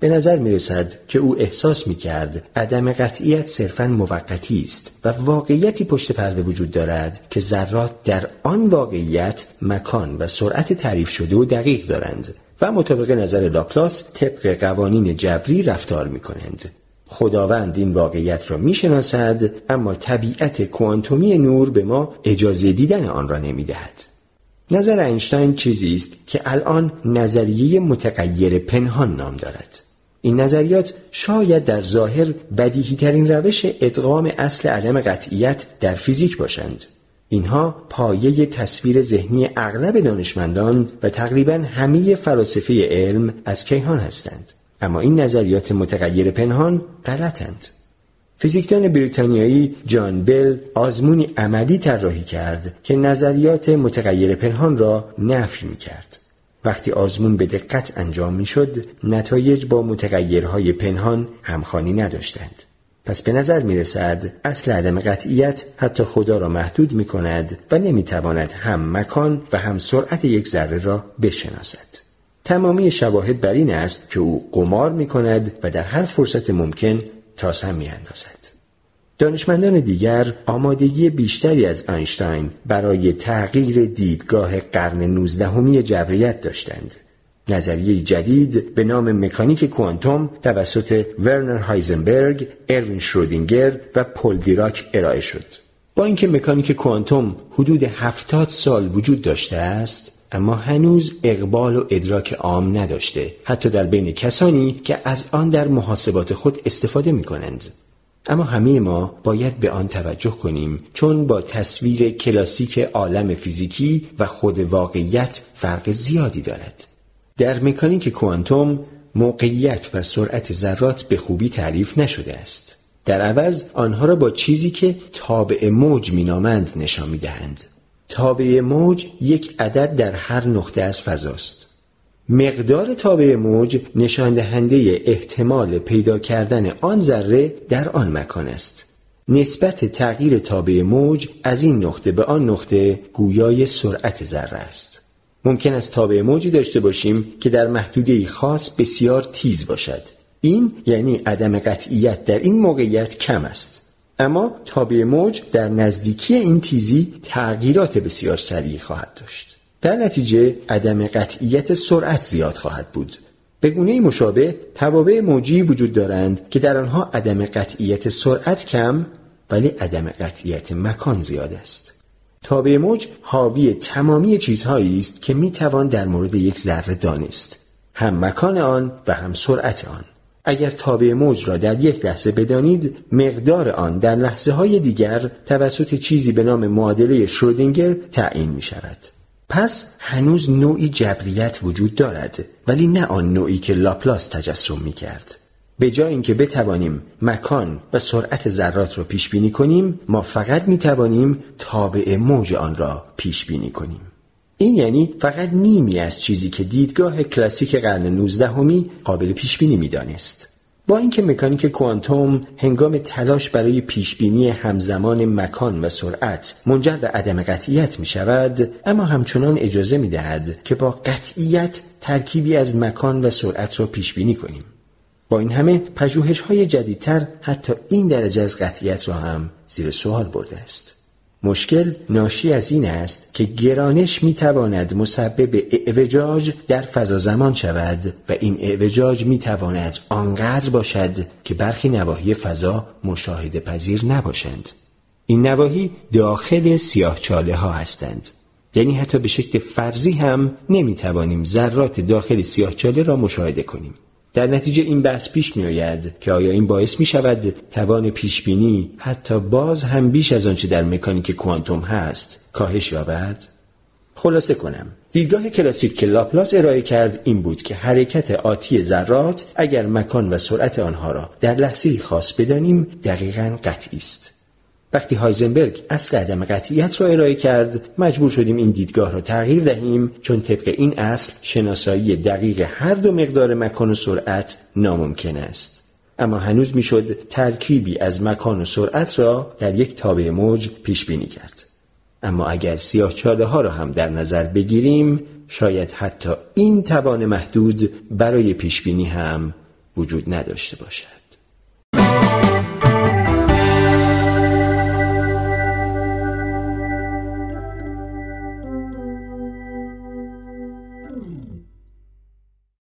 به نظر می رسد که او احساس می کرد عدم قطعیت صرفا موقتی است و واقعیتی پشت پرده وجود دارد که ذرات در آن واقعیت مکان و سرعت تعریف شده و دقیق دارند و مطابق نظر لاپلاس طبق قوانین جبری رفتار می کنند. خداوند این واقعیت را می شناسد اما طبیعت کوانتومی نور به ما اجازه دیدن آن را نمی دهد. نظر اینشتین چیزی است که الان نظریه متغیر پنهان نام دارد. این نظریات شاید در ظاهر بدیهی ترین روش ادغام اصل عدم قطعیت در فیزیک باشند. اینها پایه تصویر ذهنی اغلب دانشمندان و تقریبا همه فلاسفه علم از کیهان هستند. اما این نظریات متغیر پنهان غلطند. فیزیکدان بریتانیایی جان بل آزمونی عملی طراحی کرد که نظریات متغیر پنهان را نفی می کرد. وقتی آزمون به دقت انجام می شد نتایج با متغیرهای پنهان همخانی نداشتند. پس به نظر می رسد اصل عدم قطعیت حتی خدا را محدود می کند و نمی تواند هم مکان و هم سرعت یک ذره را بشناسد. تمامی شواهد بر این است که او قمار می کند و در هر فرصت ممکن تاسم می اندازد. دانشمندان دیگر آمادگی بیشتری از اینشتین برای تغییر دیدگاه قرن نوزدهمی جبریت داشتند. نظریه جدید به نام مکانیک کوانتوم توسط ورنر هایزنبرگ، اروین شرودینگر و پل دیراک ارائه شد. با اینکه مکانیک کوانتوم حدود هفتاد سال وجود داشته است، اما هنوز اقبال و ادراک عام نداشته حتی در بین کسانی که از آن در محاسبات خود استفاده می کنند. اما همه ما باید به آن توجه کنیم چون با تصویر کلاسیک عالم فیزیکی و خود واقعیت فرق زیادی دارد. در مکانیک کوانتوم موقعیت و سرعت ذرات به خوبی تعریف نشده است. در عوض آنها را با چیزی که تابع موج مینامند نشان می‌دهند. تابع موج یک عدد در هر نقطه از فضاست. مقدار تابع موج نشان دهنده احتمال پیدا کردن آن ذره در آن مکان است. نسبت تغییر تابع موج از این نقطه به آن نقطه گویای سرعت ذره است. ممکن است تابع موجی داشته باشیم که در محدوده خاص بسیار تیز باشد. این یعنی عدم قطعیت در این موقعیت کم است. اما تابع موج در نزدیکی این تیزی تغییرات بسیار سریع خواهد داشت. در نتیجه عدم قطعیت سرعت زیاد خواهد بود. به گونه مشابه توابع موجی وجود دارند که در آنها عدم قطعیت سرعت کم ولی عدم قطعیت مکان زیاد است. تابع موج حاوی تمامی چیزهایی است که می توان در مورد یک ذره دانست. هم مکان آن و هم سرعت آن. اگر تابع موج را در یک لحظه بدانید مقدار آن در لحظه های دیگر توسط چیزی به نام معادله شرودینگر تعیین می شود. پس هنوز نوعی جبریت وجود دارد ولی نه آن نوعی که لاپلاس تجسم می کرد. به جای اینکه بتوانیم مکان و سرعت ذرات را پیش بینی کنیم ما فقط می توانیم تابع موج آن را پیش بینی کنیم. این یعنی فقط نیمی از چیزی که دیدگاه کلاسیک قرن 19 همی قابل پیش بینی می‌دانست. با اینکه مکانیک کوانتوم هنگام تلاش برای پیشبینی همزمان مکان و سرعت منجر به عدم قطعیت می شود اما همچنان اجازه می دهد که با قطعیت ترکیبی از مکان و سرعت را پیش بینی کنیم. با این همه پژوهش های جدیدتر حتی این درجه از قطعیت را هم زیر سوال برده است. مشکل ناشی از این است که گرانش می تواند مسبب اعوجاج در فضا زمان شود و این اعوجاج می تواند آنقدر باشد که برخی نواحی فضا مشاهده پذیر نباشند. این نواحی داخل سیاه چاله ها هستند. یعنی حتی به شکل فرضی هم نمی توانیم ذرات داخل سیاه چاله را مشاهده کنیم. در نتیجه این بحث پیش می آید که آیا این باعث می شود توان پیش بینی حتی باز هم بیش از آنچه در مکانیک کوانتوم هست کاهش یابد؟ خلاصه کنم دیدگاه کلاسیک که لاپلاس ارائه کرد این بود که حرکت آتی ذرات اگر مکان و سرعت آنها را در لحظه خاص بدانیم دقیقا قطعی است وقتی هایزنبرگ اصل عدم قطعیت را ارائه کرد مجبور شدیم این دیدگاه را تغییر دهیم چون طبق این اصل شناسایی دقیق هر دو مقدار مکان و سرعت ناممکن است. اما هنوز می‌شد ترکیبی از مکان و سرعت را در یک تابع موج پیش بینی کرد. اما اگر سیاه چاله ها را هم در نظر بگیریم شاید حتی این توان محدود برای پیش بینی هم وجود نداشته باشد.